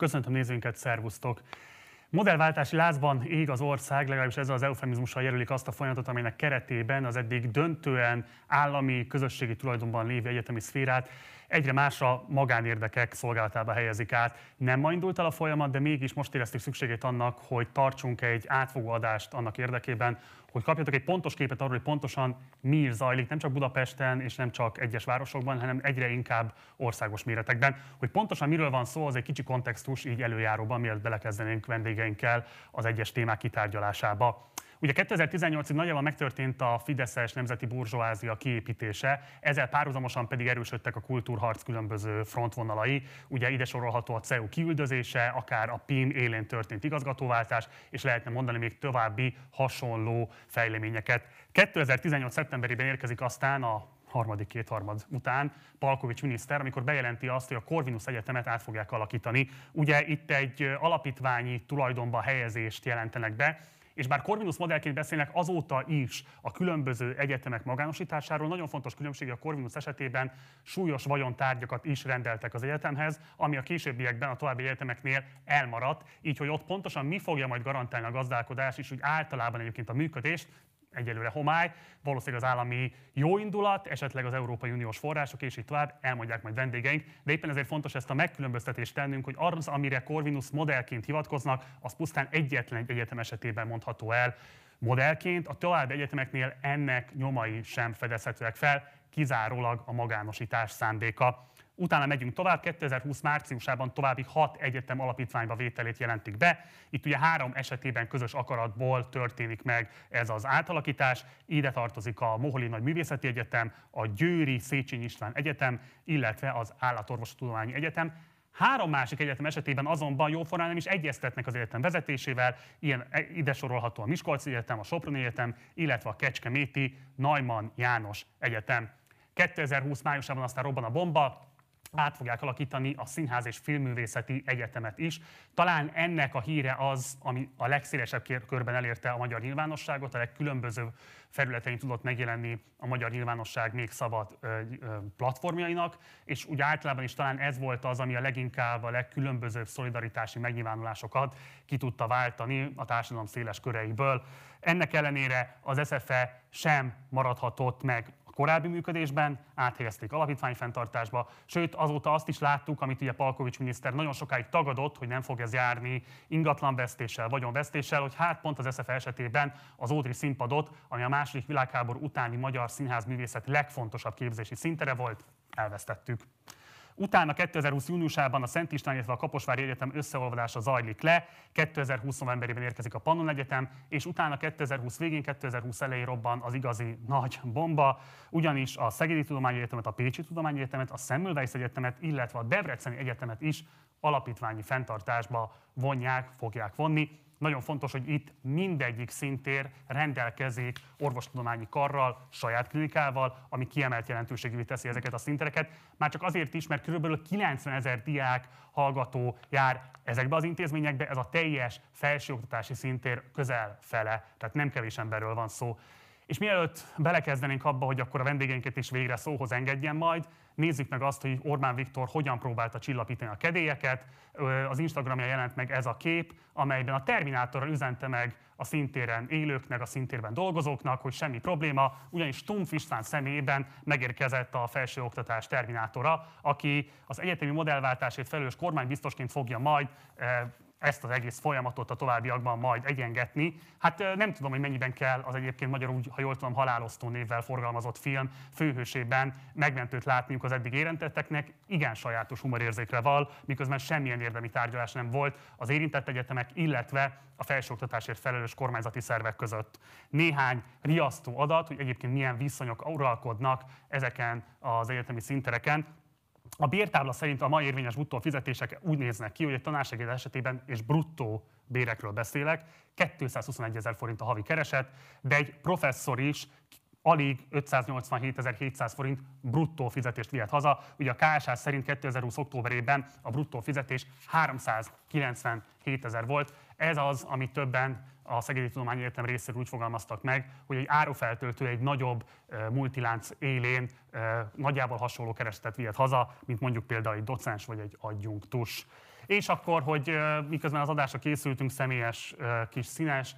Köszöntöm nézőinket, szervusztok! Modellváltási lázban ég az ország, legalábbis ezzel az eufemizmussal jelölik azt a folyamatot, amelynek keretében az eddig döntően állami, közösségi tulajdonban lévő egyetemi szférát egyre másra magánérdekek szolgálatába helyezik át. Nem ma indult el a folyamat, de mégis most éreztük szükségét annak, hogy tartsunk egy átfogó adást annak érdekében, hogy kapjatok egy pontos képet arról, hogy pontosan mi is zajlik, nem csak Budapesten és nem csak egyes városokban, hanem egyre inkább országos méretekben. Hogy pontosan miről van szó, az egy kicsi kontextus így előjáróban, mielőtt belekezdenénk vendégeinkkel az egyes témák kitárgyalásába. Ugye 2018-ig nagyjából megtörtént a Fideszes nemzeti burzsóázia kiépítése, ezzel párhuzamosan pedig erősödtek a kultúrharc különböző frontvonalai. Ugye ide sorolható a CEU kiüldözése, akár a PIM élén történt igazgatóváltás, és lehetne mondani még további hasonló fejleményeket. 2018. szeptemberében érkezik aztán a harmadik kétharmad után Palkovics miniszter, amikor bejelenti azt, hogy a Corvinus Egyetemet át fogják alakítani. Ugye itt egy alapítványi tulajdonba helyezést jelentenek be, és bár Corvinus modellként beszélnek azóta is a különböző egyetemek magánosításáról, nagyon fontos különbség a Corvinus esetében súlyos vagyontárgyakat is rendeltek az egyetemhez, ami a későbbiekben a további egyetemeknél elmaradt, így hogy ott pontosan mi fogja majd garantálni a gazdálkodás és úgy általában egyébként a működést, egyelőre homály, valószínűleg az állami jóindulat, esetleg az Európai Uniós források, és így tovább, elmondják majd vendégeink. De éppen ezért fontos ezt a megkülönböztetést tennünk, hogy az, amire Corvinus modellként hivatkoznak, az pusztán egyetlen egy egyetem esetében mondható el modellként. A további egyetemeknél ennek nyomai sem fedezhetőek fel, kizárólag a magánosítás szándéka. Utána megyünk tovább, 2020 márciusában további hat egyetem alapítványba vételét jelentik be. Itt ugye három esetében közös akaratból történik meg ez az átalakítás. Ide tartozik a Moholi Nagy Művészeti Egyetem, a Győri Széchenyi István Egyetem, illetve az Állatorvostudományi Egyetem. Három másik egyetem esetében azonban jóformán nem is egyeztetnek az egyetem vezetésével, ilyen e, ide sorolható a Miskolci Egyetem, a Soproni Egyetem, illetve a Kecskeméti Najman János Egyetem. 2020 májusában aztán robban a bomba, át fogják alakítani a Színház és Filmművészeti Egyetemet is. Talán ennek a híre az, ami a legszélesebb körben elérte a magyar nyilvánosságot, a legkülönböző felületein tudott megjelenni a magyar nyilvánosság még szabad platformjainak, és úgy általában is talán ez volt az, ami a leginkább a legkülönbözőbb szolidaritási megnyilvánulásokat ki tudta váltani a társadalom széles köreiből. Ennek ellenére az SFE sem maradhatott meg korábbi működésben, áthelyezték alapítványfenntartásba, sőt azóta azt is láttuk, amit ugye Palkovics miniszter nagyon sokáig tagadott, hogy nem fog ez járni ingatlanvesztéssel, vagyonvesztéssel, hogy hát pont az SFE esetében az Ódri színpadot, ami a második világháború utáni magyar színházművészet legfontosabb képzési szintere volt, elvesztettük. Utána 2020 júniusában a Szent István, illetve a Kaposvári Egyetem összeolvadása zajlik le, 2020 novemberében érkezik a Pannon Egyetem, és utána 2020 végén, 2020 elején robban az igazi nagy bomba, ugyanis a Szegedi Tudományi Egyetemet, a Pécsi Tudományi Egyetemet, a Semmelweis Egyetemet, illetve a Debreceni Egyetemet is alapítványi fenntartásba vonják, fogják vonni. Nagyon fontos, hogy itt mindegyik szintér rendelkezik orvostudományi karral, saját klinikával, ami kiemelt jelentőségű teszi ezeket a szintereket. Már csak azért is, mert kb. 90 ezer diák, hallgató jár ezekbe az intézményekbe, ez a teljes felsőoktatási szintér közel fele, tehát nem kevés emberről van szó. És mielőtt belekezdenénk abba, hogy akkor a vendégeinket is végre szóhoz engedjen majd, nézzük meg azt, hogy Orbán Viktor hogyan próbálta csillapítani a kedélyeket. Az Instagramja jelent meg ez a kép, amelyben a Terminátorral üzente meg a szintéren élőknek, a szintérben dolgozóknak, hogy semmi probléma, ugyanis Stumpf István személyében megérkezett a felsőoktatás terminátora, aki az egyetemi modellváltásért felelős kormánybiztosként fogja majd ezt az egész folyamatot a továbbiakban majd egyengetni. Hát nem tudom, hogy mennyiben kell az egyébként magyarul, ha jól tudom, halálosztó névvel forgalmazott film főhősében megmentőt látniuk az eddig érintetteknek. Igen sajátos humorérzékre val, miközben semmilyen érdemi tárgyalás nem volt az érintett egyetemek, illetve a felsőoktatásért felelős kormányzati szervek között. Néhány riasztó adat, hogy egyébként milyen viszonyok uralkodnak ezeken az egyetemi szintereken, a bértábla szerint a mai érvényes bruttó fizetések úgy néznek ki, hogy egy tanársegéd esetében, és bruttó bérekről beszélek, 221 ezer forint a havi kereset, de egy professzor is alig 587.700 forint bruttó fizetést vihet haza. Ugye a KSH szerint 2020. októberében a bruttó fizetés 397 ezer volt. Ez az, amit többen a Szegedi Tudományi Egyetem részéről úgy fogalmaztak meg, hogy egy árufeltöltő egy nagyobb multilánc élén nagyjából hasonló keresetet vihet haza, mint mondjuk például egy docens vagy egy adjunktus. És akkor, hogy miközben az adásra készültünk, személyes kis színes,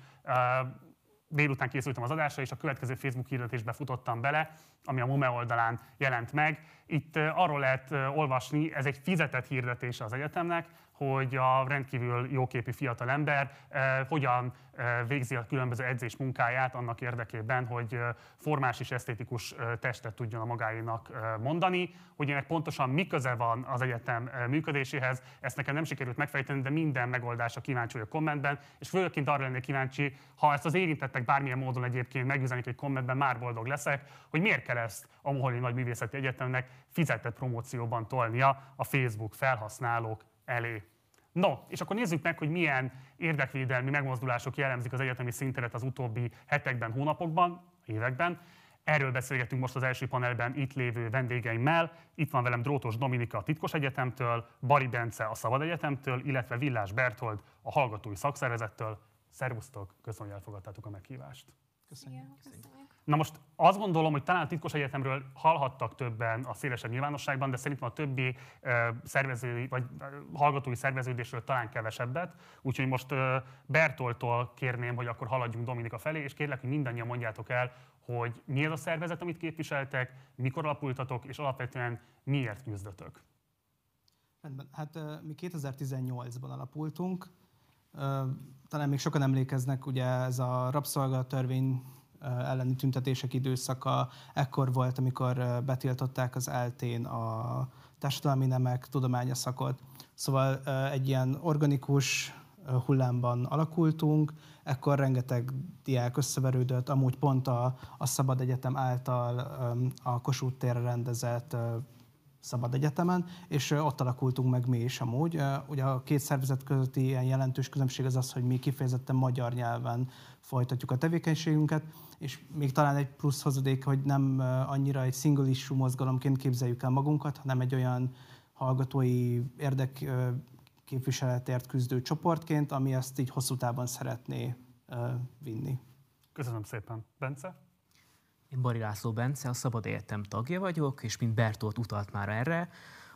délután készültem az adásra, és a következő Facebook hirdetésbe futottam bele, ami a MUME oldalán jelent meg. Itt arról lehet olvasni, ez egy fizetett hirdetés az egyetemnek, hogy a rendkívül jóképű fiatal ember eh, hogyan eh, végzi a különböző edzés munkáját annak érdekében, hogy eh, formás és esztétikus testet tudjon a magáénak eh, mondani. Hogy ennek pontosan mi köze van az egyetem működéséhez, ezt nekem nem sikerült megfejteni, de minden megoldásra kíváncsi vagyok kommentben, és főként arra lennék kíváncsi, ha ezt az érintettek bármilyen módon egyébként megüzenik egy kommentben, már boldog leszek, hogy miért kell ezt a Moholi Nagy Művészeti Egyetemnek fizetett promócióban tolnia a Facebook felhasználók elé. No, és akkor nézzük meg, hogy milyen érdekvédelmi megmozdulások jellemzik az egyetemi szinteret az utóbbi hetekben, hónapokban, években. Erről beszélgetünk most az első panelben itt lévő vendégeimmel. Itt van velem Drótos Dominika a Titkos Egyetemtől, Bari Bence a Szabad Egyetemtől, illetve Villás Berthold a Hallgatói Szakszervezettől. Szervusztok, köszönöm, hogy elfogadtátok a meghívást. Köszönjük. köszönjük. Na most azt gondolom, hogy talán a titkos egyetemről hallhattak többen a szélesebb nyilvánosságban, de szerintem a többi szervezői vagy hallgatói szerveződésről talán kevesebbet. Úgyhogy most Bertoltól kérném, hogy akkor haladjunk Dominika felé, és kérlek, hogy mindannyian mondjátok el, hogy mi ez a szervezet, amit képviseltek, mikor alapultatok, és alapvetően miért küzdötök. Rendben. Hát mi 2018-ban alapultunk. Talán még sokan emlékeznek, ugye ez a rabszolgatörvény elleni tüntetések időszaka. Ekkor volt, amikor betiltották az eltén a társadalmi nemek tudománya szakot. Szóval egy ilyen organikus hullámban alakultunk, ekkor rengeteg diák összeverődött, amúgy pont a, a Szabad Egyetem által a Kossuth térre rendezett Szabad Egyetemen, és ott alakultunk meg mi is amúgy. Ugye a két szervezet közötti ilyen jelentős különbség az az, hogy mi kifejezetten magyar nyelven folytatjuk a tevékenységünket, és még talán egy plusz hozadék, hogy nem annyira egy single issue mozgalomként képzeljük el magunkat, hanem egy olyan hallgatói érdek képviseletért küzdő csoportként, ami ezt így hosszú távon szeretné vinni. Köszönöm szépen. Bence? Én Bari László Bence, a Szabad Egyetem tagja vagyok, és mint Bertolt utalt már erre,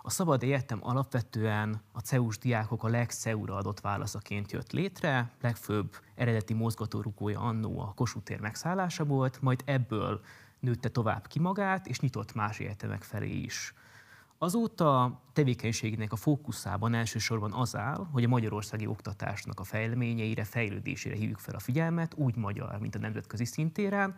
a Szabad Egyetem alapvetően a CEUS diákok a legceura adott válaszaként jött létre, legfőbb eredeti mozgatórugója annó a Kossuth tér megszállása volt, majd ebből nőtte tovább ki magát, és nyitott más egyetemek felé is. Azóta tevékenységének a fókuszában elsősorban az áll, hogy a magyarországi oktatásnak a fejleményeire, fejlődésére hívjuk fel a figyelmet, úgy magyar, mint a nemzetközi szintéren,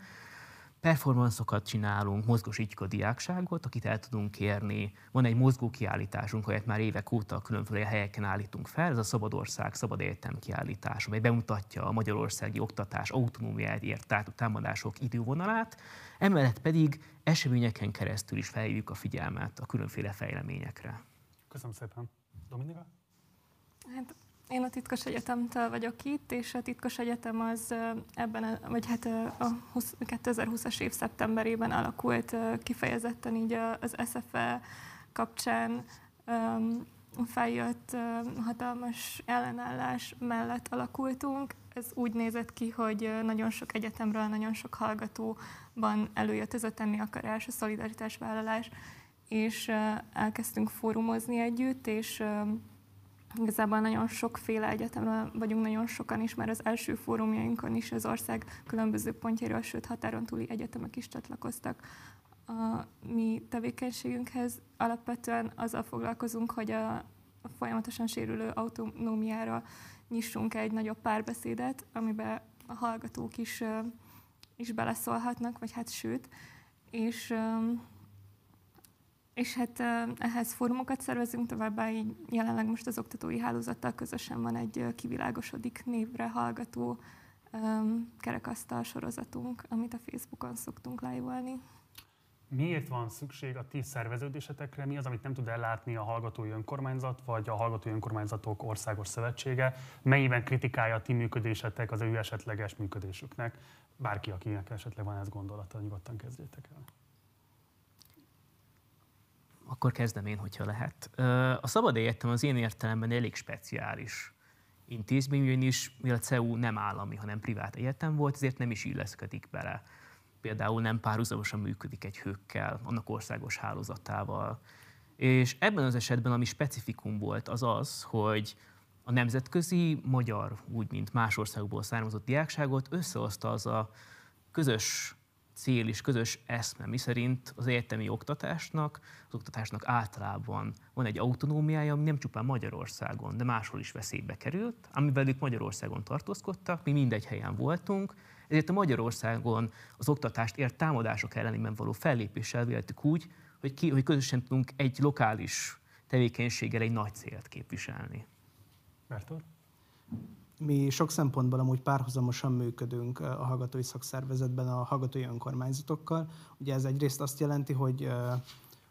performanszokat csinálunk, mozgosítjuk a diákságot, akit el tudunk kérni. Van egy mozgó kiállításunk, amelyet már évek óta különféle helyeken állítunk fel, ez a Szabadország Szabad Egyetem kiállítás, amely bemutatja a magyarországi oktatás autonómiáját ért támadások idővonalát, emellett pedig eseményeken keresztül is felhívjuk a figyelmet a különféle fejleményekre. Köszönöm szépen. Dominika? Hát én a Titkos Egyetemtől vagyok itt, és a Titkos Egyetem az ebben, a, vagy hát a 2020-as év szeptemberében alakult kifejezetten így az SFE kapcsán feljött hatalmas ellenállás mellett alakultunk. Ez úgy nézett ki, hogy nagyon sok egyetemről, nagyon sok hallgatóban előjött ez a tenni akarás, a szolidaritásvállalás, és elkezdtünk fórumozni együtt, és Igazából nagyon sokféle egyetemről vagyunk nagyon sokan is, mert az első fórumjainkon is az ország különböző pontjairól, sőt határon túli egyetemek is csatlakoztak a mi tevékenységünkhez. Alapvetően azzal foglalkozunk, hogy a, folyamatosan sérülő autonómiára nyissunk egy nagyobb párbeszédet, amiben a hallgatók is, is beleszólhatnak, vagy hát sőt, és és hát ehhez fórumokat szervezünk, továbbá így jelenleg most az oktatói hálózattal közösen van egy kivilágosodik névre hallgató kerekasztal sorozatunk, amit a Facebookon szoktunk live Miért van szükség a ti szerveződésetekre? Mi az, amit nem tud ellátni a hallgatói önkormányzat, vagy a hallgatói önkormányzatok országos szövetsége? Mennyiben kritikálja a ti működésetek az ő esetleges működésüknek? Bárki, akinek esetleg van ez gondolata, nyugodtan kezdjétek el akkor kezdem én, hogyha lehet. A Szabad Egyetem az én értelemben elég speciális intézmény, ugyanis mivel a CEU nem állami, hanem privát egyetem volt, ezért nem is illeszkedik bele. Például nem párhuzamosan működik egy hőkkel, annak országos hálózatával. És ebben az esetben, ami specifikum volt, az az, hogy a nemzetközi magyar, úgy mint más országokból származott diákságot összehozta az a közös cél és közös eszme, miszerint az egyetemi oktatásnak, az oktatásnak általában van egy autonómiája, ami nem csupán Magyarországon, de máshol is veszélybe került, amivel ők Magyarországon tartózkodtak, mi mindegy helyen voltunk, ezért a Magyarországon az oktatást ért támadások ellenében való fellépéssel véltük úgy, hogy, ki, hogy közösen tudunk egy lokális tevékenységgel egy nagy célt képviselni. Bertolt? Mi sok szempontból amúgy párhuzamosan működünk a hallgatói szakszervezetben a hallgatói önkormányzatokkal. Ugye ez egyrészt azt jelenti, hogy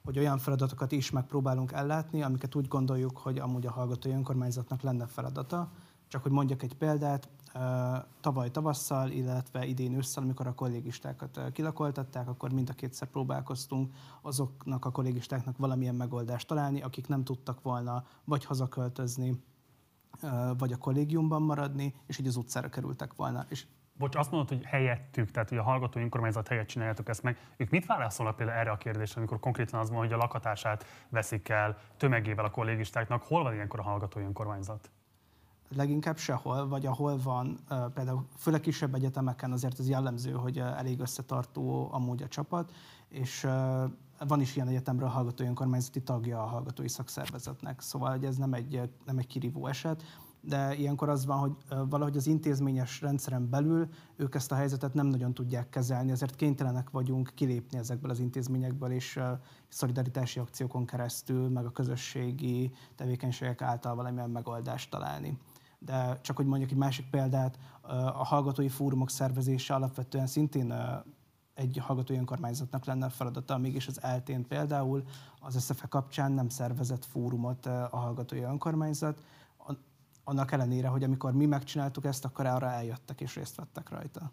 hogy olyan feladatokat is megpróbálunk ellátni, amiket úgy gondoljuk, hogy amúgy a hallgatói önkormányzatnak lenne feladata. Csak hogy mondjak egy példát, tavaly tavasszal, illetve idén ősszel, amikor a kollégistákat kilakoltatták, akkor mind a kétszer próbálkoztunk azoknak a kollégistáknak valamilyen megoldást találni, akik nem tudtak volna vagy hazaköltözni, vagy a kollégiumban maradni, és így az utcára kerültek volna. És Bocs, azt mondod, hogy helyettük, tehát hogy a hallgató önkormányzat helyett csináljátok ezt meg. Ők mit válaszolnak például erre a kérdésre, amikor konkrétan az van, hogy a lakatását veszik el tömegével a kollégistáknak? Hol van ilyenkor a hallgató önkormányzat? leginkább sehol, vagy ahol van, például főleg kisebb egyetemeken azért ez jellemző, hogy elég összetartó amúgy a csapat, és van is ilyen egyetemről hallgató önkormányzati tagja a hallgatói szakszervezetnek, szóval hogy ez nem egy, nem egy kirívó eset, de ilyenkor az van, hogy valahogy az intézményes rendszeren belül ők ezt a helyzetet nem nagyon tudják kezelni, ezért kénytelenek vagyunk kilépni ezekből az intézményekből, és szolidaritási akciókon keresztül, meg a közösségi tevékenységek által valamilyen megoldást találni. De csak hogy mondjuk egy másik példát, a hallgatói fórumok szervezése alapvetően szintén egy hallgatói önkormányzatnak lenne a feladata, mégis az eltén például az SZFE kapcsán nem szervezett fórumot a hallgatói önkormányzat, annak ellenére, hogy amikor mi megcsináltuk ezt, akkor arra eljöttek és részt vettek rajta.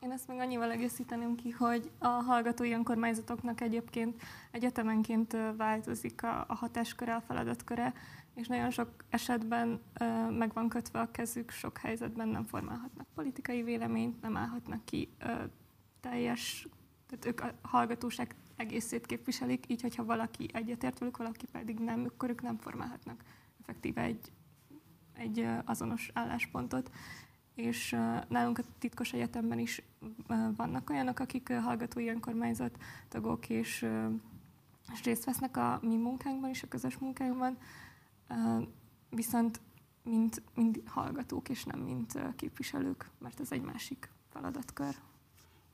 Én ezt még annyival egészíteném ki, hogy a hallgatói önkormányzatoknak egyébként egyetemenként változik a, a hatásköre, a feladatköre, és nagyon sok esetben ö, meg van kötve a kezük, sok helyzetben nem formálhatnak politikai véleményt, nem állhatnak ki teljes, tehát ők a hallgatóság egészét képviselik, így hogyha valaki egyetért velük, valaki pedig nem, akkor ők nem formálhatnak effektíve egy, egy azonos álláspontot. És nálunk a titkos egyetemben is vannak olyanok, akik hallgatói önkormányzat tagok, és, és részt vesznek a mi munkánkban is, a közös munkánkban, viszont mint, mint hallgatók, és nem mint képviselők, mert ez egy másik feladatkör.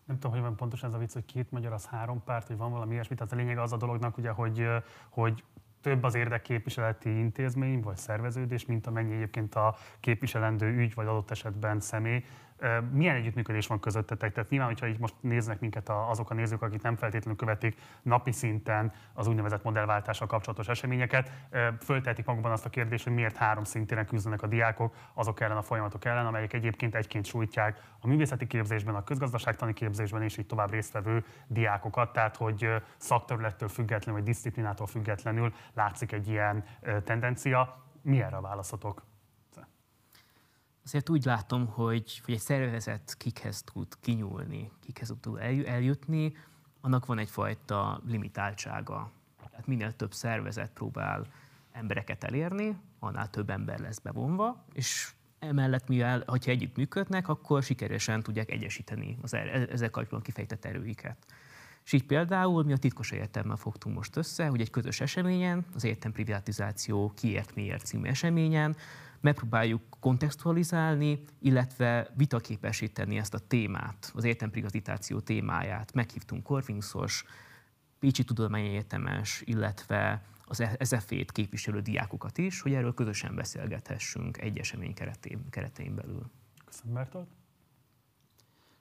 Nem tudom, hogy van pontosan ez a vicc, hogy két magyar az három párt, hogy van valami ilyesmi. Tehát a lényeg az a dolognak, ugye, hogy, hogy több az érdekképviseleti intézmény vagy szerveződés, mint amennyi egyébként a képviselendő ügy vagy adott esetben személy. Milyen együttműködés van közöttetek? Tehát nyilván, hogyha így most néznek minket azok a nézők, akik nem feltétlenül követik napi szinten az úgynevezett modellváltással kapcsolatos eseményeket, föltehetik magukban azt a kérdést, hogy miért három szintéren küzdenek a diákok azok ellen a folyamatok ellen, amelyek egyébként egyként sújtják a művészeti képzésben, a közgazdaságtani képzésben és így tovább résztvevő diákokat. Tehát, hogy szakterülettől függetlenül, vagy disziplinától függetlenül látszik egy ilyen tendencia. Mi erre a válaszotok? Azért úgy látom, hogy, hogy egy szervezet kikhez tud kinyúlni, kikhez tud eljutni, annak van egyfajta limitáltsága. Tehát minél több szervezet próbál embereket elérni, annál több ember lesz bevonva, és emellett, mivel, hogyha együtt működnek, akkor sikeresen tudják egyesíteni az e-, ezzel kapcsolatban kifejtett erőiket. És így például mi a titkos egyetemmel fogtunk most össze, hogy egy közös eseményen, az egyetem privatizáció kiért miért című eseményen, megpróbáljuk kontextualizálni, illetve vitaképesíteni ezt a témát, az egyetemprivatizáció témáját. Meghívtunk Corvinusos, Pécsi Tudományegyetemes, illetve az SZF-ét képviselő diákokat is, hogy erről közösen beszélgethessünk egy esemény keretén, keretein belül. Köszönöm, Bertolt.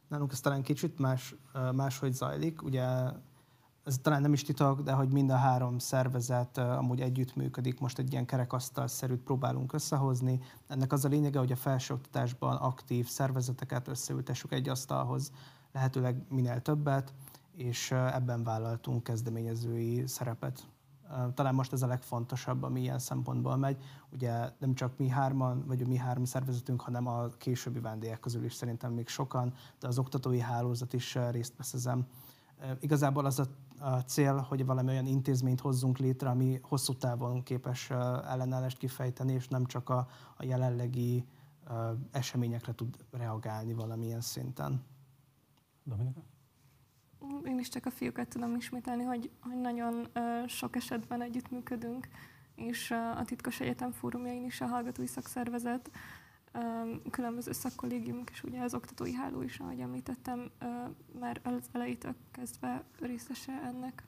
Nálunk ez talán kicsit más, máshogy zajlik. Ugye ez talán nem is titok, de hogy mind a három szervezet amúgy együttműködik, most egy ilyen kerekasztalszerűt próbálunk összehozni. Ennek az a lényege, hogy a felsőoktatásban aktív szervezeteket összeültessük egy asztalhoz, lehetőleg minél többet, és ebben vállaltunk kezdeményezői szerepet. Talán most ez a legfontosabb, ami ilyen szempontból megy. Ugye nem csak mi hárman, vagy mi három szervezetünk, hanem a későbbi vendégek közül is szerintem még sokan, de az oktatói hálózat is részt vesz ezen Igazából az a cél, hogy valami olyan intézményt hozzunk létre, ami hosszú távon képes ellenállást kifejteni, és nem csak a, a jelenlegi eseményekre tud reagálni valamilyen szinten. Dominika? Én is csak a fiúkat tudom ismételni, hogy, hogy nagyon sok esetben együttműködünk, és a Titkos Egyetem fórumjain is a Hallgatói Szakszervezet, különböző szakkollégiumok, és ugye az oktatói háló is, ahogy említettem, már az elejétől kezdve részese ennek.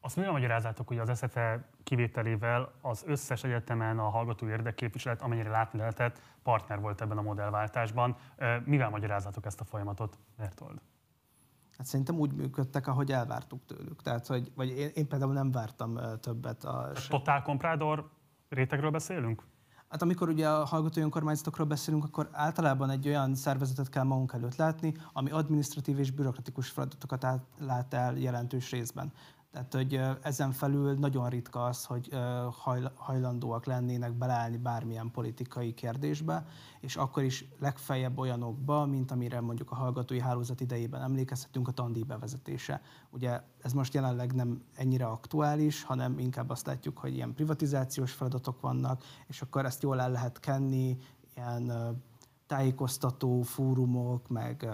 Azt mivel magyarázátok, hogy az SZFE kivételével az összes egyetemen a hallgató érdekképviselet, amennyire látni lehetett, partner volt ebben a modellváltásban. Mivel magyarázátok ezt a folyamatot, Bertold? Hát szerintem úgy működtek, ahogy elvártuk tőlük. Tehát, hogy, vagy én, én például nem vártam többet. A... Totál Comprádor rétegről beszélünk? Hát amikor ugye a hallgatói önkormányzatokról beszélünk, akkor általában egy olyan szervezetet kell magunk előtt látni, ami administratív és bürokratikus feladatokat lát el jelentős részben. Tehát, hogy ezen felül nagyon ritka az, hogy hajlandóak lennének beleállni bármilyen politikai kérdésbe, és akkor is legfeljebb olyanokba, mint amire mondjuk a hallgatói hálózat idejében emlékezhetünk, a tandíj bevezetése. Ugye ez most jelenleg nem ennyire aktuális, hanem inkább azt látjuk, hogy ilyen privatizációs feladatok vannak, és akkor ezt jól el lehet kenni, ilyen tájékoztató fórumok, meg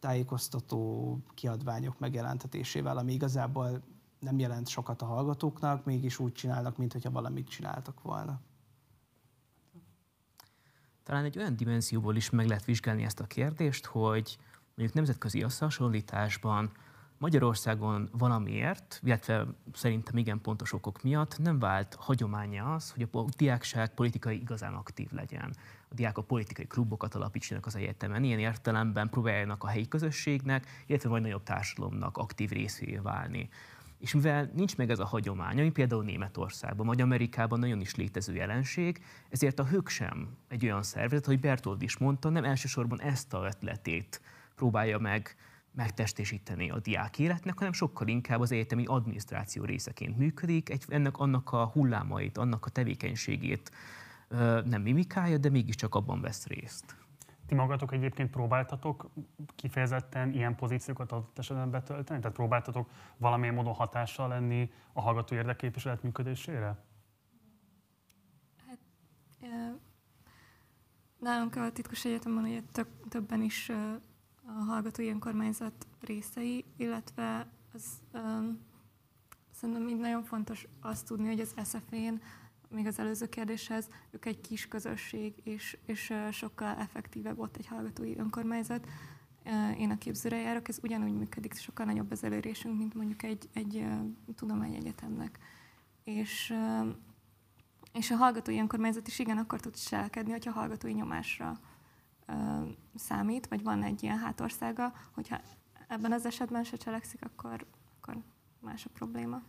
tájékoztató kiadványok megjelentetésével, ami igazából nem jelent sokat a hallgatóknak, mégis úgy csinálnak, mintha valamit csináltak volna. Talán egy olyan dimenzióból is meg lehet vizsgálni ezt a kérdést, hogy mondjuk nemzetközi összehasonlításban Magyarországon valamiért, illetve szerintem igen pontos okok miatt nem vált hagyománya az, hogy a diákság politikai igazán aktív legyen. A diákok politikai klubokat alapítsanak az egyetemen, ilyen értelemben próbáljanak a helyi közösségnek, illetve majd nagyobb társadalomnak aktív részévé válni. És mivel nincs meg ez a hagyomány, ami például Németországban vagy Amerikában nagyon is létező jelenség, ezért a hők sem egy olyan szervezet, hogy Bertold is mondta, nem elsősorban ezt a ötletét próbálja meg megtestésíteni a diák életnek, hanem sokkal inkább az egyetemi adminisztráció részeként működik, egy, ennek annak a hullámait, annak a tevékenységét nem mimikálja, de mégiscsak abban vesz részt. Ti magatok egyébként próbáltatok kifejezetten ilyen pozíciókat adott esetben betölteni? Tehát próbáltatok valamilyen módon hatással lenni a hallgató érdekképviselet működésére? Hát, nálunk a titkos egyetemen ugye többen is a hallgatói önkormányzat részei, illetve az, um, szerintem így nagyon fontos azt tudni, hogy az SZF-én még az előző kérdéshez, ők egy kis közösség, és, és sokkal effektívebb ott egy hallgatói önkormányzat. Én a képzőre járok, ez ugyanúgy működik, sokkal nagyobb az elérésünk, mint mondjuk egy, egy tudományegyetemnek. És, és a hallgatói önkormányzat is igen, akkor tud cselekedni, hogyha hallgatói nyomásra számít, vagy van egy ilyen hátországa, hogyha ebben az esetben se cselekszik, akkor, akkor más a probléma.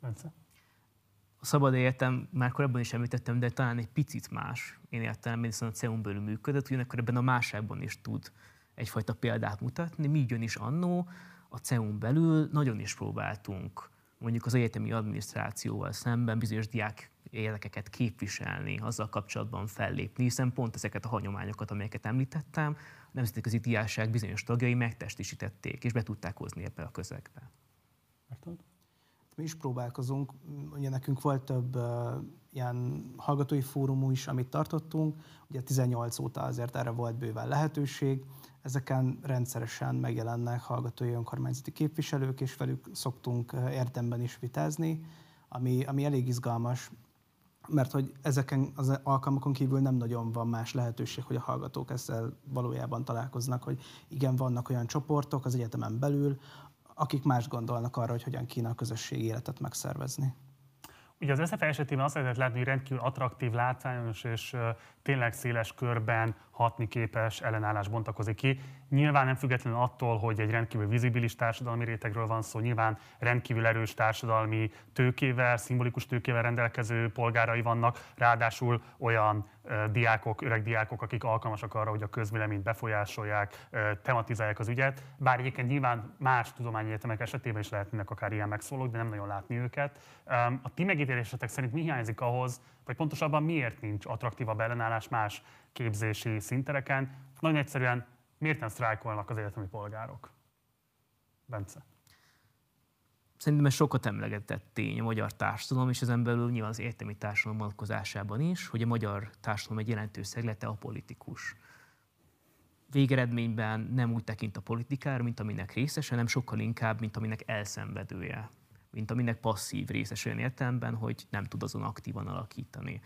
Bence? A szabad egyetem már korábban is említettem, de talán egy picit más én értelemben, hiszen a CEUN belül működött, ugyanakkor ebben a máságban is tud egyfajta példát mutatni. Mi is annó a CEUN belül nagyon is próbáltunk mondjuk az egyetemi adminisztrációval szemben bizonyos diák érdekeket képviselni, azzal kapcsolatban fellépni, hiszen pont ezeket a hagyományokat, amelyeket említettem, a nemzetközi diáság bizonyos tagjai megtestesítették, és be tudták hozni ebbe a közegbe. Érted? Mi is próbálkozunk, ugye nekünk volt több uh, ilyen hallgatói fórumú is, amit tartottunk, ugye 18 óta azért erre volt bőven lehetőség, ezeken rendszeresen megjelennek hallgatói önkormányzati képviselők, és velük szoktunk érdemben is vitázni, ami, ami elég izgalmas, mert hogy ezeken az alkalmakon kívül nem nagyon van más lehetőség, hogy a hallgatók ezzel valójában találkoznak, hogy igen, vannak olyan csoportok az egyetemen belül, akik más gondolnak arra, hogy hogyan kéne a közösségi életet megszervezni. Ugye az SZF esetében azt lehetett látni, hogy rendkívül attraktív, látványos és tényleg széles körben hatni képes ellenállás bontakozik ki. Nyilván nem függetlenül attól, hogy egy rendkívül vizibilis társadalmi rétegről van szó, nyilván rendkívül erős társadalmi tőkével, szimbolikus tőkével rendelkező polgárai vannak, ráadásul olyan diákok, öreg diákok, akik alkalmasak arra, hogy a közvéleményt befolyásolják, tematizálják az ügyet. Bár egyébként nyilván más tudományegyetemek esetében is lehetnek akár ilyen megszólók, de nem nagyon látni őket. A ti megítélésetek szerint mi hiányzik ahhoz, vagy pontosabban miért nincs attraktívabb ellenállás más képzési szintereken? Nagyon egyszerűen, miért nem sztrájkolnak az egyetemi polgárok? Bence? Szerintem ez sokat emlegetett tény a magyar társadalom, és ezen belül nyilván az értelmi társadalom vonatkozásában is, hogy a magyar társadalom egy jelentős szeglete a politikus. Végeredményben nem úgy tekint a politikára, mint aminek részese, hanem sokkal inkább, mint aminek elszenvedője, mint aminek passzív részes olyan értelemben, hogy nem tud azon aktívan alakítani.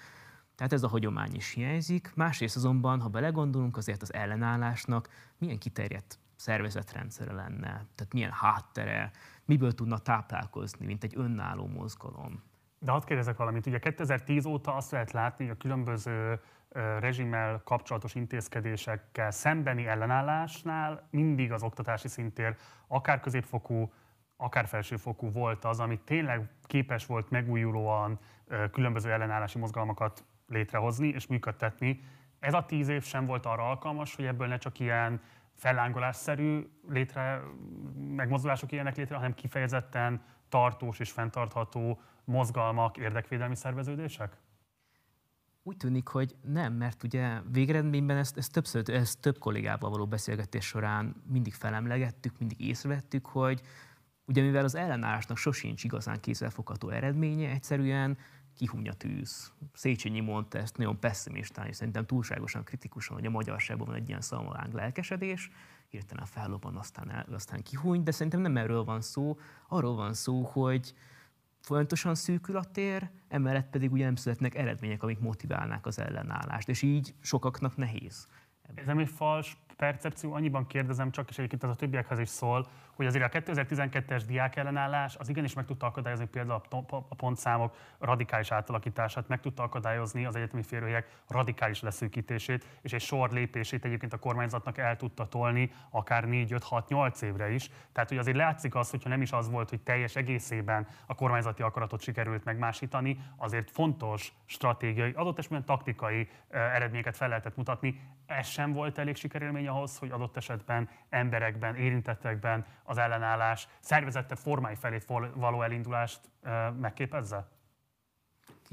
Tehát ez a hagyomány is hiányzik. Másrészt azonban, ha belegondolunk, azért az ellenállásnak milyen kiterjedt szervezetrendszere lenne, tehát milyen háttere, miből tudna táplálkozni, mint egy önálló mozgalom. De hadd kérdezek valamit, ugye 2010 óta azt lehet látni, hogy a különböző rezsimmel kapcsolatos intézkedésekkel szembeni ellenállásnál mindig az oktatási szintér akár középfokú, akár felsőfokú volt az, ami tényleg képes volt megújulóan különböző ellenállási mozgalmakat létrehozni és működtetni. Ez a tíz év sem volt arra alkalmas, hogy ebből ne csak ilyen fellángolásszerű létre, megmozdulások ilyenek létre, hanem kifejezetten tartós és fenntartható mozgalmak, érdekvédelmi szerveződések? Úgy tűnik, hogy nem, mert ugye végeredményben ezt, ezt, többször, ezt több kollégával való beszélgetés során mindig felemlegettük, mindig észrevettük, hogy ugye mivel az ellenállásnak sosincs igazán kézzelfogható eredménye, egyszerűen kihúny a tűz. Széchenyi mondta ezt nagyon pessimistán, és szerintem túlságosan kritikusan, hogy a magyarságban van egy ilyen szalmaláng lelkesedés, hirtelen fellobban, aztán, el, aztán kihúny, de szerintem nem erről van szó. Arról van szó, hogy folyamatosan szűkül a tér, emellett pedig ugye nem születnek eredmények, amik motiválnák az ellenállást, és így sokaknak nehéz. Ez nem egy fals percepció, annyiban kérdezem csak, és egyébként ez a többiekhez is szól, hogy azért a 2012-es diák ellenállás az igenis meg tudta akadályozni például a pontszámok radikális átalakítását, meg tudta akadályozni az egyetemi férőhelyek radikális leszűkítését, és egy sor lépését egyébként a kormányzatnak el tudta tolni akár 4-5-6-8 évre is. Tehát, hogy azért látszik az, hogyha nem is az volt, hogy teljes egészében a kormányzati akaratot sikerült megmásítani, azért fontos stratégiai, adott esetben taktikai eredményeket fel lehetett mutatni. Ez sem volt elég sikerélmény ahhoz, hogy adott esetben emberekben, érintettekben az ellenállás szervezettebb formái felé való elindulást megképezze?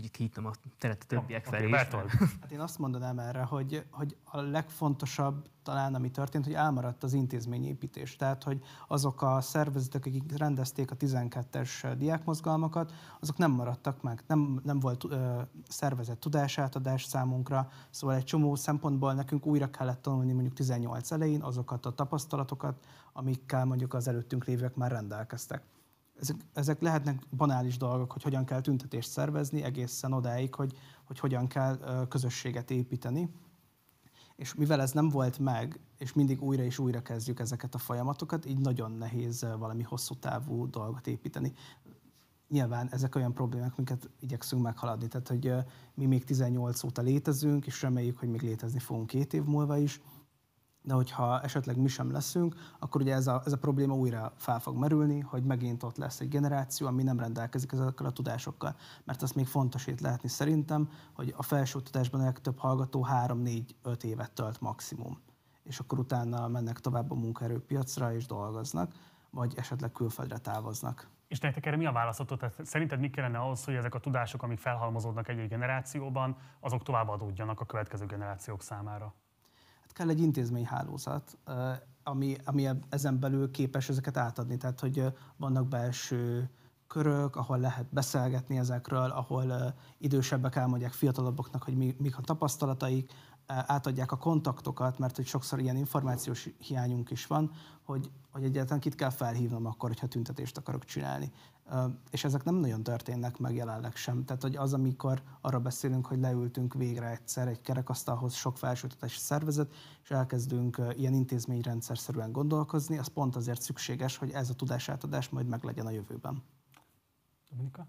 Kinyitnom a teret a többiek okay, felé. Okay, hát én azt mondanám erre, hogy, hogy a legfontosabb talán, ami történt, hogy elmaradt az intézményépítés. Tehát, hogy azok a szervezetek, akik rendezték a 12-es diákmozgalmakat, azok nem maradtak meg, nem, nem volt ö, szervezett tudásátadás számunkra, szóval egy csomó szempontból nekünk újra kellett tanulni mondjuk 18 elején azokat a tapasztalatokat, amikkel mondjuk az előttünk lévők már rendelkeztek ezek, ezek lehetnek banális dolgok, hogy hogyan kell tüntetést szervezni, egészen odáig, hogy, hogy hogyan kell közösséget építeni. És mivel ez nem volt meg, és mindig újra és újra kezdjük ezeket a folyamatokat, így nagyon nehéz valami hosszú távú dolgot építeni. Nyilván ezek olyan problémák, amiket igyekszünk meghaladni. Tehát, hogy mi még 18 óta létezünk, és reméljük, hogy még létezni fogunk két év múlva is de hogyha esetleg mi sem leszünk, akkor ugye ez a, ez a probléma újra fel fog merülni, hogy megint ott lesz egy generáció, ami nem rendelkezik ezekkel a tudásokkal. Mert azt még fontos itt látni szerintem, hogy a felsőoktatásban a legtöbb hallgató 3-4-5 évet tölt maximum. És akkor utána mennek tovább a munkaerőpiacra és dolgoznak, vagy esetleg külföldre távoznak. És nektek erre mi a válaszotok? Tehát szerinted mi kellene ahhoz, hogy ezek a tudások, amik felhalmozódnak egy-egy generációban, azok továbbadódjanak a következő generációk számára? Kell egy intézményhálózat, ami, ami ezen belül képes ezeket átadni. Tehát, hogy vannak belső körök, ahol lehet beszélgetni ezekről, ahol idősebbek elmondják fiatalabbaknak, hogy mi, mik a tapasztalataik, átadják a kontaktokat, mert hogy sokszor ilyen információs hiányunk is van, hogy, hogy egyáltalán kit kell felhívnom akkor, hogyha tüntetést akarok csinálni. És ezek nem nagyon történnek meg jelenleg sem. Tehát, hogy az, amikor arra beszélünk, hogy leültünk végre egyszer egy kerekasztalhoz sok felsőoktatási szervezet, és elkezdünk ilyen intézményrendszerszerűen gondolkozni, az pont azért szükséges, hogy ez a tudásátadás majd meglegyen a jövőben. Dominika?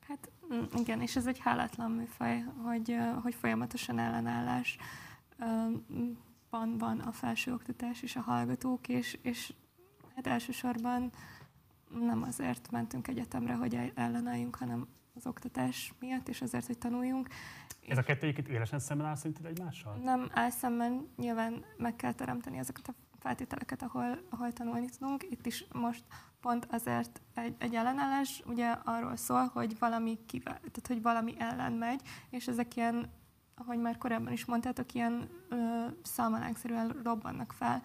Hát mm, igen, és ez egy hálátlan műfaj, hogy, hogy folyamatosan ellenállás van, van a felsőoktatás és a hallgatók, és, és hát elsősorban nem azért mentünk egyetemre, hogy ellenálljunk, hanem az oktatás miatt, és azért, hogy tanuljunk. Ez a kettő egyébként élesen szemben áll szerinted egymással? Nem áll szemben, nyilván meg kell teremteni ezeket a feltételeket, ahol, ahol tanulni tudunk. Itt is most pont azért egy, egy ellenállás ugye arról szól, hogy valami, kivel, tehát, hogy valami ellen megy, és ezek ilyen, ahogy már korábban is mondtátok, ilyen szalmalánkszerűen robbannak fel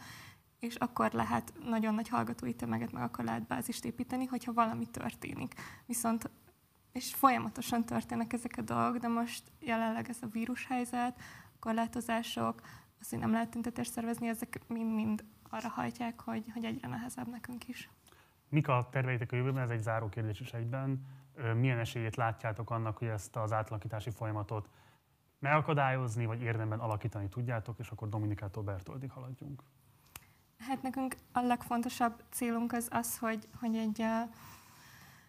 és akkor lehet nagyon nagy hallgatói tömeget, meg akkor lehet bázist építeni, hogyha valami történik. Viszont és folyamatosan történnek ezek a dolgok, de most jelenleg ez a vírushelyzet, korlátozások, az, hogy nem lehet tüntetést szervezni, ezek mind-mind arra hajtják, hogy, hogy egyre nehezebb nekünk is. Mik a terveitek a jövőben? Ez egy záró kérdés is egyben. Milyen esélyét látjátok annak, hogy ezt az átalakítási folyamatot megakadályozni, vagy érdemben alakítani tudjátok, és akkor Dominikától Bertoldig haladjunk? Hát nekünk a legfontosabb célunk az az, hogy, hogy egy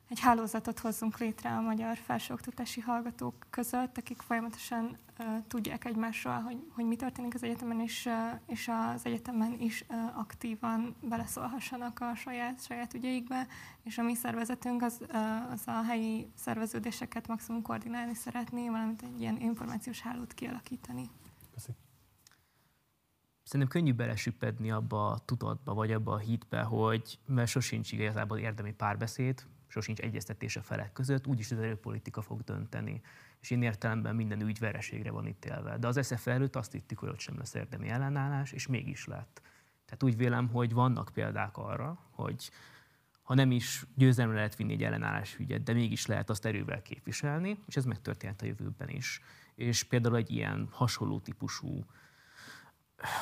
egy hálózatot hozzunk létre a magyar felsőoktatási hallgatók között, akik folyamatosan uh, tudják egymásról, hogy, hogy mi történik az egyetemen, és, uh, és az egyetemen is uh, aktívan beleszólhassanak a saját, saját ügyeikbe, és a mi szervezetünk az, uh, az a helyi szerveződéseket maximum koordinálni szeretné, valamint egy ilyen információs hálót kialakítani. Köszönöm. Szerintem könnyű belesüppedni abba a tudatba, vagy abba a hitbe, hogy mert sosincs igazából érdemi párbeszéd, sosincs egyeztetés a felek között, úgyis az erőpolitika fog dönteni. És én értelemben minden ügy vereségre van ítélve. De az SZF előtt azt hittük, hogy ott sem lesz érdemi ellenállás, és mégis lett. Tehát úgy vélem, hogy vannak példák arra, hogy ha nem is győzelemre lehet vinni egy ellenállás ügyet, de mégis lehet azt erővel képviselni, és ez megtörténhet a jövőben is. És például egy ilyen hasonló típusú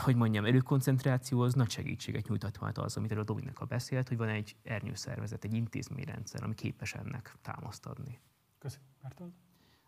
hogy mondjam, előkoncentrációhoz nagy segítséget nyújtott majd az, amit a Dominika beszélt, hogy van egy ernyőszervezet, egy intézményrendszer, ami képes ennek támaszt adni. Köszönöm. Márton?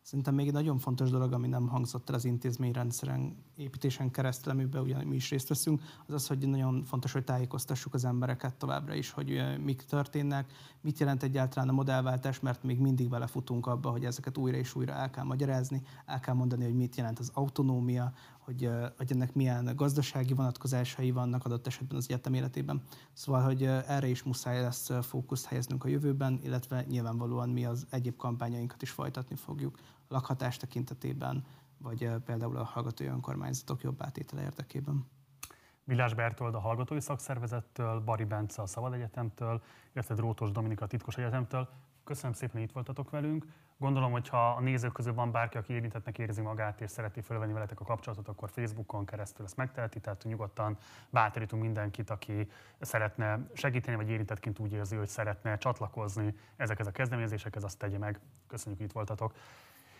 Szerintem még egy nagyon fontos dolog, ami nem hangzott el az intézményrendszeren építésen keresztül, amiben ugye mi is részt veszünk, az az, hogy nagyon fontos, hogy tájékoztassuk az embereket továbbra is, hogy mik történnek, mit jelent egyáltalán a modellváltás, mert még mindig belefutunk abba, hogy ezeket újra és újra el kell magyarázni, el kell mondani, hogy mit jelent az autonómia, hogy, hogy ennek milyen gazdasági vonatkozásai vannak adott esetben az egyetem életében. Szóval, hogy erre is muszáj lesz fókuszt helyeznünk a jövőben, illetve nyilvánvalóan mi az egyéb kampányainkat is folytatni fogjuk a lakhatás tekintetében, vagy például a hallgatói önkormányzatok jobb átétele érdekében. Villás Bertold a Hallgatói Szakszervezettől, Bari Bence a Szabad Egyetemtől, illetve Drótos Dominika Titkos Egyetemtől. Köszönöm szépen, hogy itt voltatok velünk. Gondolom, hogy ha a nézők közül van bárki, aki érintettnek érzi magát és szereti fölvenni veletek a kapcsolatot, akkor Facebookon keresztül ezt megteheti, tehát nyugodtan bátorítunk mindenkit, aki szeretne segíteni, vagy érintettként úgy érzi, hogy szeretne csatlakozni ezekhez a kezdeményezésekhez, azt tegye meg. Köszönjük, hogy itt voltatok.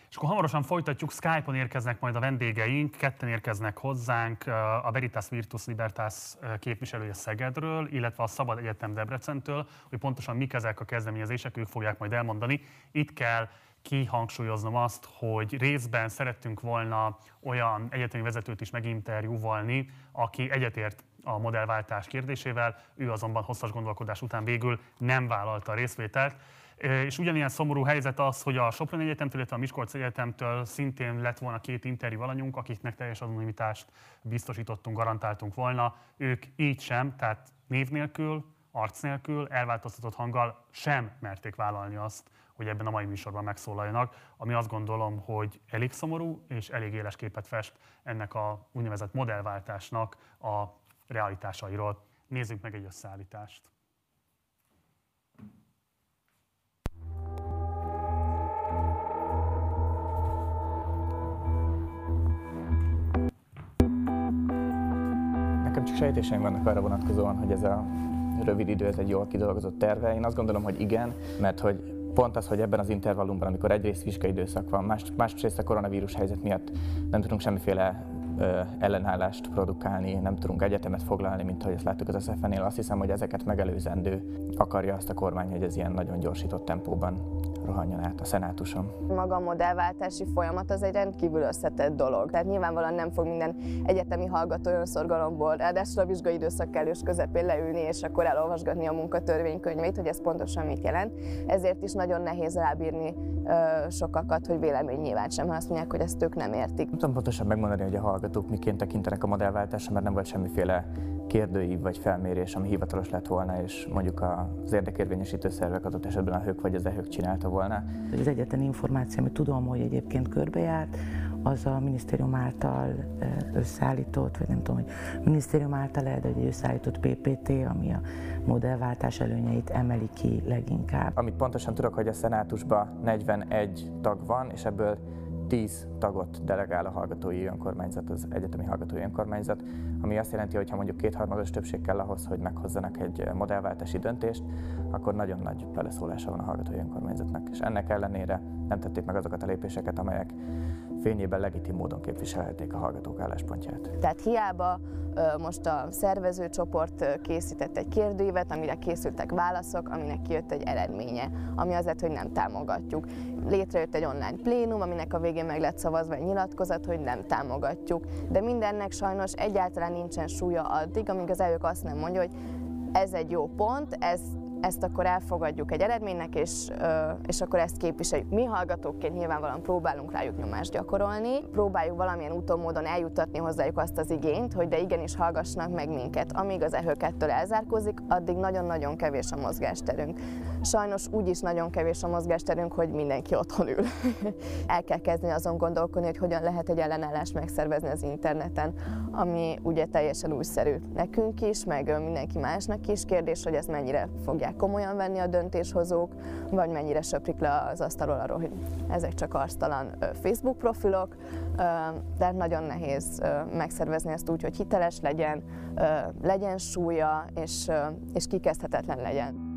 És akkor hamarosan folytatjuk, Skype-on érkeznek majd a vendégeink, ketten érkeznek hozzánk, a Veritas Virtus Libertas képviselője Szegedről, illetve a Szabad Egyetem Debrecentől, hogy pontosan mik ezek a kezdeményezések, ők fogják majd elmondani. Itt kell kihangsúlyoznom azt, hogy részben szerettünk volna olyan egyetemi vezetőt is meginterjúvalni, aki egyetért a modellváltás kérdésével, ő azonban hosszas gondolkodás után végül nem vállalta a részvételt. És ugyanilyen szomorú helyzet az, hogy a Soproni Egyetemtől, illetve a Miskolc Egyetemtől szintén lett volna két interjú alanyunk, akiknek teljes anonimitást biztosítottunk, garantáltunk volna. Ők így sem, tehát név nélkül, arc nélkül, elváltoztatott hanggal sem merték vállalni azt, hogy ebben a mai műsorban megszólaljanak, ami azt gondolom, hogy elég szomorú és elég éles képet fest ennek a úgynevezett modellváltásnak a realitásairól. Nézzük meg egy összeállítást. Nekem csak sejtéseim vannak arra vonatkozóan, hogy ez a rövid idő, ez egy jól kidolgozott terve. Én azt gondolom, hogy igen, mert hogy pont az, hogy ebben az intervallumban, amikor egyrészt vizsgai időszak van, más, másrészt a koronavírus helyzet miatt nem tudunk semmiféle ö, ellenállást produkálni, nem tudunk egyetemet foglalni, mint ahogy ezt láttuk az SZF-nél. Azt hiszem, hogy ezeket megelőzendő akarja azt a kormány, hogy ez ilyen nagyon gyorsított tempóban rohanjon át a szenátuson. Maga a modellváltási folyamat az egy rendkívül összetett dolog. Tehát nyilvánvalóan nem fog minden egyetemi hallgató olyan szorgalomból, ráadásul a vizsgai időszak kellős közepén leülni, és akkor elolvasgatni a munkatörvénykönyvét, hogy ez pontosan mit jelent. Ezért is nagyon nehéz rábírni ö, sokakat, hogy vélemény nyilván sem, ha azt mondják, hogy ezt ők nem értik. Nem tudom pontosan megmondani, hogy a hallgatók miként tekintenek a modellváltásra, mert nem volt semmiféle kérdőív vagy felmérés, ami hivatalos lett volna, és mondjuk az érdekérvényesítő szervek adott esetben a hők vagy az ehők csinálta volna. Az egyetlen információ, amit tudom, hogy egyébként körbejárt, az a minisztérium által összeállított, vagy nem tudom, hogy minisztérium által lehet, hogy összeállított PPT, ami a modellváltás előnyeit emeli ki leginkább. Amit pontosan tudok, hogy a szenátusban 41 tag van, és ebből 10 tagot delegál a hallgatói önkormányzat, az egyetemi hallgatói önkormányzat, ami azt jelenti, hogy ha mondjuk kétharmados többség kell ahhoz, hogy meghozzanak egy modellváltási döntést, akkor nagyon nagy beleszólása van a hallgatói önkormányzatnak. És ennek ellenére nem tették meg azokat a lépéseket, amelyek fényében legitim módon képviselhették a hallgatók álláspontját. Tehát hiába most a szervezőcsoport készített egy kérdőívet, amire készültek válaszok, aminek kijött egy eredménye, ami azért, hogy nem támogatjuk. Létrejött egy online plénum, aminek a végén meg lett szavazva egy nyilatkozat, hogy nem támogatjuk. De mindennek sajnos egyáltalán nincsen súlya addig, amíg az elnök azt nem mondja, hogy ez egy jó pont, ez ezt akkor elfogadjuk egy eredménynek, és, és akkor ezt képviseljük. Mi hallgatókként nyilvánvalóan próbálunk rájuk nyomást gyakorolni, próbáljuk valamilyen úton, módon eljutatni hozzájuk azt az igényt, hogy de igenis hallgassnak meg minket. Amíg az ehőkettől elzárkózik, addig nagyon-nagyon kevés a mozgásterünk. Sajnos úgy is nagyon kevés a mozgásterünk, hogy mindenki otthon ül. El kell kezdeni azon gondolkodni, hogy hogyan lehet egy ellenállást megszervezni az interneten, ami ugye teljesen újszerű nekünk is, meg mindenki másnak is. Kérdés, hogy ez mennyire fogják komolyan venni a döntéshozók, vagy mennyire söprik le az asztalról arról, hogy ezek csak arctalan Facebook profilok, de nagyon nehéz megszervezni ezt úgy, hogy hiteles legyen, legyen súlya, és, és kikezdhetetlen legyen.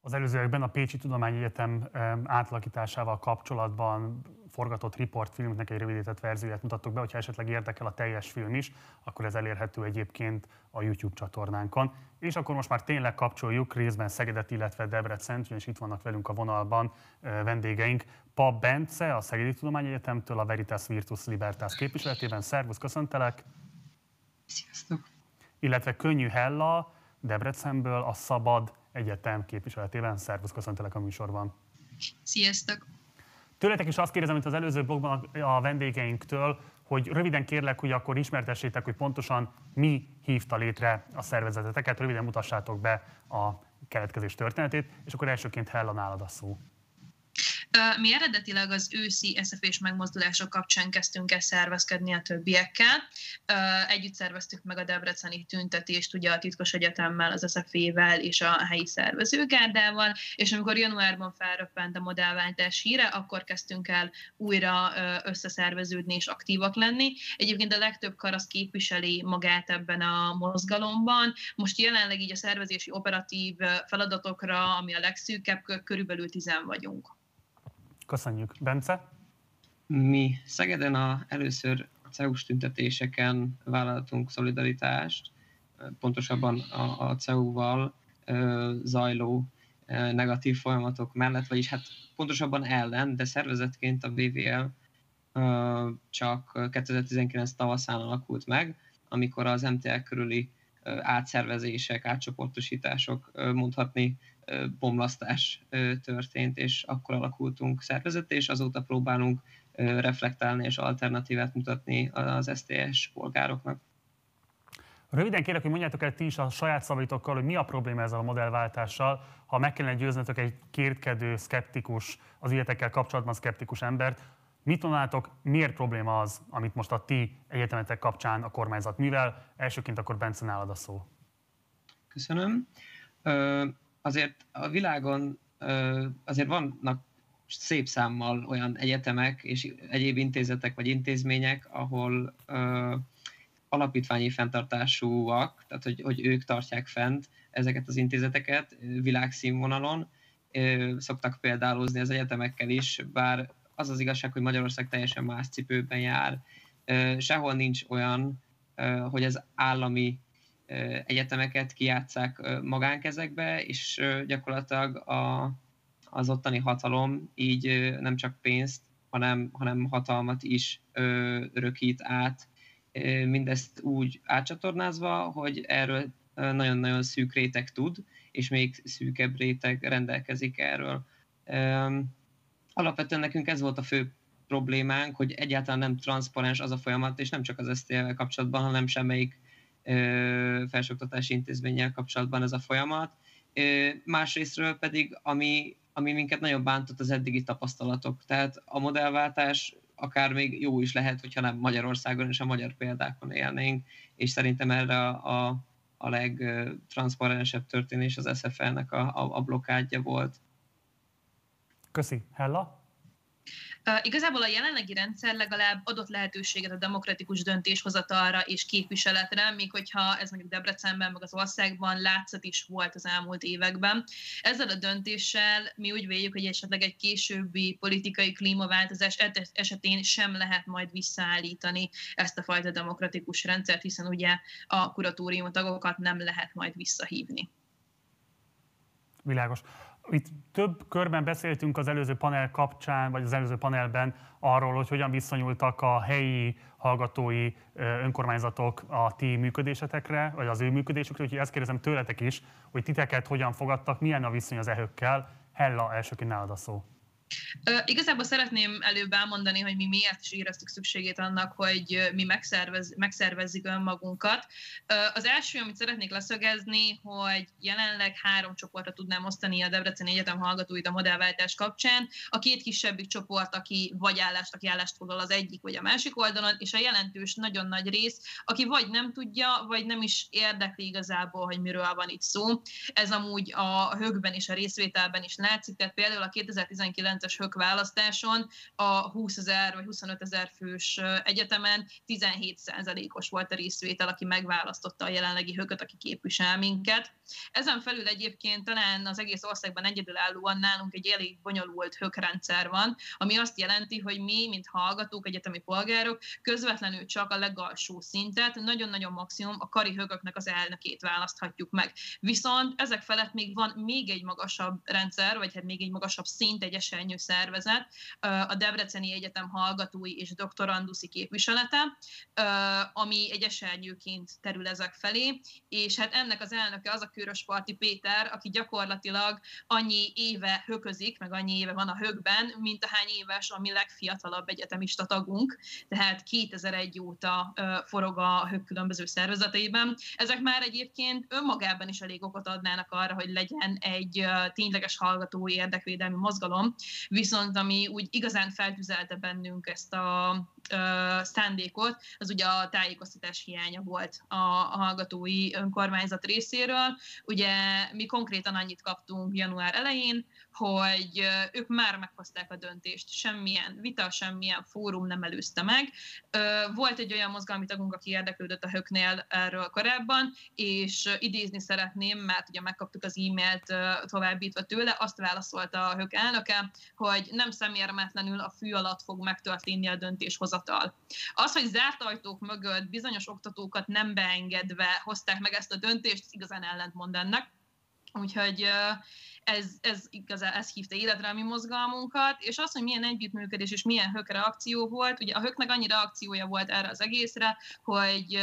Az előzőekben a Pécsi Tudományegyetem átalakításával kapcsolatban forgatott riportfilmnek egy rövidített verzióját mutattuk be, hogyha esetleg érdekel a teljes film is, akkor ez elérhető egyébként a YouTube csatornánkon. És akkor most már tényleg kapcsoljuk részben Szegedet, illetve Debrecen, és itt vannak velünk a vonalban vendégeink. Pap Bence, a Szegedi Tudományegyetemtől, a Veritas Virtus Libertas képviseletében. Szervusz, köszöntelek! Sziasztok! Illetve Könnyű Hella, Debrecenből, a Szabad Egyetem képviseletében. Szervusz, köszöntelek a műsorban. Sziasztok! Tőletek is azt kérdezem, mint az előző blogban a vendégeinktől, hogy röviden kérlek, hogy akkor ismertessétek, hogy pontosan mi hívta létre a szervezeteteket, röviden mutassátok be a keletkezés történetét, és akkor elsőként Hella nálad a szó. Mi eredetileg az őszi SZF-és megmozdulások kapcsán kezdtünk el szervezkedni a többiekkel. Együtt szerveztük meg a Debreceni tüntetést ugye a titkos egyetemmel, az SZF-vel és a helyi szervezőgárdával, és amikor januárban felröppent a modellváltás híre, akkor kezdtünk el újra összeszerveződni és aktívak lenni. Egyébként a legtöbb kar az képviseli magát ebben a mozgalomban. Most jelenleg így a szervezési operatív feladatokra, ami a legszűkebb, körülbelül tizen vagyunk. Köszönjük. Bence? Mi Szegeden a, először a CEUS tüntetéseken vállaltunk szolidaritást, pontosabban a, a CEU-val zajló negatív folyamatok mellett, vagyis hát pontosabban ellen, de szervezetként a BVL csak 2019 tavaszán alakult meg, amikor az MTL körüli átszervezések, átcsoportosítások mondhatni bomlasztás történt, és akkor alakultunk szervezet, és azóta próbálunk reflektálni és alternatívát mutatni az STS polgároknak. Röviden kérlek, hogy mondjátok el ti is a saját szavaitokkal, hogy mi a probléma ezzel a modellváltással, ha meg kellene győznetek egy kértkedő, szkeptikus, az ügyetekkel kapcsolatban szkeptikus embert, mit mondanátok, miért probléma az, amit most a ti egyetemetek kapcsán a kormányzat művel? Elsőként akkor Bence nálad a szó. Köszönöm azért a világon azért vannak szép számmal olyan egyetemek és egyéb intézetek vagy intézmények, ahol alapítványi fenntartásúak, tehát hogy, hogy ők tartják fent ezeket az intézeteket világszínvonalon. Szoktak példálozni az egyetemekkel is, bár az az igazság, hogy Magyarország teljesen más cipőben jár. Sehol nincs olyan, hogy az állami egyetemeket kijátszák magánkezekbe, és gyakorlatilag a, az ottani hatalom így nem csak pénzt, hanem, hanem hatalmat is örökít át, mindezt úgy átcsatornázva, hogy erről nagyon-nagyon szűk réteg tud, és még szűkebb réteg rendelkezik erről. Alapvetően nekünk ez volt a fő problémánk, hogy egyáltalán nem transzparens az a folyamat, és nem csak az SZT-vel kapcsolatban, hanem semmelyik felsőoktatási intézménnyel kapcsolatban ez a folyamat. Másrésztről pedig, ami, ami minket nagyon bántott az eddigi tapasztalatok. Tehát a modellváltás akár még jó is lehet, hogyha nem Magyarországon és a magyar példákon élnénk, és szerintem erre a, a, a legtranszparensebb történés az SFL-nek a, a, a blokkádja volt. Köszi. Hella? Igazából a jelenlegi rendszer legalább adott lehetőséget a demokratikus döntéshozatalra és képviseletre, míg hogyha ez mondjuk Debrecenben, meg az országban látszat is volt az elmúlt években. Ezzel a döntéssel mi úgy véljük, hogy esetleg egy későbbi politikai klímaváltozás esetén sem lehet majd visszaállítani ezt a fajta demokratikus rendszert, hiszen ugye a kuratórium tagokat nem lehet majd visszahívni. Világos. Itt több körben beszéltünk az előző panel kapcsán, vagy az előző panelben arról, hogy hogyan viszonyultak a helyi hallgatói önkormányzatok a ti működésetekre, vagy az ő működésükre, úgyhogy ezt kérdezem tőletek is, hogy titeket hogyan fogadtak, milyen a viszony az ehökkel. Hella, elsőként nálad a szó. Igazából szeretném előbb elmondani, hogy mi miért is éreztük szükségét annak, hogy mi megszervez, megszervezzük önmagunkat. Az első, amit szeretnék leszögezni, hogy jelenleg három csoportra tudnám osztani a Debreceni Egyetem hallgatóit a modellváltás kapcsán. A két kisebbik csoport, aki vagy állást, aki állást foglal az egyik vagy a másik oldalon, és a jelentős, nagyon nagy rész, aki vagy nem tudja, vagy nem is érdekli igazából, hogy miről van itt szó. Ez amúgy a högben és a részvételben is látszik, tehát például a 2019 2009-es hök választáson a 20 ezer vagy 25 ezer fős egyetemen 17%-os volt a részvétel, aki megválasztotta a jelenlegi hököt, aki képvisel minket. Ezen felül egyébként talán az egész országban egyedülállóan nálunk egy elég bonyolult hökrendszer van, ami azt jelenti, hogy mi, mint hallgatók, egyetemi polgárok, közvetlenül csak a legalsó szintet, nagyon-nagyon maximum a kari hököknek az elnökét választhatjuk meg. Viszont ezek felett még van még egy magasabb rendszer, vagy hát még egy magasabb szint, egy esernyő szervezet, a Debreceni Egyetem hallgatói és doktoranduszi képviselete, ami egy esernyőként terül ezek felé, és hát ennek az elnöke az a Parti Péter, aki gyakorlatilag annyi éve höközik, meg annyi éve van a högben, mint a hány éves a mi legfiatalabb egyetemista tagunk, tehát 2001 óta forog a hög különböző szervezeteiben. Ezek már egyébként önmagában is elég okot adnának arra, hogy legyen egy tényleges hallgatói érdekvédelmi mozgalom, viszont ami úgy igazán feltüzelte bennünk ezt a uh, szándékot, az ugye a tájékoztatás hiánya volt a, a hallgatói önkormányzat részéről. Ugye mi konkrétan annyit kaptunk január elején, hogy ők már meghozták a döntést, semmilyen vita, semmilyen fórum nem előzte meg. Volt egy olyan mozgalmi tagunk, aki érdeklődött a höknél erről korábban, és idézni szeretném, mert ugye megkaptuk az e-mailt továbbítva tőle, azt válaszolta a hök elnöke, hogy nem szemérmetlenül a fű alatt fog megtörténni a döntéshozatal. Az, hogy zárt ajtók mögött bizonyos oktatókat nem beengedve hozták meg ezt a döntést, igazán ellentmond ennek. Úgyhogy ez, ez igazán ez hívta életre a mi mozgalmunkat, és az, hogy milyen együttműködés és milyen hök reakció volt, ugye a höknek annyi reakciója volt erre az egészre, hogy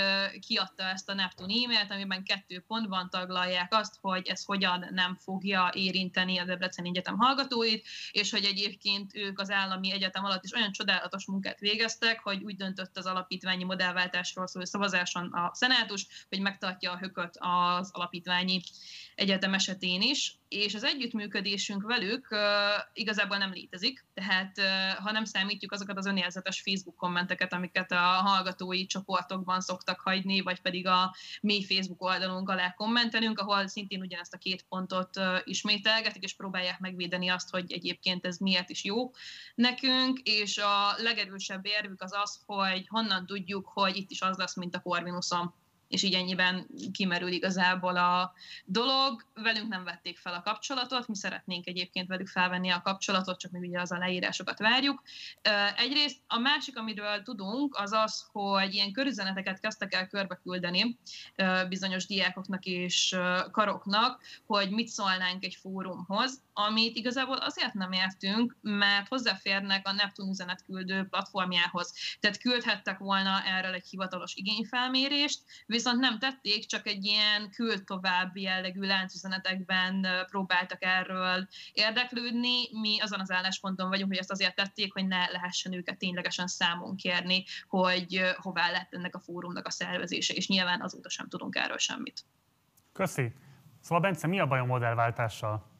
kiadta ezt a Neptun e-mailt, amiben kettő pontban taglalják azt, hogy ez hogyan nem fogja érinteni a Debreceni Egyetem hallgatóit, és hogy egyébként ők az állami egyetem alatt is olyan csodálatos munkát végeztek, hogy úgy döntött az alapítványi modellváltásról szóló szavazáson a szenátus, hogy megtartja a hököt az alapítványi egyetem esetén is, és az együttműködésünk velük uh, igazából nem létezik, tehát uh, ha nem számítjuk azokat az önérzetes Facebook kommenteket, amiket a hallgatói csoportokban szoktak hagyni, vagy pedig a mi Facebook oldalunk alá kommentelünk, ahol szintén ugyanezt a két pontot uh, ismételgetik, és próbálják megvédeni azt, hogy egyébként ez miért is jó nekünk, és a legerősebb érvük az az, hogy honnan tudjuk, hogy itt is az lesz, mint a Corvinuson és így ennyiben kimerül igazából a dolog. Velünk nem vették fel a kapcsolatot, mi szeretnénk egyébként velük felvenni a kapcsolatot, csak mi ugye az a leírásokat várjuk. Egyrészt a másik, amiről tudunk, az az, hogy ilyen körüzeneteket kezdtek el körbe küldeni bizonyos diákoknak és karoknak, hogy mit szólnánk egy fórumhoz, amit igazából azért nem értünk, mert hozzáférnek a Neptun üzenetküldő platformjához. Tehát küldhettek volna erről egy hivatalos igényfelmérést, viszont nem tették, csak egy ilyen küld tovább jellegű láncüzenetekben próbáltak erről érdeklődni. Mi azon az állásponton vagyunk, hogy ezt azért tették, hogy ne lehessen őket ténylegesen számon kérni, hogy hová lett ennek a fórumnak a szervezése, és nyilván azóta sem tudunk erről semmit. Köszi. Szóval Bence, mi a baj a modellváltással?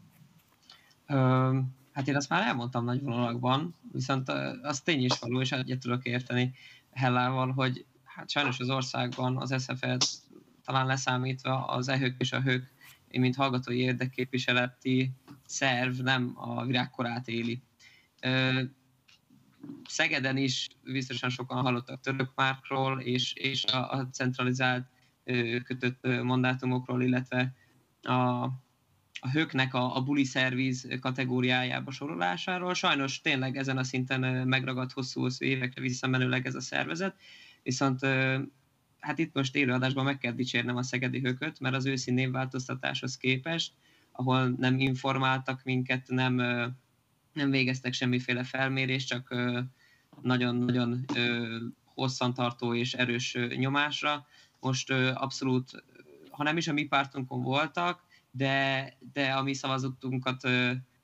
Hát én azt már elmondtam nagy vonalakban, viszont az tény is való, és egyet tudok érteni Hellával, hogy hát sajnos az országban az SZF-et talán leszámítva az ehők és a hők, mint hallgatói érdekképviseleti szerv nem a virágkorát éli. Szegeden is biztosan sokan hallottak török márkról, és, és a, a centralizált kötött mandátumokról, illetve a, a höknek a, a buli szerviz kategóriájába sorolásáról. Sajnos tényleg ezen a szinten megragadt hosszú-hosszú évekre visszamenőleg ez a szervezet, viszont hát itt most élőadásban meg kell dicsérnem a szegedi hököt, mert az őszi névváltoztatáshoz képest, ahol nem informáltak minket, nem, nem végeztek semmiféle felmérést, csak nagyon-nagyon hosszantartó és erős nyomásra. Most abszolút, ha nem is a mi pártunkon voltak, de, de a mi szavazottunkat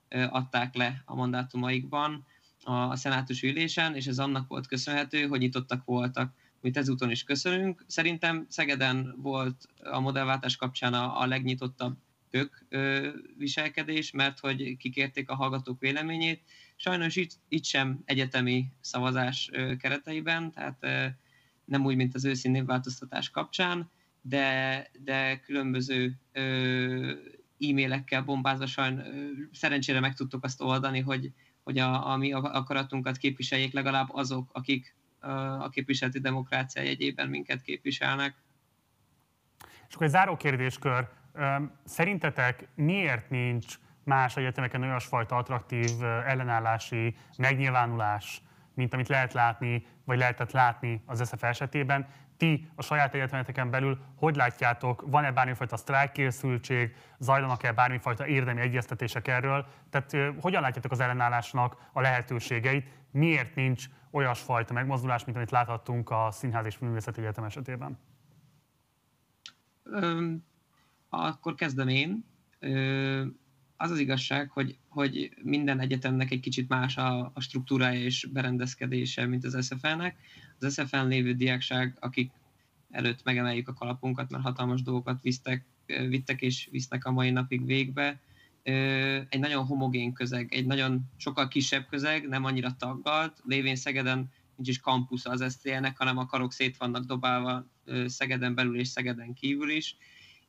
adták le a mandátumaikban a szenátus ülésen, és ez annak volt köszönhető, hogy nyitottak voltak amit ezúton is köszönünk. Szerintem Szegeden volt a modellváltás kapcsán a, a legnyitottabb tök ö, viselkedés, mert hogy kikérték a hallgatók véleményét. Sajnos itt, itt sem egyetemi szavazás ö, kereteiben, tehát ö, nem úgy, mint az őszi névváltoztatás kapcsán, de, de különböző e-mailekkel bombázva szerencsére meg tudtuk azt oldani, hogy, hogy a, a mi akaratunkat képviseljék legalább azok, akik a képviseleti demokrácia jegyében minket képviselnek. És akkor egy záró kérdéskör. Szerintetek miért nincs más egyetemeken olyasfajta attraktív ellenállási megnyilvánulás, mint amit lehet látni, vagy lehetett látni az SZF esetében. Ti a saját egyetemeteken belül hogy látjátok, van-e bármifajta sztrájkkészültség, zajlanak-e bármifajta érdemi egyeztetések erről? Tehát hogyan látjátok az ellenállásnak a lehetőségeit? Miért nincs olyasfajta megmozdulás, mint amit láthattunk a Színház és Művészeti Egyetem esetében? Öm, akkor kezdem én. Ö, az az igazság, hogy, hogy minden egyetemnek egy kicsit más a, a struktúrája és berendezkedése, mint az SFL-nek. Az SFL lévő diákság, akik előtt megemeljük a kalapunkat, mert hatalmas dolgokat visztek, vittek és visznek a mai napig végbe, egy nagyon homogén közeg, egy nagyon sokkal kisebb közeg, nem annyira taggalt, lévén Szegeden nincs is kampusz az SZTL-nek, hanem a karok szét vannak dobálva Szegeden belül és Szegeden kívül is,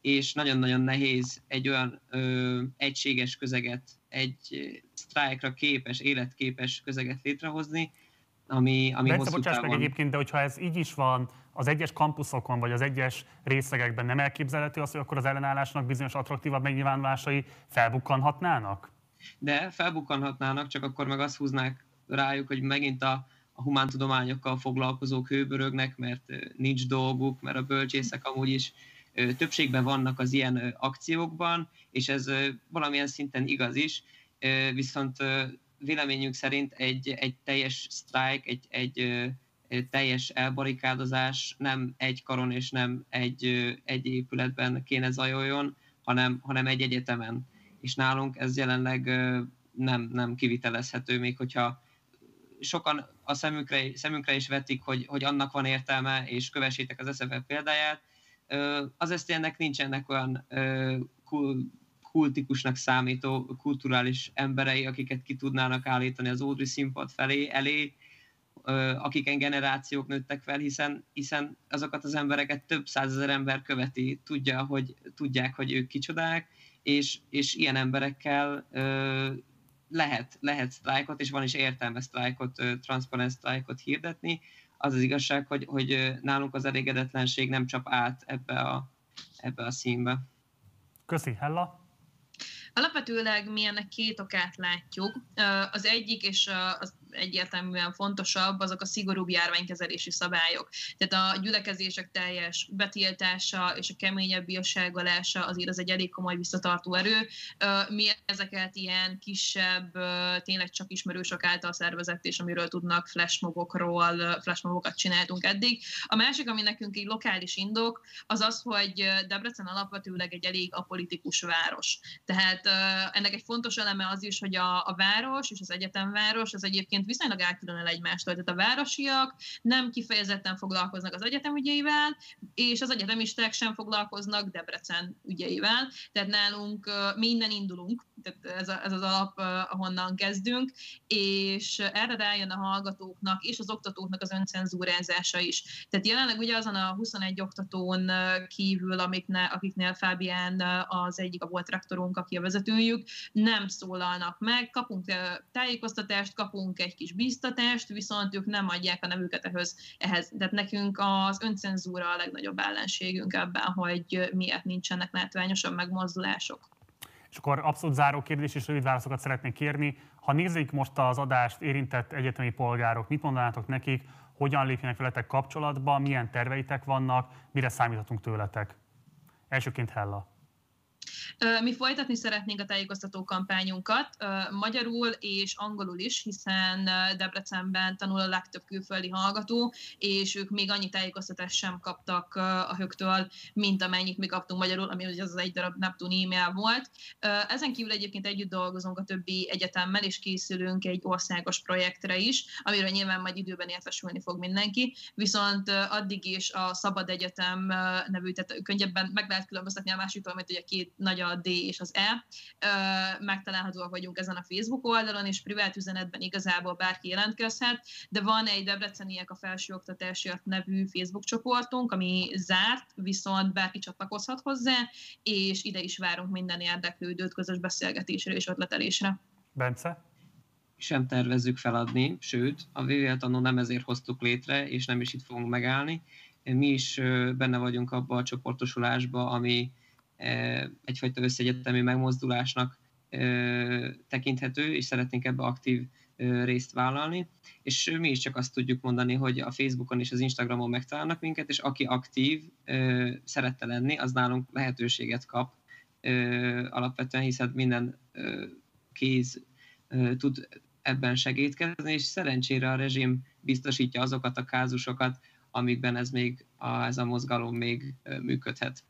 és nagyon-nagyon nehéz egy olyan ö, egységes közeget, egy sztrájkra képes, életképes közeget létrehozni, ami, ami de hosszú bocsáss meg egyébként, de hogyha ez így is van, az egyes kampuszokon vagy az egyes részlegekben nem elképzelhető az, hogy akkor az ellenállásnak bizonyos attraktívabb megnyilvánulásai felbukkanhatnának? De felbukkanhatnának, csak akkor meg azt húznák rájuk, hogy megint a, a humántudományokkal foglalkozók hőbörögnek, mert nincs dolguk, mert a bölcsészek amúgy is többségben vannak az ilyen akciókban, és ez valamilyen szinten igaz is, viszont véleményünk szerint egy, egy teljes sztrájk, egy, egy, teljes elbarikádozás nem egy karon és nem egy, egy épületben kéne zajoljon, hanem, hanem egy egyetemen. És nálunk ez jelenleg nem, nem kivitelezhető, még hogyha sokan a szemükre, szemünkre is vetik, hogy, hogy annak van értelme, és kövessétek az SFF példáját. Az SZTN-nek nincsenek olyan kultikusnak számító kulturális emberei, akiket ki tudnának állítani az Audrey színpad felé, elé, akiken generációk nőttek fel, hiszen, hiszen azokat az embereket több százezer ember követi, tudja, hogy, tudják, hogy ők kicsodák, és, és ilyen emberekkel ö, lehet, lehet sztrájkot, és van is értelme sztrájkot, transzparens sztrájkot hirdetni. Az az igazság, hogy, hogy nálunk az elégedetlenség nem csap át ebbe a, ebbe a színbe. Köszi, Hella! Alapvetőleg mi ennek két okát látjuk. Az egyik, és az egyértelműen fontosabb, azok a szigorúbb járványkezelési szabályok. Tehát a gyülekezések teljes betiltása és a keményebb bírságolása azért az egy elég komoly visszatartó erő. Mi ezeket ilyen kisebb, tényleg csak ismerősök által szervezett, és amiről tudnak flashmobokról, flashmobokat csináltunk eddig. A másik, ami nekünk egy lokális indok, az az, hogy Debrecen alapvetőleg egy elég apolitikus város. Tehát ennek egy fontos eleme az is, hogy a, a város és az egyetemváros az egyébként egyébként viszonylag elkülönül egymástól. Tehát a városiak nem kifejezetten foglalkoznak az egyetem ügyeivel, és az egyetemisták sem foglalkoznak Debrecen ügyeivel. Tehát nálunk mi innen indulunk, tehát ez, a, ez az alap, ahonnan kezdünk, és erre rájön a hallgatóknak és az oktatóknak az öncenzúrázása is. Tehát jelenleg ugye azon a 21 oktatón kívül, amikne, akiknél Fábián az egyik a volt rektorunk, aki a vezetőjük, nem szólalnak meg, kapunk tájékoztatást, kapunk egy kis biztatást, viszont ők nem adják a nevüket ehhez. ehhez. Tehát nekünk az öncenzúra a legnagyobb ellenségünk ebben, hogy miért nincsenek látványosabb megmozdulások. És akkor abszolút záró kérdés és rövid válaszokat szeretnék kérni. Ha nézik most az adást érintett egyetemi polgárok, mit mondanátok nekik, hogyan lépjenek veletek kapcsolatba, milyen terveitek vannak, mire számíthatunk tőletek? Elsőként Hella. Mi folytatni szeretnénk a tájékoztató kampányunkat, magyarul és angolul is, hiszen Debrecenben tanul a legtöbb külföldi hallgató, és ők még annyi tájékoztatást sem kaptak a högtől, mint amennyit mi kaptunk magyarul, ami ugye az egy darab Neptun e-mail volt. Ezen kívül egyébként együtt dolgozunk a többi egyetemmel, és készülünk egy országos projektre is, amiről nyilván majd időben értesülni fog mindenki, viszont addig is a Szabad Egyetem nevű, tehát könnyebben meg lehet különböztetni a másiktól, mert ugye két nagy a D és az E. Megtalálhatóak vagyunk ezen a Facebook oldalon, és privát üzenetben igazából bárki jelentkezhet, de van egy Debreceniek a felsőoktatásért nevű Facebook csoportunk, ami zárt, viszont bárki csatlakozhat hozzá, és ide is várunk minden érdeklődőt közös beszélgetésre és ötletelésre. Bence? sem tervezzük feladni, sőt, a VVL tanul nem ezért hoztuk létre, és nem is itt fogunk megállni. Mi is benne vagyunk abba a csoportosulásba, ami egyfajta összegyetemi megmozdulásnak tekinthető, és szeretnénk ebbe aktív részt vállalni, és mi is csak azt tudjuk mondani, hogy a Facebookon és az Instagramon megtalálnak minket, és aki aktív szerette lenni, az nálunk lehetőséget kap alapvetően, hiszen minden kéz tud ebben segítkezni, és szerencsére a rezsim biztosítja azokat a kázusokat, amikben ez még a, ez a mozgalom még működhet.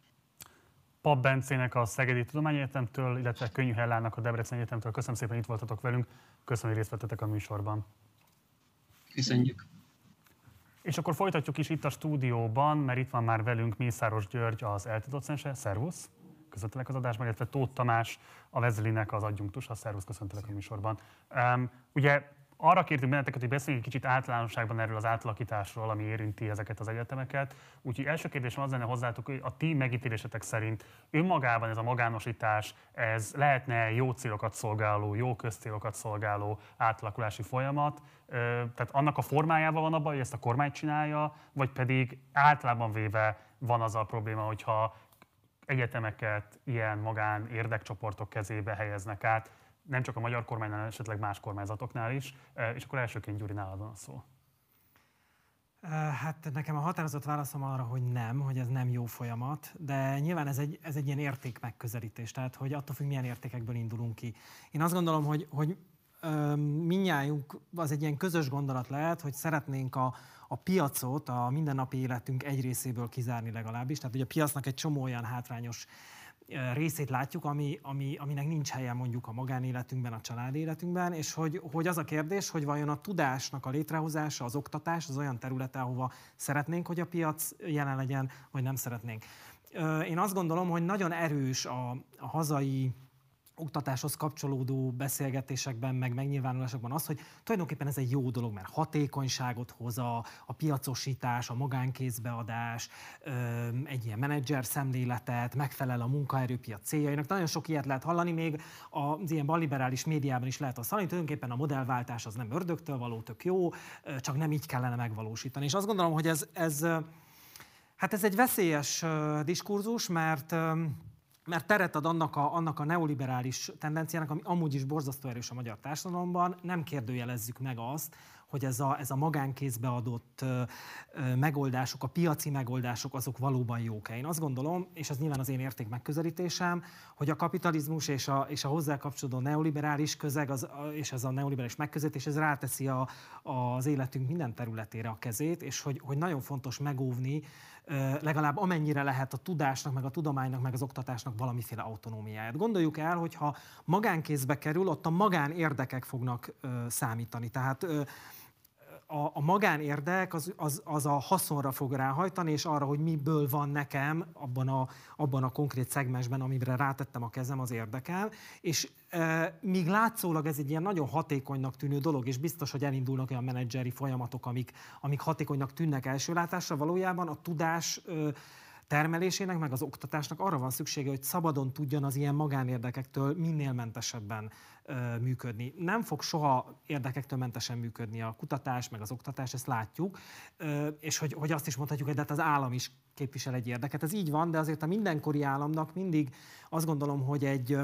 Pap Bencének a Szegedi Tudományegyetemtől, illetve Könnyű Hellának a Debrecen Egyetemtől. Köszönöm szépen, hogy itt voltatok velünk. Köszönöm, hogy részt vettetek a műsorban. Köszönjük. És akkor folytatjuk is itt a stúdióban, mert itt van már velünk Mészáros György, az eltudott szense. Szervusz! Köszöntelek az adásban, illetve Tóth Tamás, a Vezelinek az adjunktusa. Szervusz, köszöntelek a műsorban. Um, ugye arra kértünk benneteket, hogy beszéljünk kicsit általánosságban erről az átalakításról, ami érinti ezeket az egyetemeket. Úgyhogy első kérdésem az lenne hozzátok, hogy a ti megítélésetek szerint önmagában ez a magánosítás, ez lehetne jó célokat szolgáló, jó közcélokat szolgáló átalakulási folyamat, tehát annak a formájában van abban, hogy ezt a kormány csinálja, vagy pedig általában véve van az a probléma, hogyha egyetemeket ilyen magán érdekcsoportok kezébe helyeznek át, nem csak a magyar kormánynál, esetleg más kormányzatoknál is. És akkor elsőként Gyuri, nálad van a szó. Hát nekem a határozott válaszom arra, hogy nem, hogy ez nem jó folyamat, de nyilván ez egy, ez egy ilyen érték megközelítés, tehát hogy attól függ, milyen értékekből indulunk ki. Én azt gondolom, hogy, hogy minnyájunk az egy ilyen közös gondolat lehet, hogy szeretnénk a, a piacot a mindennapi életünk egy részéből kizárni legalábbis. Tehát, hogy a piacnak egy csomó olyan hátrányos részét látjuk, ami, ami, aminek nincs helye mondjuk a magánéletünkben, a család életünkben, és hogy, hogy az a kérdés, hogy vajon a tudásnak a létrehozása, az oktatás az olyan terület, ahova szeretnénk, hogy a piac jelen legyen, vagy nem szeretnénk. Én azt gondolom, hogy nagyon erős a, a hazai oktatáshoz kapcsolódó beszélgetésekben, meg megnyilvánulásokban az, hogy tulajdonképpen ez egy jó dolog, mert hatékonyságot hoz a, a piacosítás, a magánkézbeadás, egy ilyen menedzser szemléletet, megfelel a munkaerőpiac céljainak. Nagyon sok ilyet lehet hallani, még az ilyen balliberális médiában is lehet azt hallani, tulajdonképpen a modellváltás az nem ördögtől való, tök jó, csak nem így kellene megvalósítani. És azt gondolom, hogy ez, ez hát ez egy veszélyes diskurzus, mert mert teret ad annak a, annak a neoliberális tendenciának, ami amúgy is borzasztó erős a magyar társadalomban, nem kérdőjelezzük meg azt, hogy ez a, ez a magánkézbe adott megoldások, a piaci megoldások, azok valóban jók -e. Én azt gondolom, és ez nyilván az én érték megközelítésem, hogy a kapitalizmus és a, és a hozzá kapcsolódó neoliberális közeg, az, és ez a neoliberális megközelítés, ez ráteszi a, az életünk minden területére a kezét, és hogy, hogy nagyon fontos megóvni legalább amennyire lehet a tudásnak, meg a tudománynak, meg az oktatásnak valamiféle autonómiáját. Gondoljuk el, hogy ha magánkézbe kerül, ott a magán érdekek fognak számítani. Tehát a, a magánérdek az, az, az a haszonra fog ráhajtani, és arra, hogy miből van nekem abban a, abban a konkrét szegmensben, amire rátettem a kezem, az érdekel. És e, míg látszólag ez egy ilyen nagyon hatékonynak tűnő dolog, és biztos, hogy elindulnak olyan menedzseri folyamatok, amik, amik hatékonynak tűnnek első látásra, valójában a tudás e, termelésének, meg az oktatásnak arra van szüksége, hogy szabadon tudjon az ilyen magánérdekektől minél mentesebben működni. Nem fog soha érdekektől mentesen működni a kutatás, meg az oktatás, ezt látjuk, és hogy, hogy azt is mondhatjuk, hogy de hát az állam is képvisel egy érdeket. Ez így van, de azért a mindenkori államnak mindig azt gondolom, hogy egy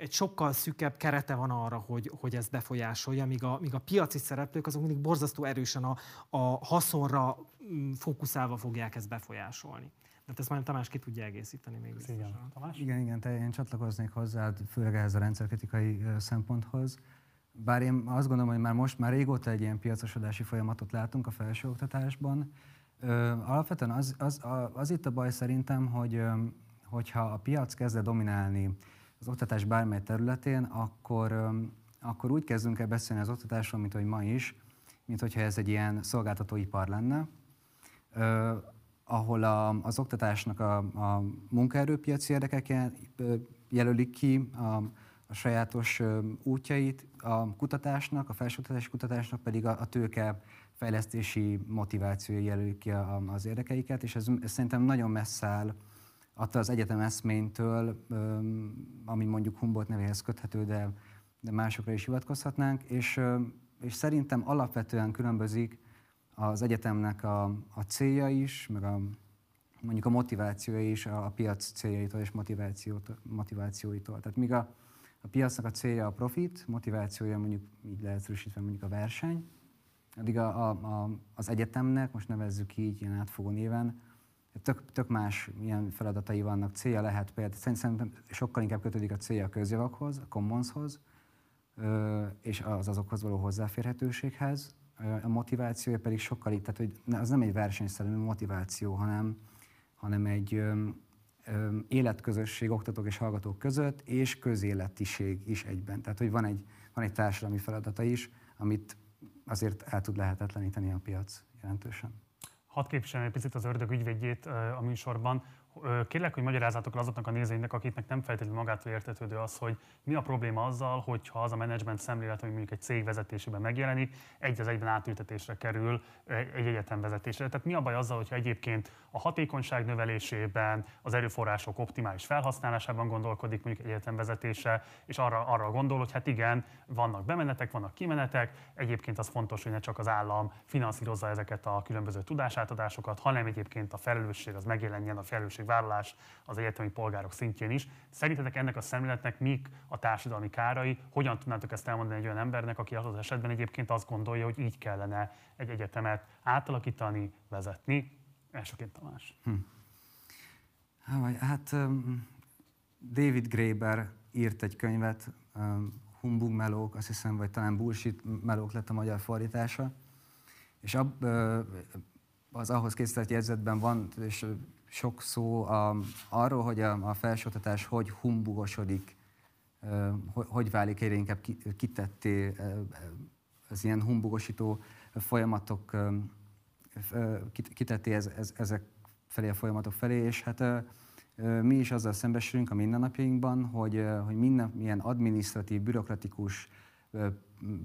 egy sokkal szűkebb kerete van arra, hogy, hogy ez befolyásolja, míg a, míg a piaci szereplők azok mindig borzasztó erősen a, a haszonra mm, fókuszálva fogják ezt befolyásolni. Tehát ezt majd Tamás ki tudja egészíteni még Igen. Tamás? Igen, igen, te én csatlakoznék hozzá, főleg ehhez a rendszerkritikai szemponthoz. Bár én azt gondolom, hogy már most, már régóta egy ilyen piacosodási folyamatot látunk a felsőoktatásban. Alapvetően az, az, az itt a baj szerintem, hogy hogyha a piac kezd dominálni az oktatás bármely területén, akkor, akkor úgy kezdünk el beszélni az oktatásról, mint hogy ma is, mint hogyha ez egy ilyen szolgáltatóipar lenne ahol a, az oktatásnak a, a munkaerőpiaci érdekek jelölik ki a, a sajátos útjait, a kutatásnak, a felsőoktatási kutatásnak pedig a, a tőke fejlesztési motivációja jelölik ki a, az érdekeiket, és ez, ez szerintem nagyon messze áll attól az egyetem eszménytől, ami mondjuk Humboldt nevéhez köthető, de, de másokra is hivatkozhatnánk, és, és szerintem alapvetően különbözik az egyetemnek a, a célja is, meg a, mondjuk a motivációja is a, a piac céljaitól és motivációitól. Tehát míg a, a piacnak a célja a profit, motivációja mondjuk így leegyszerűsítve mondjuk a verseny, addig a, a, a, az egyetemnek, most nevezzük így ilyen átfogó néven, tök, tök más ilyen feladatai vannak. Célja lehet például, szerintem sokkal inkább kötődik a célja a közjavakhoz, a commonshoz, és az azokhoz való hozzáférhetőséghez, a motivációja pedig sokkal, tehát hogy az nem egy versenyszerű motiváció, hanem, hanem egy ö, életközösség oktatók és hallgatók között, és közéletiség is egyben. Tehát, hogy van egy, van egy társadalmi feladata is, amit azért el tud lehetetleníteni a piac jelentősen. Hadd képviselni egy picit az ördög ügyvédjét a műsorban. Kérlek, hogy magyarázatok azoknak a nézőinknek, akiknek nem feltétlenül magától értetődő az, hogy mi a probléma azzal, hogyha az a menedzsment szemlélet, ami mondjuk egy cég vezetésében megjelenik, egy az egyben átültetésre kerül egy egyetem vezetésre. Tehát mi a baj azzal, hogyha egyébként a hatékonyság növelésében, az erőforrások optimális felhasználásában gondolkodik mondjuk egy egyetem vezetése, és arra, arra gondol, hogy hát igen, vannak bemenetek, vannak kimenetek, egyébként az fontos, hogy ne csak az állam finanszírozza ezeket a különböző tudásátadásokat, hanem egyébként a felelősség az megjelenjen, a felelősségvállalás az egyetemi polgárok szintjén is. Szerintetek ennek a szemléletnek mik a társadalmi kárai? Hogyan tudnátok ezt elmondani egy olyan embernek, aki az esetben egyébként azt gondolja, hogy így kellene egy egyetemet átalakítani, vezetni? Elsőként Tamás. Hm. Hát David Graeber írt egy könyvet, um, Humbug melók, azt hiszem, vagy talán bullshit melók lett a magyar fordítása, és ab, az ahhoz készített jegyzetben van és sok szó a, arról, hogy a, a felsőoktatás hogy humbugosodik, hogy, hogy válik egyre inkább kitetté az ilyen humbugosító folyamatok kitetté ez, ez, ezek felé a folyamatok felé, és hát mi is azzal szembesülünk a mindennapjainkban, hogy, hogy minden ilyen adminisztratív, bürokratikus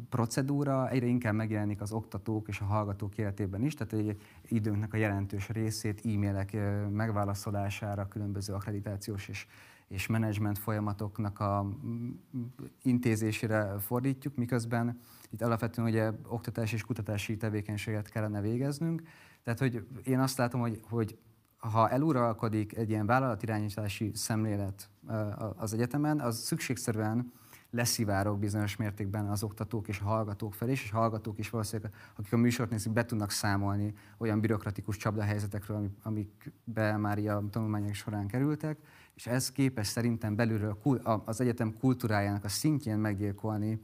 procedúra egyre inkább megjelenik az oktatók és a hallgatók életében is, tehát egy időnknek a jelentős részét e-mailek megválaszolására, különböző akkreditációs és, és menedzsment folyamatoknak a intézésére fordítjuk, miközben itt alapvetően ugye oktatási és kutatási tevékenységet kellene végeznünk. Tehát, hogy én azt látom, hogy, hogy ha eluralkodik egy ilyen vállalatirányítási szemlélet az egyetemen, az szükségszerűen leszivárok bizonyos mértékben az oktatók és a hallgatók felé, és a hallgatók is valószínűleg, akik a műsort nézik, be tudnak számolni olyan bürokratikus csapdahelyzetekről, amikbe már a tanulmányok során kerültek, és ez képes szerintem belülről az egyetem kultúrájának a szintjén meggyilkolni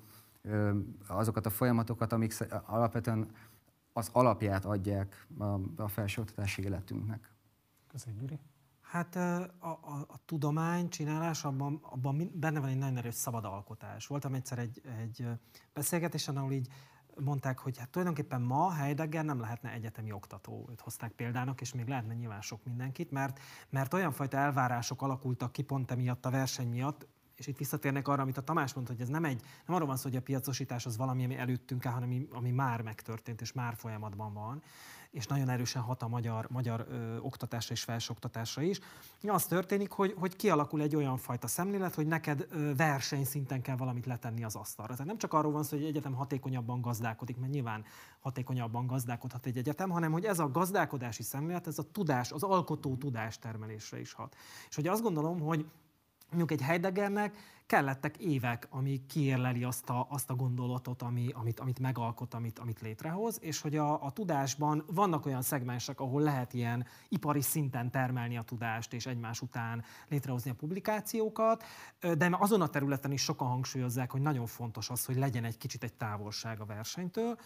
azokat a folyamatokat, amik alapvetően az alapját adják a felsőoktatási életünknek. Köszönjük, Gyuri. Hát a, a, a tudomány csinálás, abban, abban benne van egy nagyon erős szabad alkotás. Voltam egyszer egy, egy beszélgetésen, ahol így mondták, hogy hát tulajdonképpen ma Heidegger nem lehetne egyetemi oktató. Őt hozták példának, és még lehetne nyilván sok mindenkit, mert, mert olyan fajta elvárások alakultak ki pont emiatt a verseny miatt, és itt visszatérnek arra, amit a Tamás mondta, hogy ez nem egy, nem arról van szó, hogy a piacosítás az valami, ami előttünk áll, hanem ami, ami már megtörtént és már folyamatban van és nagyon erősen hat a magyar, magyar ö, oktatásra és felsőoktatásra is. Az történik, hogy, hogy kialakul egy olyan fajta szemlélet, hogy neked ö, versenyszinten kell valamit letenni az asztalra. Tehát nem csak arról van szó, hogy egy egyetem hatékonyabban gazdálkodik, mert nyilván hatékonyabban gazdálkodhat egy egyetem, hanem hogy ez a gazdálkodási szemlélet, ez a tudás, az alkotó tudás termelésre is hat. És hogy azt gondolom, hogy mondjuk egy Heideggernek kellettek évek, ami kiérleli azt a, azt a gondolatot, ami, amit, amit megalkot, amit, amit létrehoz, és hogy a, a tudásban vannak olyan szegmensek, ahol lehet ilyen ipari szinten termelni a tudást, és egymás után létrehozni a publikációkat, de azon a területen is sokan hangsúlyozzák, hogy nagyon fontos az, hogy legyen egy kicsit egy távolság a versenytől,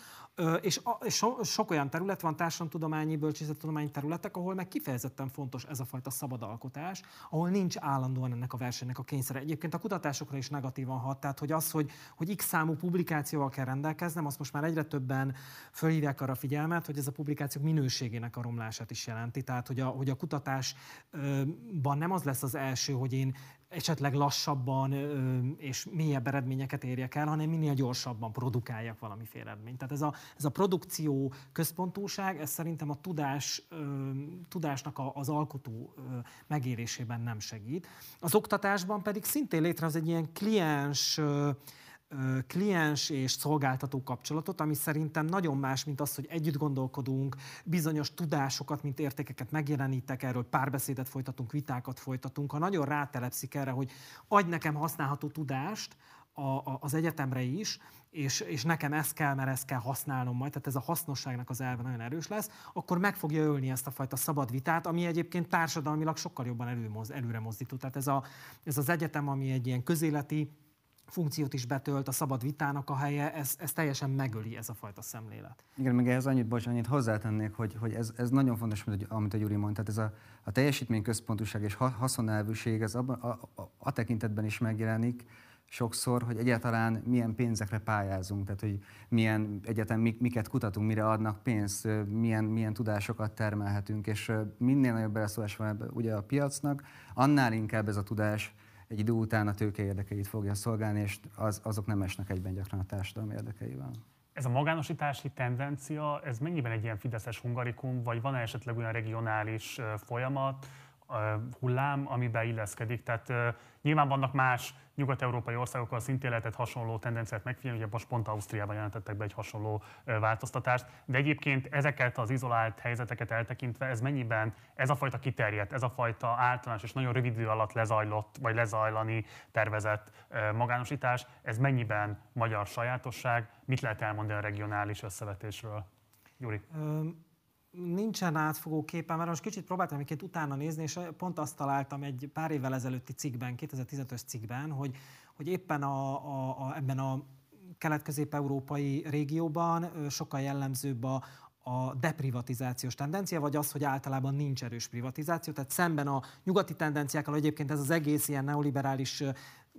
és, a, és so, sok olyan terület van, társadalomtudományi, bölcsészettudományi területek, ahol meg kifejezetten fontos ez a fajta szabad alkotás, ahol nincs állandóan ennek a versenynek a kényszere. Egyébként a kutatás kutatásokra is negatívan hat. Tehát, hogy az, hogy, hogy x számú publikációval kell rendelkeznem, azt most már egyre többen fölhívják arra figyelmet, hogy ez a publikációk minőségének a romlását is jelenti. Tehát, hogy a, hogy a kutatásban nem az lesz az első, hogy én esetleg lassabban és mélyebb eredményeket érjek el, hanem minél gyorsabban produkáljak valamiféle eredményt. Tehát ez a, ez a produkció központúság, ez szerintem a tudás, tudásnak az alkotó megérésében nem segít. Az oktatásban pedig szintén létrehoz egy ilyen kliens kliens és szolgáltató kapcsolatot, ami szerintem nagyon más, mint az, hogy együtt gondolkodunk, bizonyos tudásokat, mint értékeket megjelenítek, erről párbeszédet folytatunk, vitákat folytatunk. Ha nagyon rátelepszik erre, hogy adj nekem használható tudást, a, a, az egyetemre is, és, és nekem ezt kell, mert ezt kell használnom majd, tehát ez a hasznosságnak az elve nagyon erős lesz, akkor meg fogja ölni ezt a fajta szabad vitát, ami egyébként társadalmilag sokkal jobban előmoz, előre mozdító. Tehát ez, a, ez az egyetem, ami egy ilyen közéleti funkciót is betölt, a szabad vitának a helye, ez, ez teljesen megöli ez a fajta szemlélet. Igen, meg ehhez annyit, bocs, annyit hozzátennék, hogy, hogy ez, ez nagyon fontos, amit a Gyuri mondta, tehát ez a, a teljesítményközpontúság és haszonelvűség, ez a, a, a, a tekintetben is megjelenik, sokszor, hogy egyáltalán milyen pénzekre pályázunk, tehát hogy milyen egyetem, miket kutatunk, mire adnak pénzt, milyen, milyen tudásokat termelhetünk, és minél nagyobb beleszólás van ugye a piacnak, annál inkább ez a tudás egy idő után a tőke érdekeit fogja szolgálni, és az, azok nem esnek egyben gyakran a társadalmi érdekeivel. Ez a magánosítási tendencia, ez mennyiben egy ilyen fideszes hungarikum, vagy van-e esetleg olyan regionális folyamat, hullám, amiben illeszkedik? Tehát nyilván vannak más nyugat-európai országokkal szintén lehetett hasonló tendenciát megfigyelni, ugye most pont Ausztriában jelentettek be egy hasonló változtatást, de egyébként ezeket az izolált helyzeteket eltekintve, ez mennyiben ez a fajta kiterjedt, ez a fajta általános és nagyon rövid idő alatt lezajlott, vagy lezajlani tervezett magánosítás, ez mennyiben magyar sajátosság, mit lehet elmondani a regionális összevetésről? Gyuri. Nincsen átfogó képen, mert most kicsit próbáltam egyébként utána nézni, és pont azt találtam egy pár évvel ezelőtti cikkben, 2015-ös cikkben, hogy, hogy éppen a, a, a, ebben a kelet-közép-európai régióban sokkal jellemzőbb a, a deprivatizációs tendencia, vagy az, hogy általában nincs erős privatizáció. Tehát szemben a nyugati tendenciákkal, egyébként ez az egész ilyen neoliberális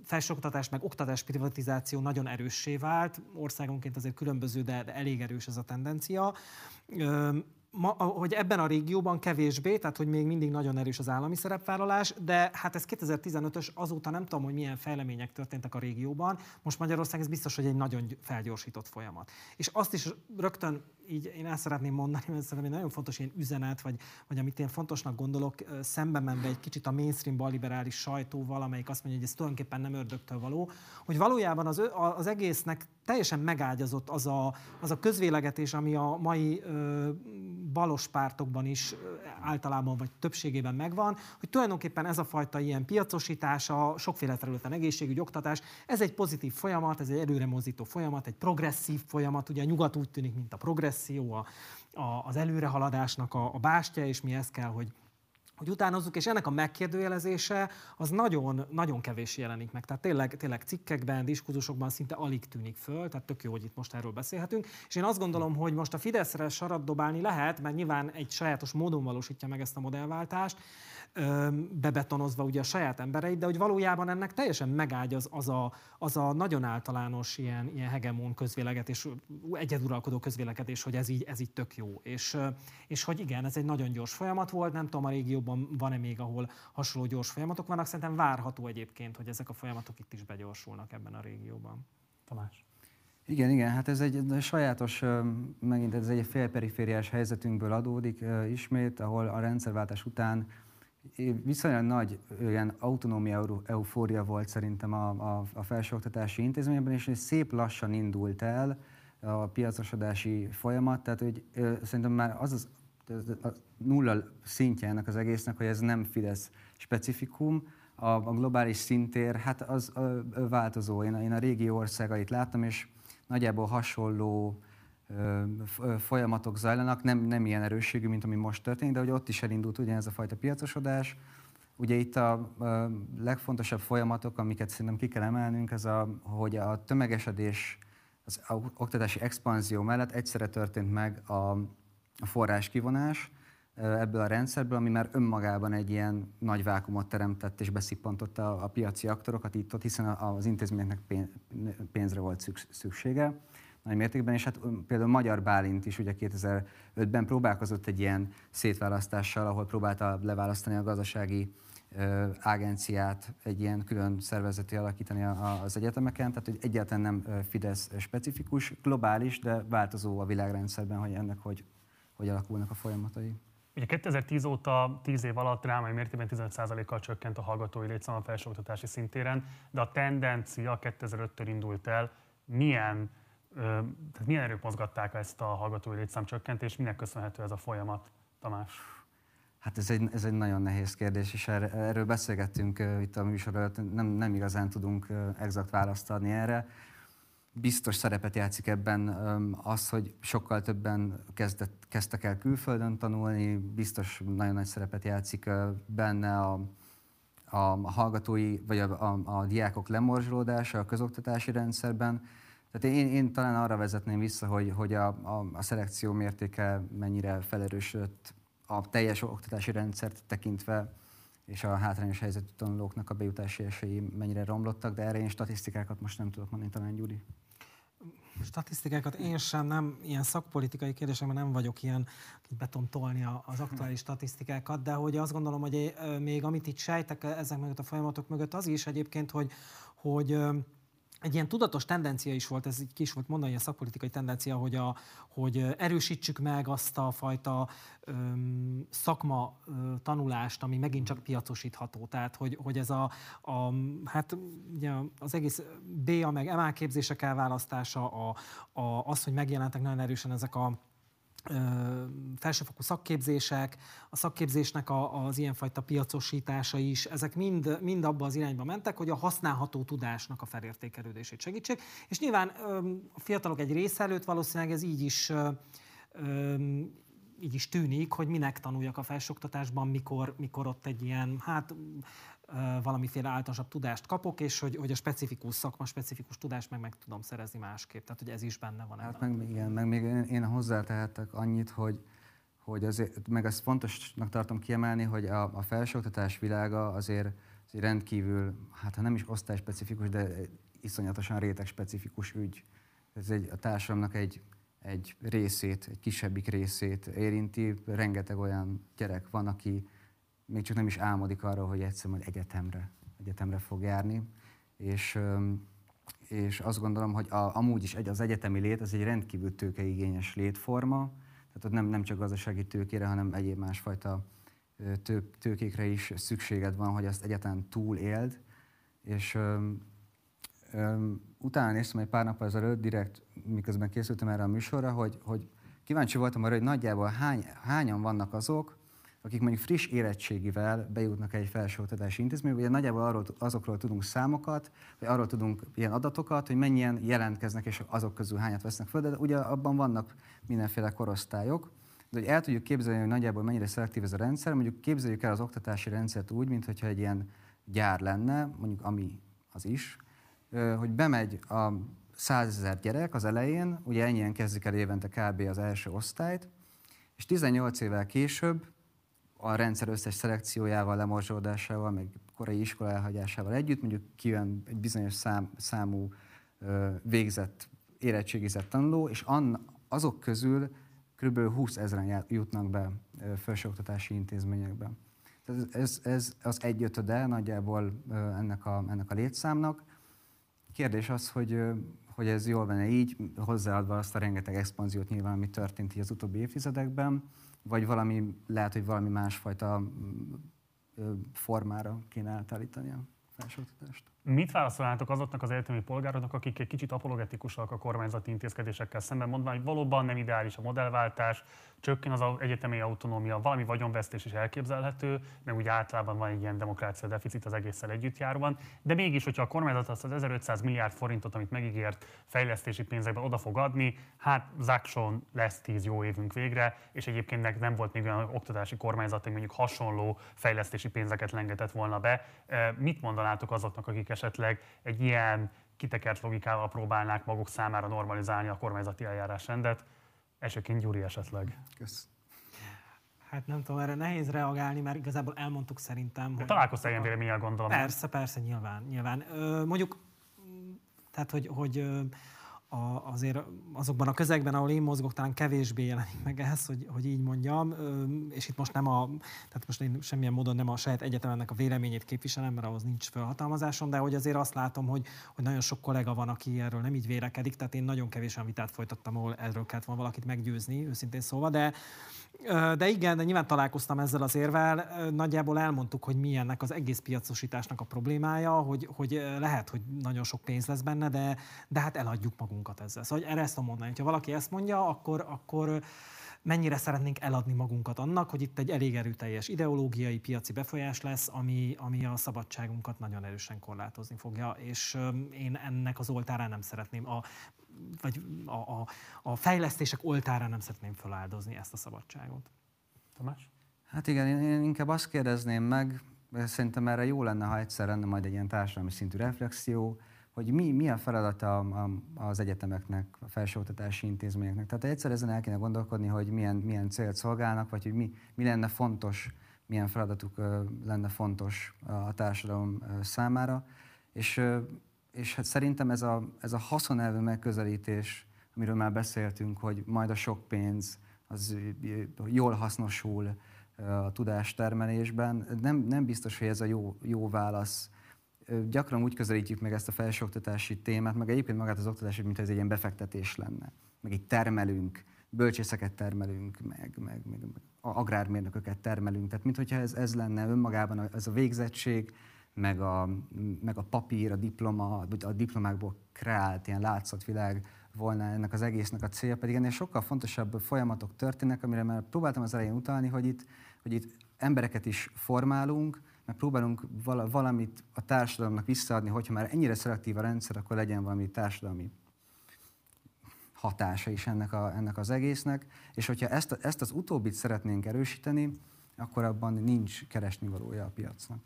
felsőoktatás meg oktatás privatizáció nagyon erőssé vált. Országonként azért különböző, de elég erős ez a tendencia ma, hogy ebben a régióban kevésbé, tehát hogy még mindig nagyon erős az állami szerepvállalás, de hát ez 2015-ös, azóta nem tudom, hogy milyen fejlemények történtek a régióban. Most Magyarország ez biztos, hogy egy nagyon felgyorsított folyamat. És azt is rögtön így én el szeretném mondani, mert szerintem egy nagyon fontos ilyen üzenet, vagy, vagy amit én fontosnak gondolok, szembe menve egy kicsit a mainstream balliberális sajtóval, amelyik azt mondja, hogy ez tulajdonképpen nem ördögtől való, hogy valójában az, az egésznek teljesen megágyazott az a, az a közvélegetés, ami a mai ö, balos pártokban is általában vagy többségében megvan, hogy tulajdonképpen ez a fajta ilyen piacosítás, a sokféle területen egészségügy, oktatás, ez egy pozitív folyamat, ez egy előremozdító folyamat, egy progresszív folyamat, ugye a nyugat úgy tűnik, mint a progresszió, a, a, az előrehaladásnak a, a bástya, és mi ezt kell, hogy hogy utánozzuk, és ennek a megkérdőjelezése az nagyon, nagyon kevés jelenik meg. Tehát tényleg, tényleg cikkekben, diskurzusokban szinte alig tűnik föl, tehát tök jó, hogy itt most erről beszélhetünk. És én azt gondolom, hogy most a Fideszre sarat dobálni lehet, mert nyilván egy sajátos módon valósítja meg ezt a modellváltást, bebetonozva ugye a saját embereit, de hogy valójában ennek teljesen megágyaz az a, az a nagyon általános ilyen, ilyen hegemon közvélegetés, egyeduralkodó közvélekedés, hogy ez így, ez így tök jó. És, és hogy igen, ez egy nagyon gyors folyamat volt, nem tudom a régióban van-e még, ahol hasonló gyors folyamatok vannak, szerintem várható egyébként, hogy ezek a folyamatok itt is begyorsulnak ebben a régióban. Tamás. Igen, igen, hát ez egy sajátos, megint ez egy félperifériás helyzetünkből adódik ismét, ahol a rendszerváltás után viszonylag nagy ilyen autonómia eufória volt szerintem a, a, a felsőoktatási intézményben, és szép lassan indult el a piacosodási folyamat, tehát hogy ö, szerintem már az az a nulla szintje ennek az egésznek, hogy ez nem Fidesz specifikum, a, a globális szintér, hát az a, a változó. Én, én a régi országait láttam, és nagyjából hasonló folyamatok zajlanak, nem, nem ilyen erősségű, mint ami most történik, de hogy ott is elindult ugyanez a fajta piacosodás. Ugye itt a, legfontosabb folyamatok, amiket szerintem ki kell emelnünk, az a, hogy a tömegesedés, az oktatási expanzió mellett egyszerre történt meg a, a forrás kivonás ebből a rendszerből, ami már önmagában egy ilyen nagy vákumot teremtett és beszippantotta a, a piaci aktorokat itt ott, hiszen az intézményeknek pénzre volt szüksége nagy mértékben, és hát például Magyar Bálint is ugye 2005-ben próbálkozott egy ilyen szétválasztással, ahol próbálta leválasztani a gazdasági agenciát, egy ilyen külön szervezeti alakítani az egyetemeken, tehát hogy egyáltalán nem Fidesz specifikus, globális, de változó a világrendszerben, hogy ennek hogy, hogy alakulnak a folyamatai. Ugye 2010 óta 10 év alatt drámai mértékben 15%-kal csökkent a hallgatói létszám a felsőoktatási szintéren, de a tendencia 2005-től indult el. Milyen tehát milyen erők mozgatták ezt a hallgatói létszámcsökkentést, minek köszönhető ez a folyamat, Tamás? Hát ez egy, ez egy nagyon nehéz kérdés, és er, erről beszélgettünk itt a műsor előtt, nem, nem igazán tudunk exakt választ adni erre. Biztos szerepet játszik ebben az, hogy sokkal többen kezdett, kezdtek el külföldön tanulni, biztos nagyon nagy szerepet játszik benne a, a hallgatói, vagy a, a, a diákok lemorzsolódása a közoktatási rendszerben, tehát én, én talán arra vezetném vissza, hogy, hogy a, a, a szelekció mértéke mennyire felerősödött a teljes oktatási rendszert tekintve, és a hátrányos helyzetű tanulóknak a bejutási esélyi mennyire romlottak, de erre én statisztikákat most nem tudok mondani, talán Gyuri. Statisztikákat én sem, nem ilyen szakpolitikai kérdésekben nem vagyok ilyen, hogy be tudom tolni az aktuális statisztikákat, de hogy azt gondolom, hogy még amit itt sejtek ezek mögött a folyamatok mögött, az is egyébként, hogy, hogy egy ilyen tudatos tendencia is volt, ez így ki is volt mondani, a szakpolitikai tendencia, hogy, a, hogy erősítsük meg azt a fajta öm, szakma ö, tanulást, ami megint csak piacosítható. Tehát, hogy, hogy ez a, a hát ugye az egész BA meg MA képzések elválasztása, a, a, az, hogy megjelentek nagyon erősen ezek a felsőfokú szakképzések, a szakképzésnek a, az ilyenfajta piacosítása is, ezek mind, mind abba az irányba mentek, hogy a használható tudásnak a felértékelődését segítsék. És nyilván a fiatalok egy része előtt valószínűleg ez így is így is tűnik, hogy minek tanuljak a felsőoktatásban, mikor, mikor ott egy ilyen, hát valamiféle általánosabb tudást kapok, és hogy, hogy a specifikus szakma, specifikus tudást meg meg tudom szerezni másképp. Tehát, hogy ez is benne van. Hát meg, igen, meg még én, én hozzátehetek annyit, hogy, hogy azért, meg azt fontosnak tartom kiemelni, hogy a, a felsőoktatás világa azért, azért rendkívül, hát ha nem is osztályspecifikus, de iszonyatosan réteg-specifikus ügy. Ez egy, a társadalomnak egy, egy részét, egy kisebbik részét érinti. Rengeteg olyan gyerek van, aki még csak nem is álmodik arról, hogy egyszer majd egyetemre, egyetemre fog járni. És, és azt gondolom, hogy a, amúgy is egy, az egyetemi lét az egy rendkívül tőkeigényes létforma, tehát ott nem, nem csak gazdasági tőkére, hanem egyéb másfajta tő, tőkékre is szükséged van, hogy azt egyetlen túl éld. És öm, öm, utána néztem egy pár nap ezelőtt, direkt miközben készültem erre a műsorra, hogy, hogy kíváncsi voltam arra, hogy nagyjából hány, hányan vannak azok, akik mondjuk friss érettségivel bejutnak egy felsőoktatási intézménybe, ugye nagyjából arról, azokról tudunk számokat, vagy arról tudunk ilyen adatokat, hogy mennyien jelentkeznek, és azok közül hányat vesznek föl, de ugye abban vannak mindenféle korosztályok. De hogy el tudjuk képzelni, hogy nagyjából mennyire szelektív ez a rendszer, mondjuk képzeljük el az oktatási rendszert úgy, mintha egy ilyen gyár lenne, mondjuk ami az is, hogy bemegy a százezer gyerek az elején, ugye ennyien kezdik el évente kb. az első osztályt, és 18 évvel később a rendszer összes szelekciójával, lemorzsódásával, meg korai iskola elhagyásával együtt, mondjuk kijön egy bizonyos szám, számú ö, végzett, érettségizett tanuló, és an, azok közül kb. 20 ezeren jutnak be felsőoktatási intézményekbe. Ez, ez, ez az egyötöde nagyjából ennek a, ennek a létszámnak. Kérdés az, hogy, hogy ez jól lenne így, hozzáadva azt a rengeteg expanziót nyilván, ami történt így az utóbbi évtizedekben, vagy valami, lehet, hogy valami másfajta formára kéne átállítani a felsőoktatást. Mit válaszolnátok azoknak az egyetemi polgároknak, akik egy kicsit apologetikusak a kormányzati intézkedésekkel szemben, mondva, hogy valóban nem ideális a modellváltás, csökken az egyetemi autonómia, valami vagyonvesztés is elképzelhető, meg úgy általában van egy ilyen demokrácia deficit az egésszel együtt járban, de mégis, hogyha a kormányzat azt az 1500 milliárd forintot, amit megígért fejlesztési pénzekben oda fog adni, hát zákson lesz 10 jó évünk végre, és egyébként nem volt még olyan oktatási kormányzat, hogy mondjuk hasonló fejlesztési pénzeket lengetett volna be. Mit mondanátok azoknak, akik esetleg egy ilyen kitekert logikával próbálnák maguk számára normalizálni a kormányzati eljárásrendet? Elsőként Gyuri esetleg. Kösz. Hát nem tudom, erre nehéz reagálni, mert igazából elmondtuk szerintem. Hogy Találkoztál ilyen véleménnyel, gondolom. Persze, persze, nyilván. nyilván. Ö, mondjuk, tehát, hogy, hogy a, azért azokban a közegben, ahol én mozgok, talán kevésbé jelenik meg ez, hogy, hogy így mondjam, és itt most nem a, tehát most én semmilyen módon nem a saját egyetemnek a véleményét képviselem, mert ahhoz nincs felhatalmazásom, de hogy azért azt látom, hogy, hogy nagyon sok kollega van, aki erről nem így vélekedik, tehát én nagyon kevés olyan vitát folytattam, ahol erről kellett volna valakit meggyőzni, őszintén szóval, de, de igen, de nyilván találkoztam ezzel az érvel. Nagyjából elmondtuk, hogy milyennek az egész piacosításnak a problémája, hogy, hogy lehet, hogy nagyon sok pénz lesz benne, de, de hát eladjuk magunkat ezzel. Szóval erre ezt tudom mondani. Ha valaki ezt mondja, akkor, akkor mennyire szeretnénk eladni magunkat annak, hogy itt egy elég erőteljes ideológiai, piaci befolyás lesz, ami, ami a szabadságunkat nagyon erősen korlátozni fogja, és én ennek az oltárán nem szeretném. A vagy a, a, a fejlesztések oltára nem szeretném feláldozni ezt a szabadságot. Tamás? Hát igen, én inkább azt kérdezném meg, szerintem erre jó lenne, ha egyszer lenne majd egy ilyen társadalmi szintű reflexió, hogy mi, mi a feladata az egyetemeknek, a felsőoktatási intézményeknek. Tehát egyszer ezen el kéne gondolkodni, hogy milyen, milyen célt szolgálnak, vagy hogy mi, mi lenne fontos, milyen feladatuk lenne fontos a társadalom számára. És és hát szerintem ez a, ez a haszonelvű megközelítés, amiről már beszéltünk, hogy majd a sok pénz az jól hasznosul a tudástermelésben, nem, nem biztos, hogy ez a jó, jó válasz. Gyakran úgy közelítjük meg ezt a felsőoktatási témát, meg egyébként magát az oktatást, mint ez egy ilyen befektetés lenne. Meg egy termelünk, bölcsészeket termelünk, meg, meg, meg agrármérnököket termelünk. Tehát mintha ez, ez lenne önmagában ez a végzettség, meg a, meg a papír, a diploma, a diplomákból kreált ilyen látszatvilág volna ennek az egésznek a célja, pedig ennél sokkal fontosabb folyamatok történnek, amire már próbáltam az elején utalni, hogy itt, hogy itt embereket is formálunk, meg próbálunk valamit a társadalomnak visszaadni, hogyha már ennyire szelektív a rendszer, akkor legyen valami társadalmi hatása is ennek, a, ennek az egésznek, és hogyha ezt, ezt az utóbbit szeretnénk erősíteni, akkor abban nincs keresnivalója a piacnak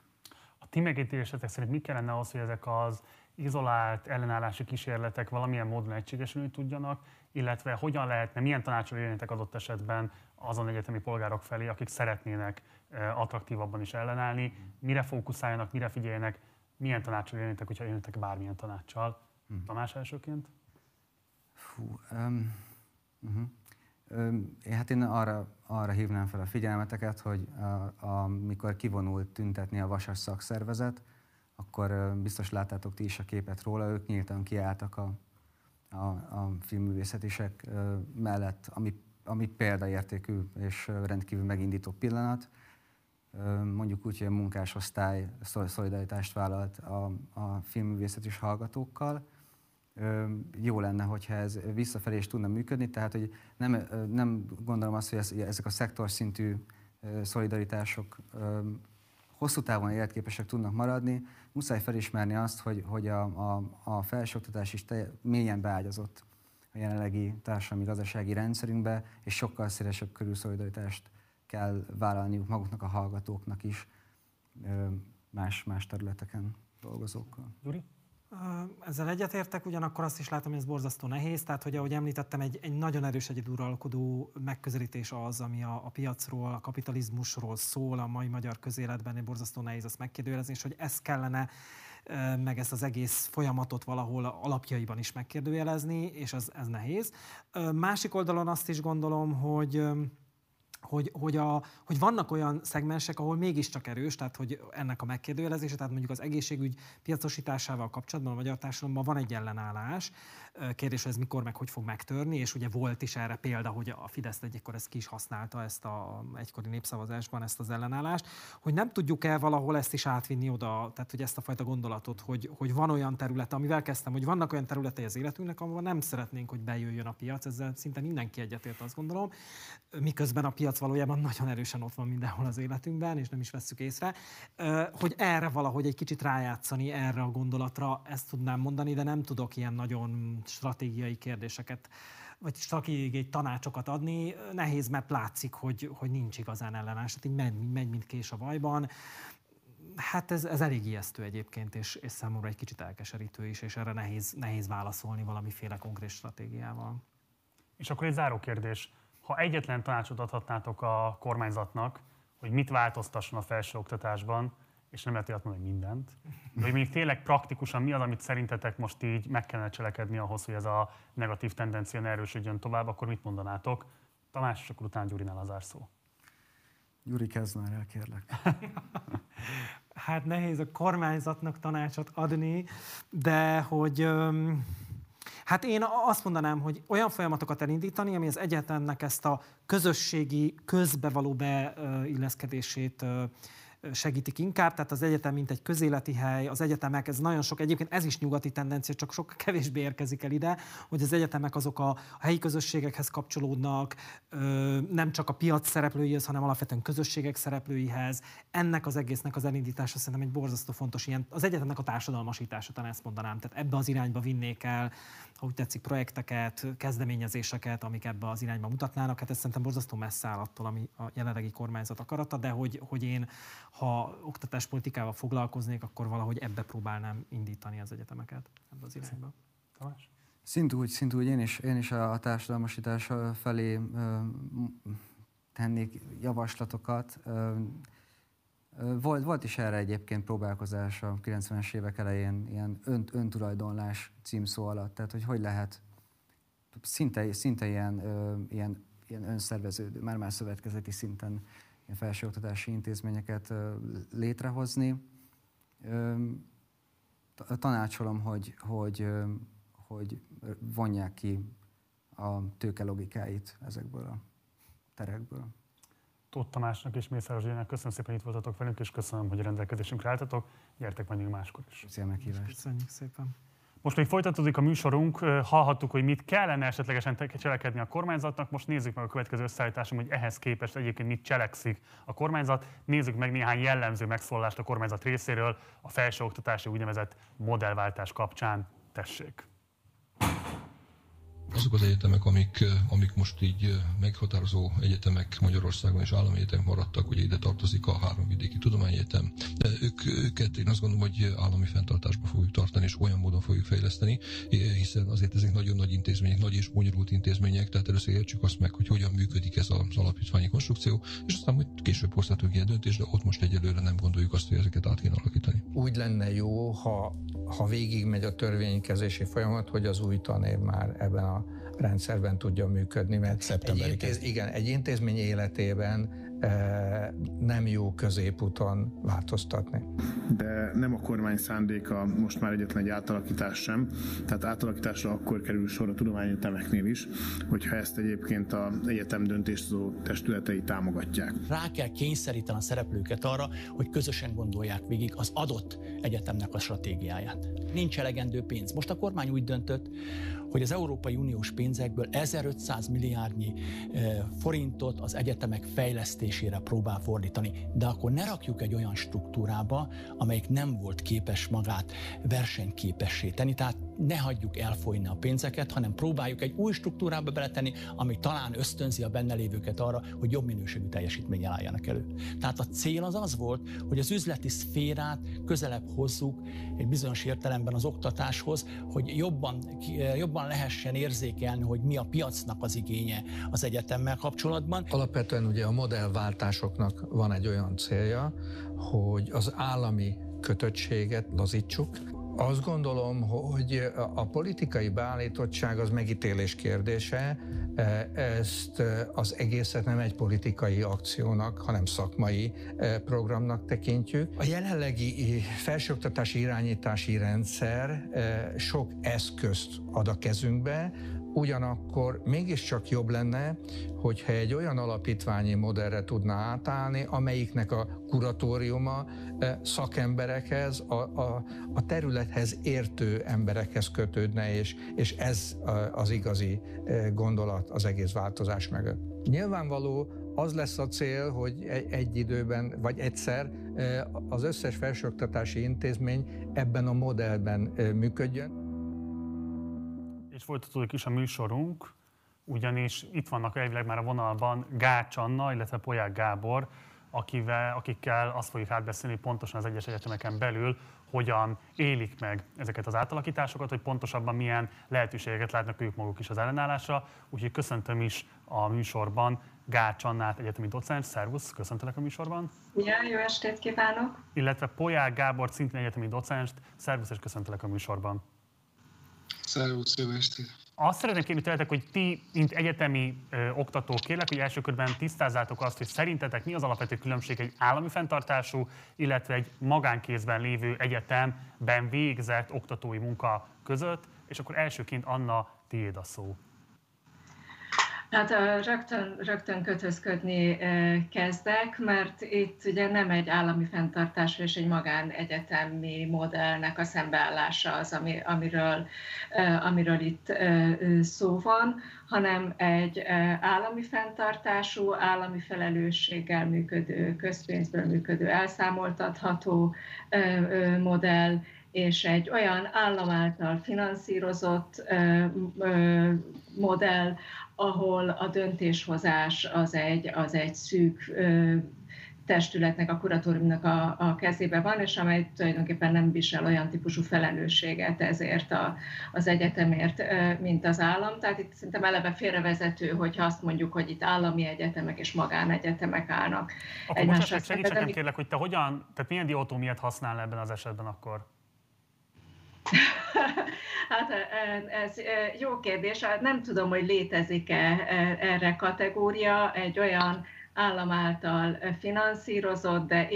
ti megítélésetek szerint mi kellene az, hogy ezek az izolált ellenállási kísérletek valamilyen módon egységesülni tudjanak, illetve hogyan lehetne, milyen tanácsol élnétek adott esetben azon egyetemi polgárok felé, akik szeretnének attraktívabban is ellenállni, mire fókuszáljanak, mire figyeljenek, milyen tanácsol élnétek, hogyha élnétek bármilyen tanácssal. Hmm. Tamás elsőként? Fú, um, uh-huh. Hát én arra, arra hívnám fel a figyelmeteket, hogy amikor kivonult tüntetni a Vasas szakszervezet, akkor biztos láttátok ti is a képet róla, ők nyíltan kiálltak a, a, a filmművészetisek mellett, ami, ami példaértékű és rendkívül megindító pillanat. Mondjuk úgy, hogy a munkásosztály szolidaritást vállalt a, a filmművészetis hallgatókkal, jó lenne, hogyha ez visszafelé is tudna működni, tehát hogy nem, nem gondolom azt, hogy ez, ezek a szektor szintű szolidaritások hosszú távon életképesek tudnak maradni, muszáj felismerni azt, hogy, hogy a, a, a felsőoktatás is te, mélyen beágyazott a jelenlegi társadalmi gazdasági rendszerünkbe, és sokkal szélesebb körű szolidaritást kell vállalniuk maguknak a hallgatóknak is más, más területeken dolgozókkal. Gyuri? Ezzel egyetértek, ugyanakkor azt is látom, hogy ez borzasztó nehéz, tehát hogy ahogy említettem, egy, egy nagyon erős egyeduralkodó megközelítés az, ami a, a piacról, a kapitalizmusról szól a mai magyar közéletben, egy borzasztó nehéz azt megkérdőjelezni, és hogy ez kellene meg ezt az egész folyamatot valahol alapjaiban is megkérdőjelezni, és ez, ez nehéz. Másik oldalon azt is gondolom, hogy hogy, hogy, a, hogy vannak olyan szegmensek, ahol mégiscsak erős, tehát hogy ennek a megkérdőjelezése, tehát mondjuk az egészségügy piacosításával kapcsolatban a magyar társadalomban van egy ellenállás, Kérdés, hogy ez mikor meg hogy fog megtörni, és ugye volt is erre példa, hogy a Fidesz egykor ezt ki is használta, ezt a egykori népszavazásban, ezt az ellenállást, hogy nem tudjuk el valahol ezt is átvinni oda, tehát hogy ezt a fajta gondolatot, hogy, hogy van olyan terület, amivel kezdtem, hogy vannak olyan területei az életünknek, ahol nem szeretnénk, hogy bejöjjön a piac, ezzel szinte mindenki egyetért, azt gondolom, miközben a piac valójában nagyon erősen ott van mindenhol az életünkben, és nem is vesszük észre, hogy erre valahogy egy kicsit rájátszani, erre a gondolatra, ezt tudnám mondani, de nem tudok ilyen nagyon stratégiai kérdéseket vagy stratégiai tanácsokat adni. Nehéz, mert látszik, hogy, hogy nincs igazán ellenállás. Tehát így megy, megy mint kés a vajban. Hát ez, ez elég ijesztő egyébként, és, és számomra egy kicsit elkeserítő is, és erre nehéz, nehéz válaszolni valamiféle konkrét stratégiával. És akkor egy záró kérdés. Ha egyetlen tanácsot adhatnátok a kormányzatnak, hogy mit változtasson a felsőoktatásban, és nem lehet azt mondani, hogy mindent, de hogy mondjuk tényleg praktikusan mi az, amit szerintetek most így meg kellene cselekedni ahhoz, hogy ez a negatív tendencia ne erősödjön tovább, akkor mit mondanátok? Tamás, és akkor utána Gyurinál az árszó. Gyuri, kezd már el, kérlek. hát nehéz a kormányzatnak tanácsot adni, de hogy... Hát én azt mondanám, hogy olyan folyamatokat elindítani, ami az egyetemnek ezt a közösségi, közbevaló beilleszkedését segítik inkább, tehát az egyetem mint egy közéleti hely, az egyetemek, ez nagyon sok, egyébként ez is nyugati tendencia, csak sok kevésbé érkezik el ide, hogy az egyetemek azok a helyi közösségekhez kapcsolódnak, nem csak a piac szereplőihez, hanem alapvetően közösségek szereplőihez. Ennek az egésznek az elindítása szerintem egy borzasztó fontos ilyen, az egyetemnek a társadalmasítása, talán ezt mondanám, tehát ebbe az irányba vinnék el, ha úgy tetszik, projekteket, kezdeményezéseket, amik ebbe az irányba mutatnának. Hát ez szerintem borzasztó messze áll attól, ami a jelenlegi kormányzat akarata, de hogy, hogy én ha oktatáspolitikával foglalkoznék, akkor valahogy ebbe próbálnám indítani az egyetemeket ebbe az irányba. Tamás? Szintúgy, szintúgy én is, én is a, a társadalmasítás felé ö, tennék javaslatokat. Ö, volt, volt is erre egyébként próbálkozás a 90-es évek elején, ilyen ön, öntulajdonlás címszó alatt, tehát hogy hogy lehet szinte, szinte ilyen, ö, ilyen, ilyen önszerveződő, már-már szövetkezeti szinten felsőoktatási intézményeket létrehozni. Tanácsolom, hogy, hogy, hogy vonják ki a tőke logikáit ezekből a terekből. Tóth Tamásnak és Mészáros Győnek köszönöm szépen, hogy itt voltatok velünk, és köszönöm, hogy rendelkezésünkre álltatok. Gyertek majd még máskor is. Szia meghívást. Köszönjük szépen. Most még folytatódik a műsorunk, hallhattuk, hogy mit kellene esetlegesen cselekedni a kormányzatnak. Most nézzük meg a következő összeállításom, hogy ehhez képest egyébként mit cselekszik a kormányzat. Nézzük meg néhány jellemző megszólalást a kormányzat részéről a felsőoktatási úgynevezett modellváltás kapcsán. Tessék! Azok az egyetemek, amik, amik most így meghatározó egyetemek Magyarországon és állami egyetemek maradtak, ugye ide tartozik a három vidéki tudományegyetem. De ők, őket én azt gondolom, hogy állami fenntartásba fogjuk tartani, és olyan módon fogjuk fejleszteni, hiszen azért ezek nagyon nagy intézmények, nagy és bonyolult intézmények, tehát először értsük azt meg, hogy hogyan működik ez az alapítványi konstrukció, és aztán hogy később hozhatunk ilyen döntést, de ott most egyelőre nem gondoljuk azt, hogy ezeket át kéne alakítani. Úgy lenne jó, ha, ha végigmegy a törvénykezési folyamat, hogy az új tanév már ebben a rendszerben tudjon működni, mert egy intéz, igen, egy intézmény életében e, nem jó középúton változtatni. De nem a kormány szándéka most már egyetlen egy átalakítás sem, tehát átalakításra akkor kerül sor a tudományegyetemeknél is, hogyha ezt egyébként az egyetem döntéshozó testületei támogatják. Rá kell kényszeríteni a szereplőket arra, hogy közösen gondolják végig az adott egyetemnek a stratégiáját. Nincs elegendő pénz. Most a kormány úgy döntött, hogy az Európai Uniós pénzekből 1500 milliárdnyi forintot az egyetemek fejlesztésére próbál fordítani. De akkor ne rakjuk egy olyan struktúrába, amelyik nem volt képes magát versenyképessé tenni. Tehát ne hagyjuk elfolyni a pénzeket, hanem próbáljuk egy új struktúrába beletenni, ami talán ösztönzi a benne lévőket arra, hogy jobb minőségű teljesítménnyel álljanak elő. Tehát a cél az az volt, hogy az üzleti szférát közelebb hozzuk egy bizonyos értelemben az oktatáshoz, hogy jobban, jobban lehessen érzékelni, hogy mi a piacnak az igénye az egyetemmel kapcsolatban. Alapvetően ugye a modellváltásoknak van egy olyan célja, hogy az állami kötöttséget lazítsuk, azt gondolom, hogy a politikai beállítottság az megítélés kérdése, ezt az egészet nem egy politikai akciónak, hanem szakmai programnak tekintjük. A jelenlegi felsőoktatási irányítási rendszer sok eszközt ad a kezünkbe, Ugyanakkor mégiscsak jobb lenne, hogyha egy olyan alapítványi modellre tudna átállni, amelyiknek a kuratóriuma eh, szakemberekhez, a, a, a területhez értő emberekhez kötődne, és, és ez az igazi eh, gondolat az egész változás mögött. Nyilvánvaló, az lesz a cél, hogy egy időben, vagy egyszer eh, az összes felsőoktatási intézmény ebben a modellben működjön és folytatódik is a műsorunk, ugyanis itt vannak elvileg már a vonalban Gács Anna, illetve Poják Gábor, akivel, akikkel azt fogjuk átbeszélni pontosan az egyes egyetemeken belül, hogyan élik meg ezeket az átalakításokat, hogy pontosabban milyen lehetőségeket látnak ők maguk is az ellenállásra. Úgyhogy köszöntöm is a műsorban Gács Annát, egyetemi docens. Szervusz, köszöntelek a műsorban. Ja, jó estét kívánok! Illetve Poják Gábor, szintén egyetemi docens. Szervusz, és köszöntelek a műsorban. Szervusz, jó estét! Azt szeretném kérni tőletek, hogy ti, mint egyetemi ö, oktatók, kérlek, hogy első körben tisztázzátok azt, hogy szerintetek mi az alapvető különbség egy állami fenntartású, illetve egy magánkézben lévő egyetemben végzett oktatói munka között, és akkor elsőként Anna, tiéd a szó. Hát rögtön, rögtön kötözködni kezdek, mert itt ugye nem egy állami fenntartású és egy magánegyetemi modellnek a szembeállása az, ami, amiről, amiről itt szó van, hanem egy állami fenntartású, állami felelősséggel működő, közpénzből működő, elszámoltatható modell, és egy olyan állam által finanszírozott modell, ahol a döntéshozás az egy, az egy szűk testületnek, a kuratóriumnak a, a kezébe van, és amely tulajdonképpen nem visel olyan típusú felelősséget ezért a, az egyetemért, mint az állam. Tehát itt szerintem eleve félrevezető, hogyha azt mondjuk, hogy itt állami egyetemek és magánegyetemek állnak akkor egymással szemben. Segítsen kérlek, hogy te hogyan, tehát milyen diótómiát használ ebben az esetben akkor? Hát ez jó kérdés. Hát nem tudom, hogy létezik-e erre kategória, egy olyan állam által finanszírozott, de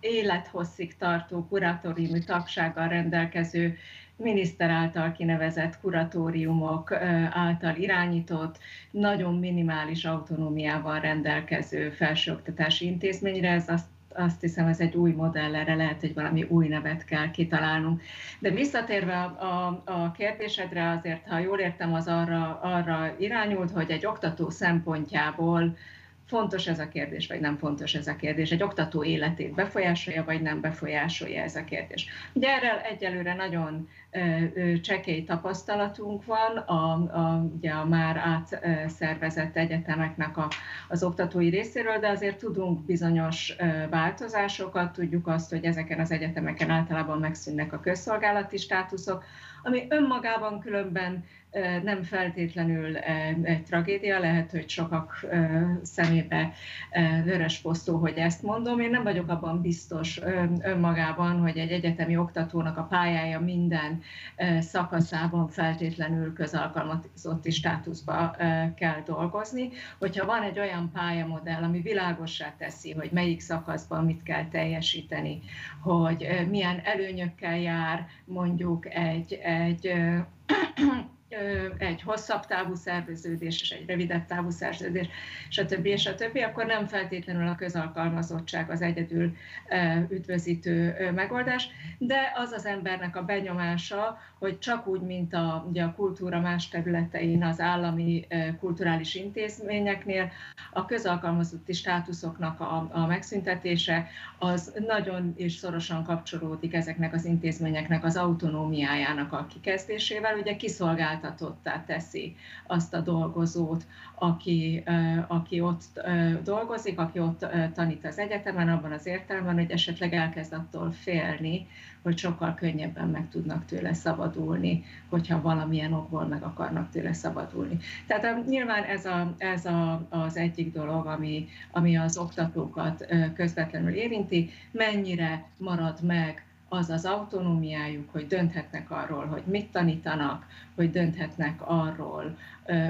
élethosszig tartó kuratóriumi tagsággal rendelkező miniszter által kinevezett kuratóriumok által irányított, nagyon minimális autonómiával rendelkező felsőoktatási intézményre. Ez azt azt hiszem ez egy új modell, erre lehet, hogy valami új nevet kell kitalálnunk. De visszatérve a, a, a kérdésedre, azért, ha jól értem, az arra, arra irányult, hogy egy oktató szempontjából fontos ez a kérdés, vagy nem fontos ez a kérdés. Egy oktató életét befolyásolja, vagy nem befolyásolja ez a kérdés. Ugye erre egyelőre nagyon csekély tapasztalatunk van a, a, ugye a már átszervezett egyetemeknek a, az oktatói részéről, de azért tudunk bizonyos változásokat, tudjuk azt, hogy ezeken az egyetemeken általában megszűnnek a közszolgálati státuszok, ami önmagában különben nem feltétlenül egy tragédia, lehet, hogy sokak szemébe vörös posztó, hogy ezt mondom. Én nem vagyok abban biztos önmagában, hogy egy egyetemi oktatónak a pályája minden szakaszában feltétlenül közalkalmazotti státuszba kell dolgozni. Hogyha van egy olyan pályamodell, ami világossá teszi, hogy melyik szakaszban mit kell teljesíteni, hogy milyen előnyökkel jár mondjuk egy, egy egy hosszabb távú szerveződés és egy rövidebb távú szerződés, stb. többi, akkor nem feltétlenül a közalkalmazottság az egyedül üdvözítő megoldás, de az az embernek a benyomása, hogy csak úgy, mint a, ugye a kultúra más területein, az állami kulturális intézményeknél, a közalkalmazotti státuszoknak a, a megszüntetése az nagyon és szorosan kapcsolódik ezeknek az intézményeknek az autonómiájának a kikezdésével. Ugye kiszolgáltatottá teszi azt a dolgozót, aki, aki ott dolgozik, aki ott tanít az egyetemen, abban az értelemben, hogy esetleg elkezd attól félni, hogy sokkal könnyebben meg tudnak tőle szabadulni, hogyha valamilyen okból meg akarnak tőle szabadulni. Tehát nyilván ez, a, ez a, az egyik dolog, ami, ami az oktatókat közvetlenül érinti, mennyire marad meg az az autonómiájuk, hogy dönthetnek arról, hogy mit tanítanak, hogy dönthetnek arról,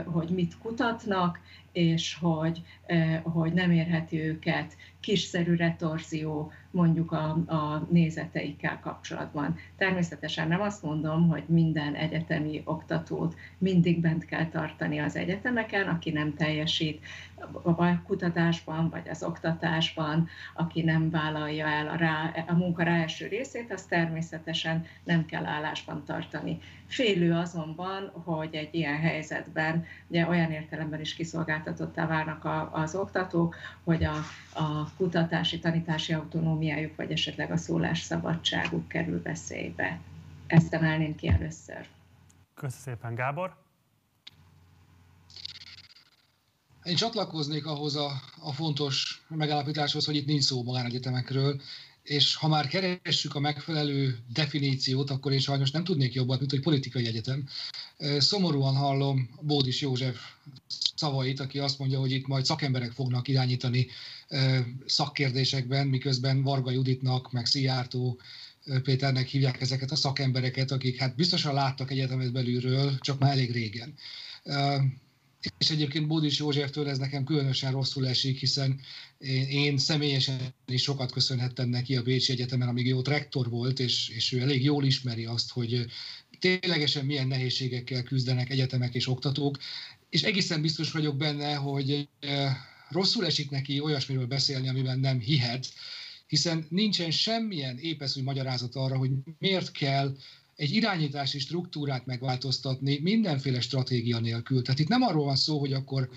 hogy mit kutatnak, és hogy, hogy nem érheti őket kiszerű retorzió mondjuk a, a nézeteikkel kapcsolatban. Természetesen nem azt mondom, hogy minden egyetemi oktatót mindig bent kell tartani az egyetemeken, aki nem teljesít a kutatásban vagy az oktatásban, aki nem vállalja el a, rá, a munka rá első részét, azt természetesen nem kell állásban tartani. Félő azonban, hogy egy ilyen helyzetben ugye olyan értelemben is kiszolgáltatottá válnak a, az oktatók, hogy a, a kutatási, tanítási autonómiájuk, vagy esetleg a szólásszabadságuk kerül veszélybe. Ezt emelném ki először. Köszönöm szépen, Gábor. Én csatlakoznék ahhoz a, a fontos megállapításhoz, hogy itt nincs szó magánegyetemekről, és ha már keressük a megfelelő definíciót, akkor én sajnos nem tudnék jobbat, mint hogy politikai egyetem. Szomorúan hallom Bódis József szavait, aki azt mondja, hogy itt majd szakemberek fognak irányítani szakkérdésekben, miközben Varga Juditnak, meg Szijjártó Péternek hívják ezeket a szakembereket, akik hát biztosan láttak egyetemet belülről, csak már elég régen. És egyébként Bódis Józseftől ez nekem különösen rosszul esik, hiszen én, személyesen is sokat köszönhettem neki a Bécsi Egyetemen, amíg ott rektor volt, és, és ő elég jól ismeri azt, hogy ténylegesen milyen nehézségekkel küzdenek egyetemek és oktatók, és egészen biztos vagyok benne, hogy rosszul esik neki olyasmiről beszélni, amiben nem hihet, hiszen nincsen semmilyen épeszű magyarázat arra, hogy miért kell egy irányítási struktúrát megváltoztatni mindenféle stratégia nélkül. Tehát itt nem arról van szó, hogy akkor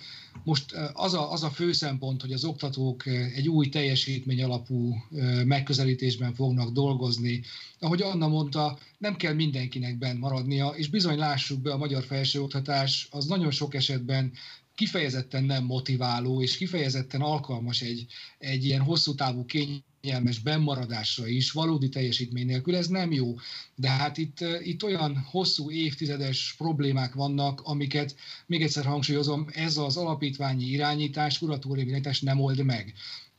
most az a, az a fő szempont, hogy az oktatók egy új teljesítmény alapú megközelítésben fognak dolgozni. Ahogy Anna mondta, nem kell mindenkinek bent maradnia, és bizony lássuk be, a magyar felsőoktatás az nagyon sok esetben kifejezetten nem motiváló, és kifejezetten alkalmas egy, egy ilyen hosszú távú kény kényelmes bennmaradásra is, valódi teljesítmény nélkül, ez nem jó. De hát itt, itt olyan hosszú évtizedes problémák vannak, amiket, még egyszer hangsúlyozom, ez az alapítványi irányítás, kuratóriumi irányítás nem old meg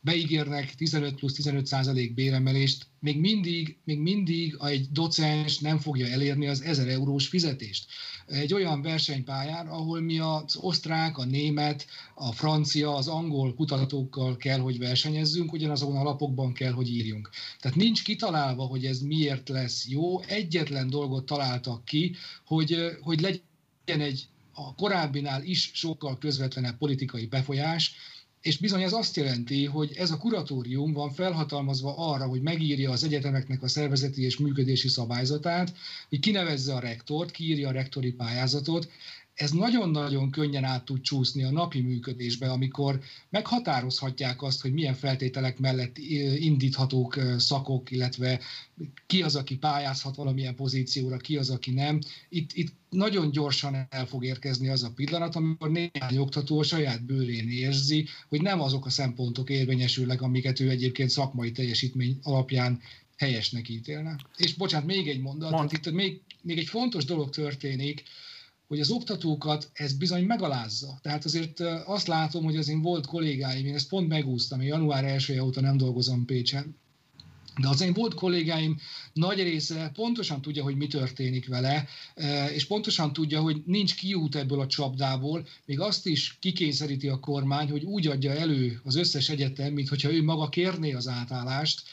beígérnek 15 plusz 15 százalék béremelést, még mindig, még mindig egy docens nem fogja elérni az 1000 eurós fizetést. Egy olyan versenypályán, ahol mi az osztrák, a német, a francia, az angol kutatókkal kell, hogy versenyezzünk, ugyanazon lapokban kell, hogy írjunk. Tehát nincs kitalálva, hogy ez miért lesz jó, egyetlen dolgot találtak ki, hogy, hogy legyen egy a korábbinál is sokkal közvetlenebb politikai befolyás, és bizony ez azt jelenti, hogy ez a kuratórium van felhatalmazva arra, hogy megírja az egyetemeknek a szervezeti és működési szabályzatát, hogy kinevezze a rektort, kiírja a rektori pályázatot, ez nagyon-nagyon könnyen át tud csúszni a napi működésbe, amikor meghatározhatják azt, hogy milyen feltételek mellett indíthatók szakok, illetve ki az, aki pályázhat valamilyen pozícióra, ki az, aki nem. Itt, itt nagyon gyorsan el fog érkezni az a pillanat, amikor néhány oktató a saját bőrén érzi, hogy nem azok a szempontok érvényesülnek, amiket ő egyébként szakmai teljesítmény alapján helyesnek ítélne. És bocsánat, még egy mondat, Mond. itt még, még egy fontos dolog történik, hogy az oktatókat ez bizony megalázza. Tehát azért azt látom, hogy az én volt kollégáim, én ezt pont megúsztam, én január 1 óta nem dolgozom Pécsen, De az én volt kollégáim nagy része pontosan tudja, hogy mi történik vele, és pontosan tudja, hogy nincs kiút ebből a csapdából, még azt is kikényszeríti a kormány, hogy úgy adja elő az összes egyetem, mint hogyha ő maga kérné az átállást,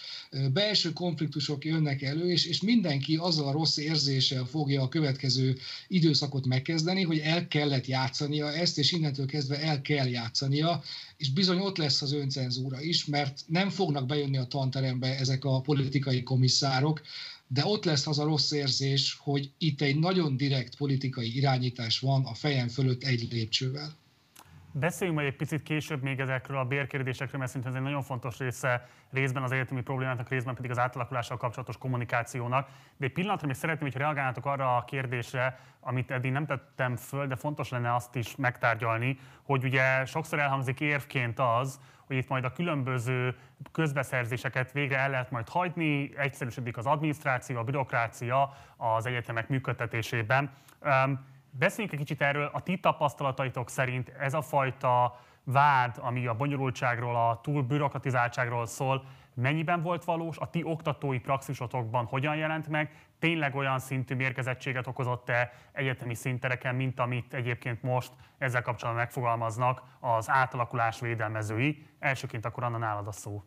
belső konfliktusok jönnek elő, és, és mindenki azzal a rossz érzéssel fogja a következő időszakot megkezdeni, hogy el kellett játszania ezt, és innentől kezdve el kell játszania, és bizony ott lesz az öncenzúra is, mert nem fognak bejönni a tanterembe ezek a politikai komisszárok, de ott lesz az a rossz érzés, hogy itt egy nagyon direkt politikai irányítás van a fejem fölött egy lépcsővel. Beszéljünk majd egy picit később még ezekről a bérkérdésekről, mert szerintem ez egy nagyon fontos része részben az egyetemi problémának, részben pedig az átalakulással kapcsolatos kommunikációnak. De egy pillanatra még szeretném, hogy reagálnátok arra a kérdésre, amit eddig nem tettem föl, de fontos lenne azt is megtárgyalni, hogy ugye sokszor elhangzik érvként az, hogy itt majd a különböző közbeszerzéseket végre el lehet majd hagyni, egyszerűsödik az adminisztráció, a bürokrácia az egyetemek működtetésében. Beszéljünk egy kicsit erről, a ti tapasztalataitok szerint ez a fajta vád, ami a bonyolultságról, a túl bürokratizáltságról szól, mennyiben volt valós, a ti oktatói praxisotokban hogyan jelent meg, tényleg olyan szintű mérgezettséget okozott-e egyetemi szintereken, mint amit egyébként most ezzel kapcsolatban megfogalmaznak az átalakulás védelmezői. Elsőként akkor Anna nálad a szó.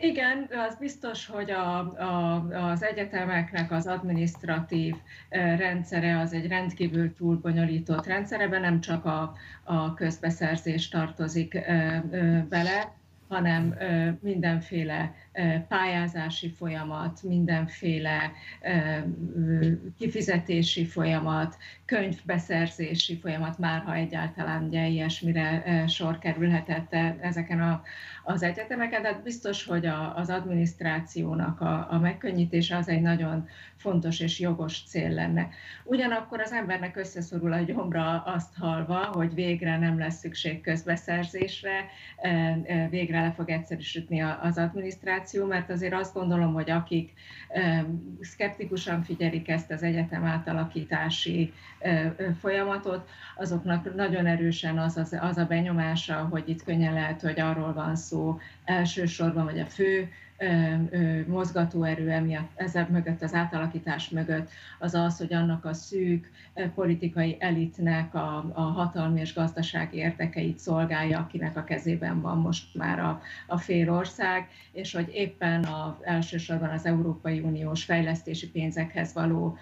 Igen, az biztos, hogy a, a, az egyetemeknek az administratív rendszere az egy rendkívül túlbonyolított rendszerebe, nem csak a, a közbeszerzés tartozik bele, hanem mindenféle pályázási folyamat, mindenféle kifizetési folyamat, könyvbeszerzési folyamat, már ha egyáltalán ugye ilyesmire sor kerülhetett ezeken a, az egyetemeken. Tehát biztos, hogy a, az adminisztrációnak a, a megkönnyítése az egy nagyon fontos és jogos cél lenne. Ugyanakkor az embernek összeszorul a gyomra azt halva, hogy végre nem lesz szükség közbeszerzésre, végre le fog egyszerűsödni az adminisztráció, kommunikáció, mert azért azt gondolom, hogy akik szkeptikusan figyelik ezt az egyetem átalakítási folyamatot, azoknak nagyon erősen az, az, az a benyomása, hogy itt könnyen lehet, hogy arról van szó elsősorban, vagy a fő mozgatóerő emiatt, ezzel mögött, az átalakítás mögött, az az, hogy annak a szűk politikai elitnek a, a hatalmi és gazdasági érdekeit szolgálja, akinek a kezében van most már a, a fél ország, és hogy éppen a, elsősorban az Európai Uniós fejlesztési pénzekhez való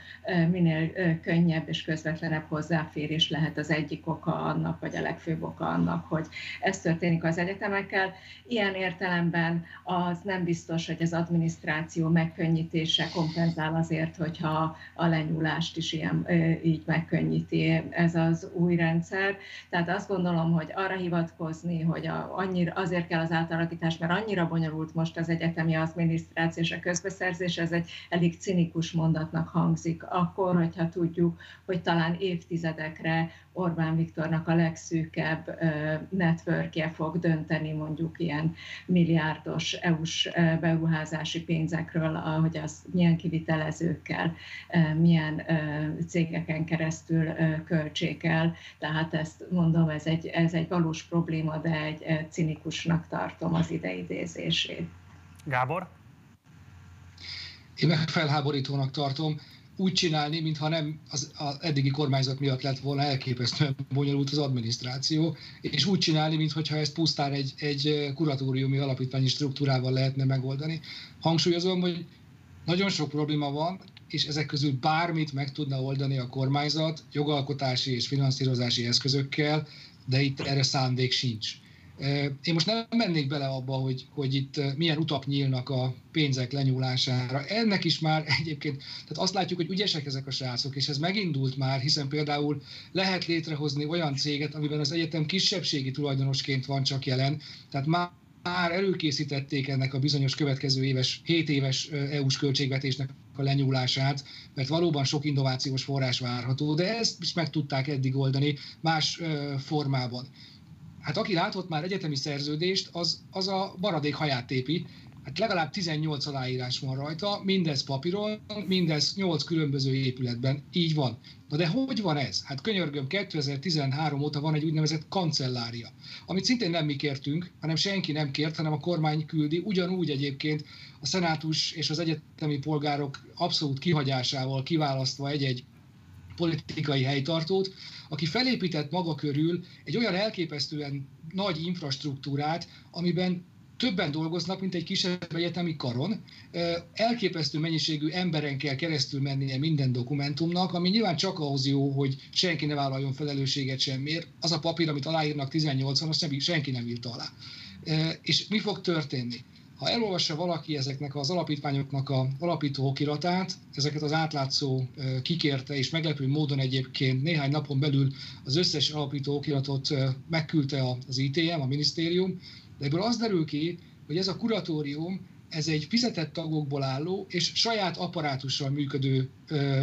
minél könnyebb és közvetlenebb hozzáférés lehet az egyik oka annak, vagy a legfőbb oka annak, hogy ez történik az egyetemekkel. Ilyen értelemben az nem biztos, biztos, hogy az adminisztráció megkönnyítése kompenzál azért, hogyha a lenyúlást is ilyen, így megkönnyíti ez az új rendszer. Tehát azt gondolom, hogy arra hivatkozni, hogy a, annyira, azért kell az átalakítás, mert annyira bonyolult most az egyetemi adminisztráció és a közbeszerzés, ez egy elég cinikus mondatnak hangzik. Akkor, hogyha tudjuk, hogy talán évtizedekre Orbán Viktornak a legszűkebb networkje fog dönteni mondjuk ilyen milliárdos EU-s beruházási pénzekről, hogy az milyen kivitelezőkkel, milyen cégeken keresztül költsék el. Tehát ezt mondom, ez egy, ez egy valós probléma, de egy cinikusnak tartom az ideidézését. Gábor? Én meg felháborítónak tartom úgy csinálni, mintha nem az, az eddigi kormányzat miatt lett volna elképesztően bonyolult az adminisztráció, és úgy csinálni, mintha ezt pusztán egy, egy kuratóriumi alapítványi struktúrával lehetne megoldani. Hangsúlyozom, hogy nagyon sok probléma van, és ezek közül bármit meg tudna oldani a kormányzat jogalkotási és finanszírozási eszközökkel, de itt erre szándék sincs. Én most nem mennék bele abba, hogy, hogy itt milyen utak nyílnak a pénzek lenyúlására. Ennek is már egyébként, tehát azt látjuk, hogy ügyesek ezek a srácok, és ez megindult már, hiszen például lehet létrehozni olyan céget, amiben az egyetem kisebbségi tulajdonosként van csak jelen, tehát már már előkészítették ennek a bizonyos következő éves, 7 éves EU-s költségvetésnek a lenyúlását, mert valóban sok innovációs forrás várható, de ezt is meg tudták eddig oldani más formában hát aki látott már egyetemi szerződést, az, az a maradék haját tépi, Hát legalább 18 aláírás van rajta, mindez papíron, mindez 8 különböző épületben. Így van. Na de hogy van ez? Hát könyörgöm, 2013 óta van egy úgynevezett kancellária, amit szintén nem mi kértünk, hanem senki nem kért, hanem a kormány küldi, ugyanúgy egyébként a szenátus és az egyetemi polgárok abszolút kihagyásával kiválasztva egy-egy politikai helytartót, aki felépített maga körül egy olyan elképesztően nagy infrastruktúrát, amiben többen dolgoznak, mint egy kisebb egyetemi karon. Elképesztő mennyiségű emberen kell keresztül mennie minden dokumentumnak, ami nyilván csak ahhoz jó, hogy senki ne vállaljon felelősséget semmiért. Az a papír, amit aláírnak 18-an, azt senki nem írta alá. És mi fog történni? Ha elolvassa valaki ezeknek az alapítványoknak a alapító okiratát, ezeket az átlátszó kikérte, és meglepő módon egyébként néhány napon belül az összes alapító okiratot megküldte az ITM, a minisztérium, de ebből az derül ki, hogy ez a kuratórium, ez egy fizetett tagokból álló és saját apparátussal működő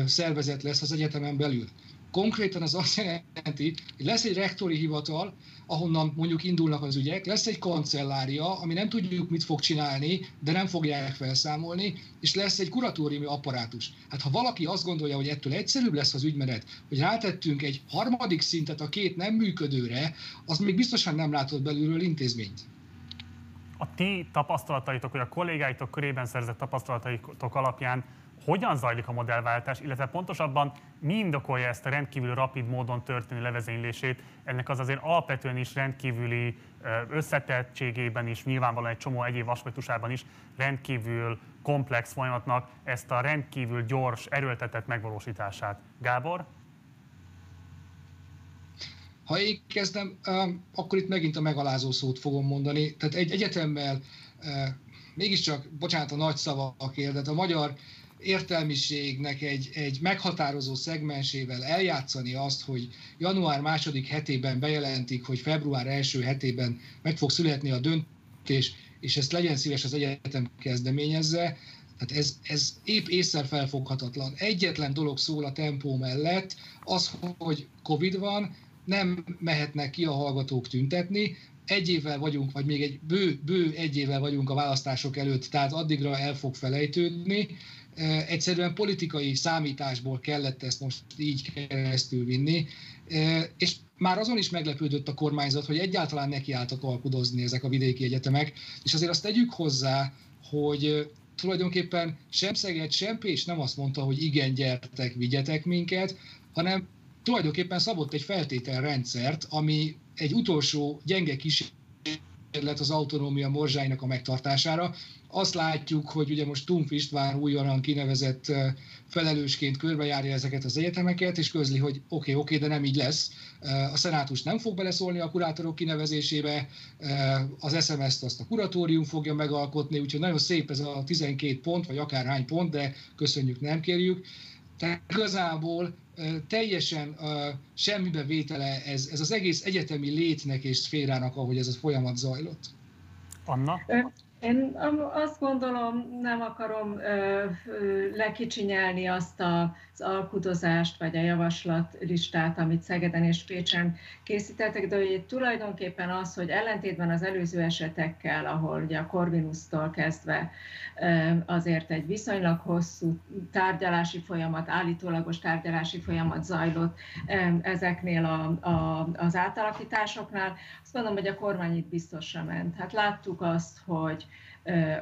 szervezet lesz az egyetemen belül. Konkrétan az azt jelenti, hogy lesz egy rektori hivatal, ahonnan mondjuk indulnak az ügyek, lesz egy kancellária, ami nem tudjuk, mit fog csinálni, de nem fogják felszámolni, és lesz egy kuratóriumi apparátus. Hát ha valaki azt gondolja, hogy ettől egyszerűbb lesz az ügymenet, hogy rátettünk egy harmadik szintet a két nem működőre, az még biztosan nem látott belülről intézményt a ti tapasztalataitok, vagy a kollégáitok körében szerzett tapasztalataitok alapján hogyan zajlik a modellváltás, illetve pontosabban mi indokolja ezt a rendkívül rapid módon történő levezénylését, ennek az azért alapvetően is rendkívüli összetettségében is, nyilvánvalóan egy csomó egyéb aspektusában is rendkívül komplex folyamatnak ezt a rendkívül gyors, erőltetett megvalósítását. Gábor? Ha én kezdem, akkor itt megint a megalázó szót fogom mondani. Tehát egy egyetemmel mégiscsak, bocsánat a nagy szavakért, de a magyar értelmiségnek egy, egy meghatározó szegmensével eljátszani azt, hogy január második hetében bejelentik, hogy február első hetében meg fog születni a döntés, és ezt legyen szíves az egyetem kezdeményezze, tehát ez, ez épp észre felfoghatatlan. Egyetlen dolog szól a tempó mellett, az, hogy Covid van, nem mehetnek ki a hallgatók tüntetni, egy évvel vagyunk, vagy még egy bő, bő egy évvel vagyunk a választások előtt, tehát addigra el fog felejtődni. Egyszerűen politikai számításból kellett ezt most így keresztül vinni, és már azon is meglepődött a kormányzat, hogy egyáltalán nekiálltak alkudozni ezek a vidéki egyetemek, és azért azt tegyük hozzá, hogy tulajdonképpen sem Szeged, sem Pécs nem azt mondta, hogy igen, gyertek, vigyetek minket, hanem tulajdonképpen szabott egy feltételrendszert, ami egy utolsó gyenge kísérlet az autonómia morzsáinak a megtartására. Azt látjuk, hogy ugye most Tumf István újonnan kinevezett felelősként körbejárja ezeket az egyetemeket, és közli, hogy oké, okay, oké, okay, de nem így lesz. A szenátus nem fog beleszólni a kurátorok kinevezésébe, az SMS-t azt a kuratórium fogja megalkotni, úgyhogy nagyon szép ez a 12 pont, vagy akárhány pont, de köszönjük, nem kérjük. Tehát igazából teljesen semmibe vétele ez, ez az egész egyetemi létnek és szférának, ahogy ez a folyamat zajlott. Anna? Én azt gondolom, nem akarom ö, ö, lekicsinyelni azt az alkudozást, vagy a javaslatlistát, amit Szegeden és Pécsen készítettek, de hogy tulajdonképpen az, hogy ellentétben az előző esetekkel, ahol ugye a Corvinusztól kezdve azért egy viszonylag hosszú tárgyalási folyamat, állítólagos tárgyalási folyamat zajlott ezeknél a, a, az átalakításoknál, azt mondom, hogy a kormány itt biztosra ment. Hát láttuk azt, hogy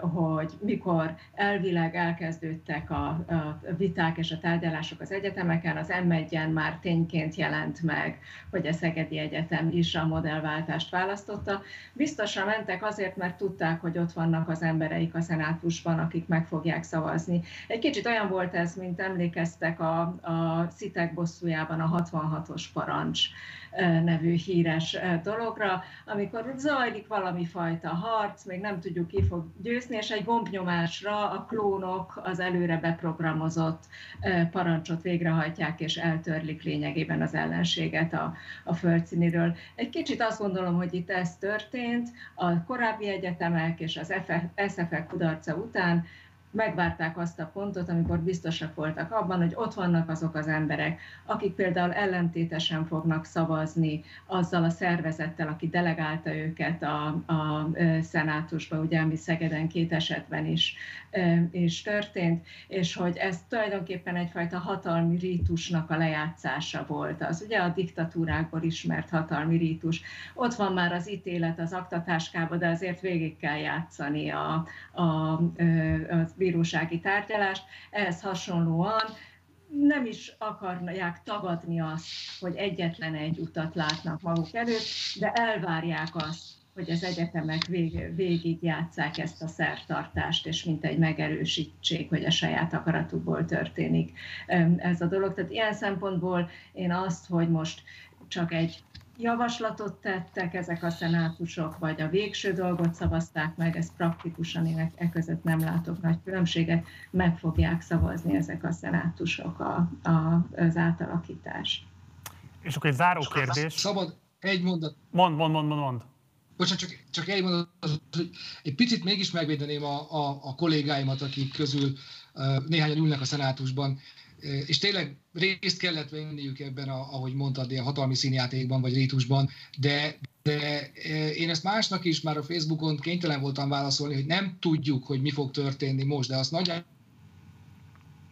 hogy mikor elvileg elkezdődtek a, a viták és a tárgyalások az egyetemeken, az m már tényként jelent meg, hogy a Szegedi Egyetem is a modellváltást választotta. Biztosan mentek azért, mert tudták, hogy ott vannak az embereik a szenátusban, akik meg fogják szavazni. Egy kicsit olyan volt ez, mint emlékeztek a, a Szitek bosszújában a 66-os parancs nevű híres dologra, amikor zajlik valami fajta harc, még nem tudjuk ki fog győzni, és egy gombnyomásra a klónok az előre beprogramozott parancsot végrehajtják, és eltörlik lényegében az ellenséget a, a földszíniről. Egy kicsit azt gondolom, hogy itt ez történt, a korábbi egyetemek és az SFE kudarca után megvárták azt a pontot, amikor biztosak voltak abban, hogy ott vannak azok az emberek, akik például ellentétesen fognak szavazni azzal a szervezettel, aki delegálta őket a, a szenátusba, ugye, ami Szegeden két esetben is, is történt, és hogy ez tulajdonképpen egyfajta hatalmi rítusnak a lejátszása volt. Az ugye a diktatúrákból ismert hatalmi rítus. Ott van már az ítélet az aktatáskába, de azért végig kell játszani a, a, a bírósági tárgyalást. Ehhez hasonlóan nem is akarják tagadni azt, hogy egyetlen egy utat látnak maguk előtt, de elvárják azt, hogy az egyetemek vég, végig játszák ezt a szertartást, és mint egy megerősítsék, hogy a saját akaratukból történik ez a dolog. Tehát ilyen szempontból én azt, hogy most csak egy javaslatot tettek ezek a szenátusok, vagy a végső dolgot szavazták meg, ez praktikusan én e között nem látok nagy különbséget, meg fogják szavazni ezek a szenátusok a, a, az átalakítást. És akkor egy záró kérdés. Szabad egy mondat. Mond, mond, mond, mond. mond. Bocsánat, csak, csak egy mondat, hogy egy picit mégis megvédeném a, a, a kollégáimat, akik közül uh, néhányan ülnek a szenátusban és tényleg részt kellett venniük ebben, a, ahogy mondtad, ilyen hatalmi színjátékban vagy rítusban, de, de én ezt másnak is már a Facebookon kénytelen voltam válaszolni, hogy nem tudjuk, hogy mi fog történni most, de azt nagyjából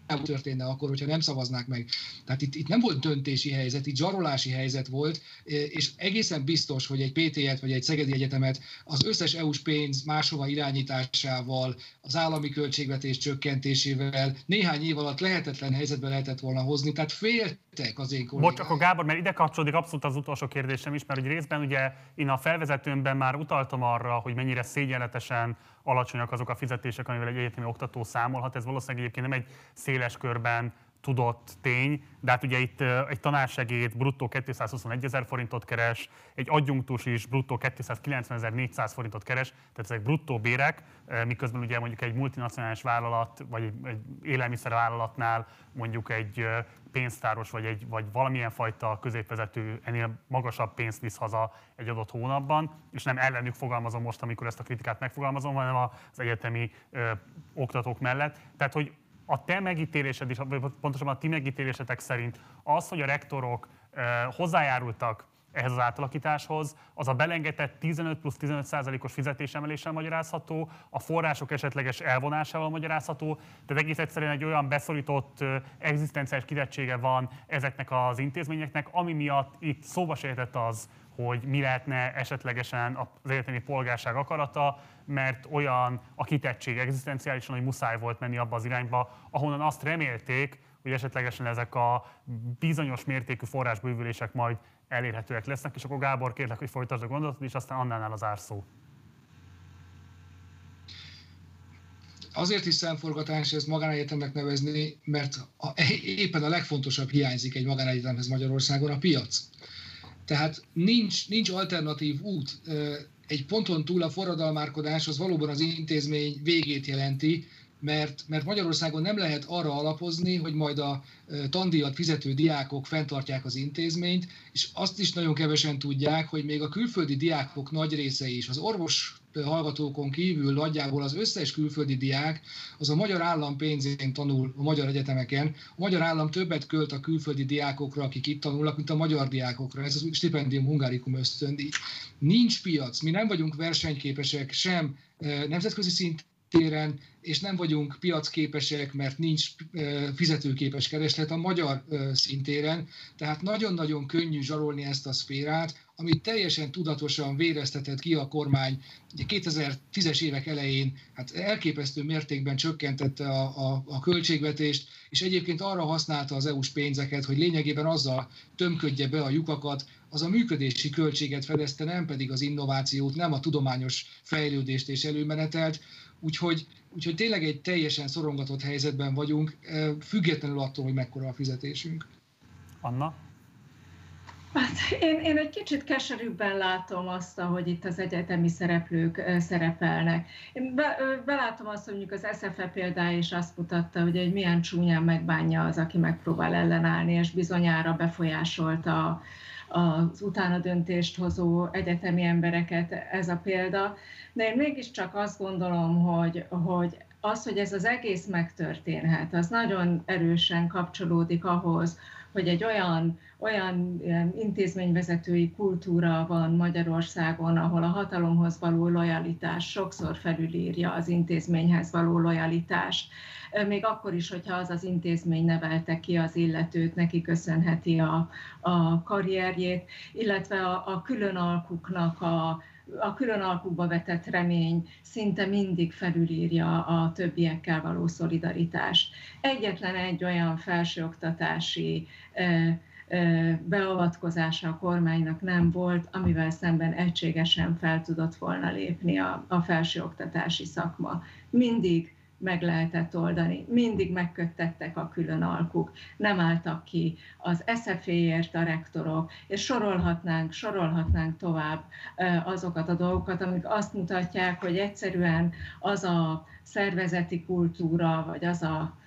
történne akkor, hogyha nem szavaznák meg. Tehát itt, itt nem volt döntési helyzet, itt zsarolási helyzet volt, és egészen biztos, hogy egy PT-et vagy egy Szegedi Egyetemet az összes EU-s pénz máshova irányításával, az állami költségvetés csökkentésével néhány év alatt lehetetlen helyzetbe lehetett volna hozni, tehát féltek az én kollégáim. Bocs, akkor Gábor, mert ide kapcsolódik abszolút az utolsó kérdésem is, mert hogy részben ugye én a felvezetőmben már utaltam arra, hogy mennyire szégyenletesen alacsonyak azok a fizetések, amivel egy egyetemi oktató számolhat. Ez valószínűleg egyébként nem egy széles körben tudott tény, de hát ugye itt egy tanársegéd bruttó 221 ezer forintot keres, egy adjunktus is bruttó 290 400 forintot keres, tehát ezek bruttó bérek, miközben ugye mondjuk egy multinacionális vállalat, vagy egy, élelmiszervállalatnál mondjuk egy pénztáros, vagy, egy, vagy valamilyen fajta középvezető ennél magasabb pénzt visz haza egy adott hónapban, és nem ellenük fogalmazom most, amikor ezt a kritikát megfogalmazom, hanem az egyetemi ö, oktatók mellett. Tehát, hogy a te megítélésed is, pontosabban a ti megítélésetek szerint az, hogy a rektorok hozzájárultak ehhez az átalakításhoz, az a belengedett 15 plusz 15 százalékos fizetésemeléssel magyarázható, a források esetleges elvonásával magyarázható, tehát egész egyszerűen egy olyan beszorított egzisztenciális kidettsége van ezeknek az intézményeknek, ami miatt itt szóba sejtett az, hogy mi lehetne esetlegesen az egyetemi polgárság akarata, mert olyan a kitettség egzisztenciálisan, hogy muszáj volt menni abba az irányba, ahonnan azt remélték, hogy esetlegesen ezek a bizonyos mértékű forrásbővülések majd elérhetőek lesznek, és akkor Gábor kérlek, hogy folytasd a gondolatot, és aztán annál az árszó. Azért is szemforgatás ezt magánegyetemnek nevezni, mert a, éppen a legfontosabb hiányzik egy magánegyetemhez Magyarországon, a piac. Tehát nincs, nincs alternatív út. Egy ponton túl a forradalmárkodás az valóban az intézmény végét jelenti, mert, mert Magyarországon nem lehet arra alapozni, hogy majd a tandíjat fizető diákok fenntartják az intézményt, és azt is nagyon kevesen tudják, hogy még a külföldi diákok nagy része is, az orvos hallgatókon kívül nagyjából az összes külföldi diák az a magyar állam pénzén tanul a magyar egyetemeken. A magyar állam többet költ a külföldi diákokra, akik itt tanulnak, mint a magyar diákokra. Ez a stipendium hungarikum ösztöndi. Nincs piac, mi nem vagyunk versenyképesek sem nemzetközi szinten, és nem vagyunk piacképesek, mert nincs fizetőképes kereslet a magyar szintéren, tehát nagyon-nagyon könnyű zsarolni ezt a szférát, amit teljesen tudatosan véreztetett ki a kormány. Ugye 2010-es évek elején hát elképesztő mértékben csökkentette a, a, a költségvetést, és egyébként arra használta az EU-s pénzeket, hogy lényegében azzal tömködje be a lyukakat, az a működési költséget fedezte, nem pedig az innovációt, nem a tudományos fejlődést és előmenetelt. Úgyhogy, úgyhogy tényleg egy teljesen szorongatott helyzetben vagyunk, függetlenül attól, hogy mekkora a fizetésünk. Anna? Hát én, én egy kicsit keserűbben látom azt, hogy itt az egyetemi szereplők szerepelnek. Én be, belátom azt, hogy mondjuk az SFE példája is azt mutatta, hogy egy milyen csúnyán megbánja az, aki megpróbál ellenállni, és bizonyára befolyásolta az utána döntést hozó egyetemi embereket ez a példa. De én mégiscsak azt gondolom, hogy, hogy az, hogy ez az egész megtörténhet, az nagyon erősen kapcsolódik ahhoz, hogy egy olyan, olyan intézményvezetői kultúra van Magyarországon, ahol a hatalomhoz való lojalitás sokszor felülírja az intézményhez való lojalitást. Még akkor is, hogyha az az intézmény nevelte ki az illetőt, neki köszönheti a, a karrierjét, illetve a, a különalkuknak a, a külön alkukba vetett remény szinte mindig felülírja a többiekkel való szolidaritást. Egyetlen egy olyan felsőoktatási beavatkozása a kormánynak nem volt, amivel szemben egységesen fel tudott volna lépni a, a felsőoktatási szakma. Mindig meg lehetett oldani. Mindig megköttettek a külön alkuk, nem álltak ki az SZF-ért a rektorok, és sorolhatnánk, sorolhatnánk tovább azokat a dolgokat, amik azt mutatják, hogy egyszerűen az a szervezeti kultúra, vagy az a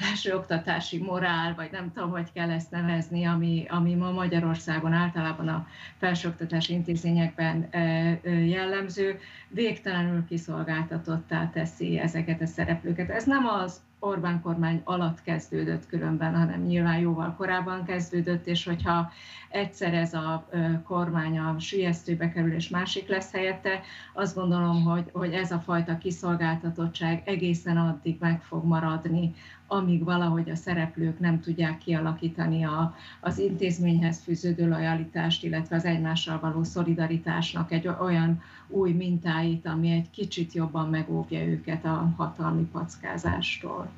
felsőoktatási morál, vagy nem tudom, hogy kell ezt nevezni, ami, ami ma Magyarországon általában a felsőoktatási intézményekben jellemző, végtelenül kiszolgáltatottá teszi ezeket a szereplőket. Ez nem az Orbán kormány alatt kezdődött különben, hanem nyilván jóval korábban kezdődött, és hogyha egyszer ez a kormány a sülyeztőbe kerül, és másik lesz helyette, azt gondolom, hogy, hogy ez a fajta kiszolgáltatottság egészen addig meg fog maradni, amíg valahogy a szereplők nem tudják kialakítani a, az intézményhez fűződő lojalitást, illetve az egymással való szolidaritásnak egy olyan új mintáit, ami egy kicsit jobban megóvja őket a hatalmi packázástól.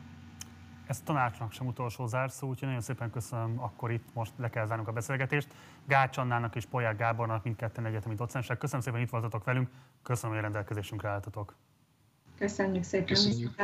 Ez tanácsnak sem utolsó zárszó, úgyhogy nagyon szépen köszönöm, akkor itt most le kell zárnunk a beszélgetést. Gács Annának és Polyák Gábornak, mindketten egyetemi docensek. Köszönöm szépen, hogy itt voltatok velünk, köszönöm, hogy rendelkezésünkre álltatok. Köszönjük szépen, Köszönjük.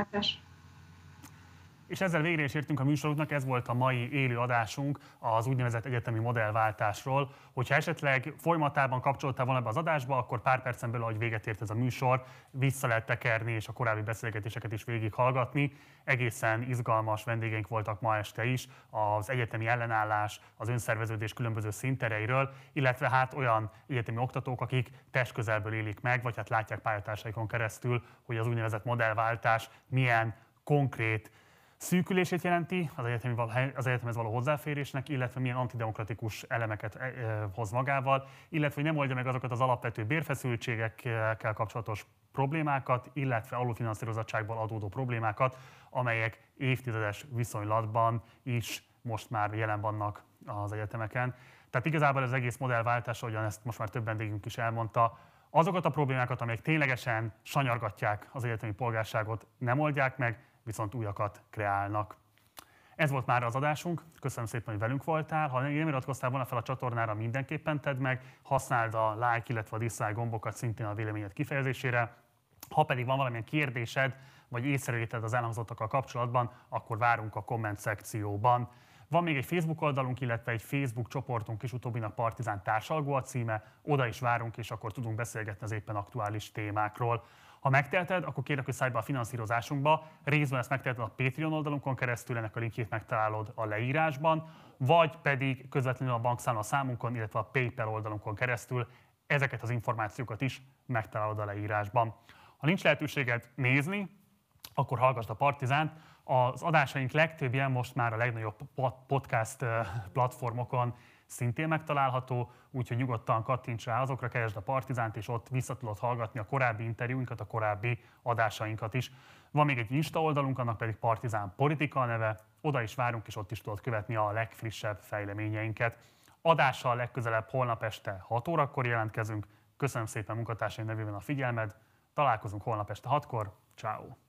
És ezzel végre is értünk a műsorunknak, ez volt a mai élő adásunk az úgynevezett egyetemi modellváltásról. Hogyha esetleg folyamatában kapcsoltál volna be az adásba, akkor pár percen belül, ahogy véget ért ez a műsor, vissza lehet tekerni és a korábbi beszélgetéseket is végighallgatni. Egészen izgalmas vendégeink voltak ma este is az egyetemi ellenállás, az önszerveződés különböző szintereiről, illetve hát olyan egyetemi oktatók, akik testközelből élik meg, vagy hát látják pályatársaikon keresztül, hogy az úgynevezett modellváltás milyen konkrét szűkülését jelenti az, egyetemi, az egyetemhez való hozzáférésnek, illetve milyen antidemokratikus elemeket e, e, hoz magával, illetve hogy nem oldja meg azokat az alapvető bérfeszültségekkel kapcsolatos problémákat, illetve alulfinanszírozottságból adódó problémákat, amelyek évtizedes viszonylatban is most már jelen vannak az egyetemeken. Tehát igazából az egész modellváltás, ahogyan ezt most már több vendégünk is elmondta, azokat a problémákat, amelyek ténylegesen sanyargatják az egyetemi polgárságot, nem oldják meg, viszont újakat kreálnak. Ez volt már az adásunk. Köszönöm szépen, hogy velünk voltál. Ha nem iratkoztál volna fel a csatornára, mindenképpen tedd meg. Használd a like, illetve a dislike gombokat szintén a véleményed kifejezésére. Ha pedig van valamilyen kérdésed, vagy észrevételed az elhangzottakkal kapcsolatban, akkor várunk a komment szekcióban. Van még egy Facebook oldalunk, illetve egy Facebook csoportunk is, utóbbinak Partizán társalgó a címe, oda is várunk, és akkor tudunk beszélgetni az éppen aktuális témákról. Ha megtelted, akkor kérlek, hogy szállj be a finanszírozásunkba. Részben ezt megteheted a Patreon oldalunkon keresztül, ennek a linkjét megtalálod a leírásban, vagy pedig közvetlenül a bankszámla számunkon, illetve a PayPal oldalunkon keresztül. Ezeket az információkat is megtalálod a leírásban. Ha nincs lehetőséged nézni, akkor hallgassd a Partizánt. Az adásaink legtöbbje most már a legnagyobb podcast platformokon szintén megtalálható, úgyhogy nyugodtan kattints rá azokra, keresd a Partizánt, és ott vissza tudod hallgatni a korábbi interjúinkat, a korábbi adásainkat is. Van még egy Insta oldalunk, annak pedig Partizán Politika neve, oda is várunk, és ott is tudod követni a legfrissebb fejleményeinket. Adással legközelebb holnap este 6 órakor jelentkezünk. Köszönöm szépen munkatársaim nevében a figyelmed, találkozunk holnap este 6-kor, ciao.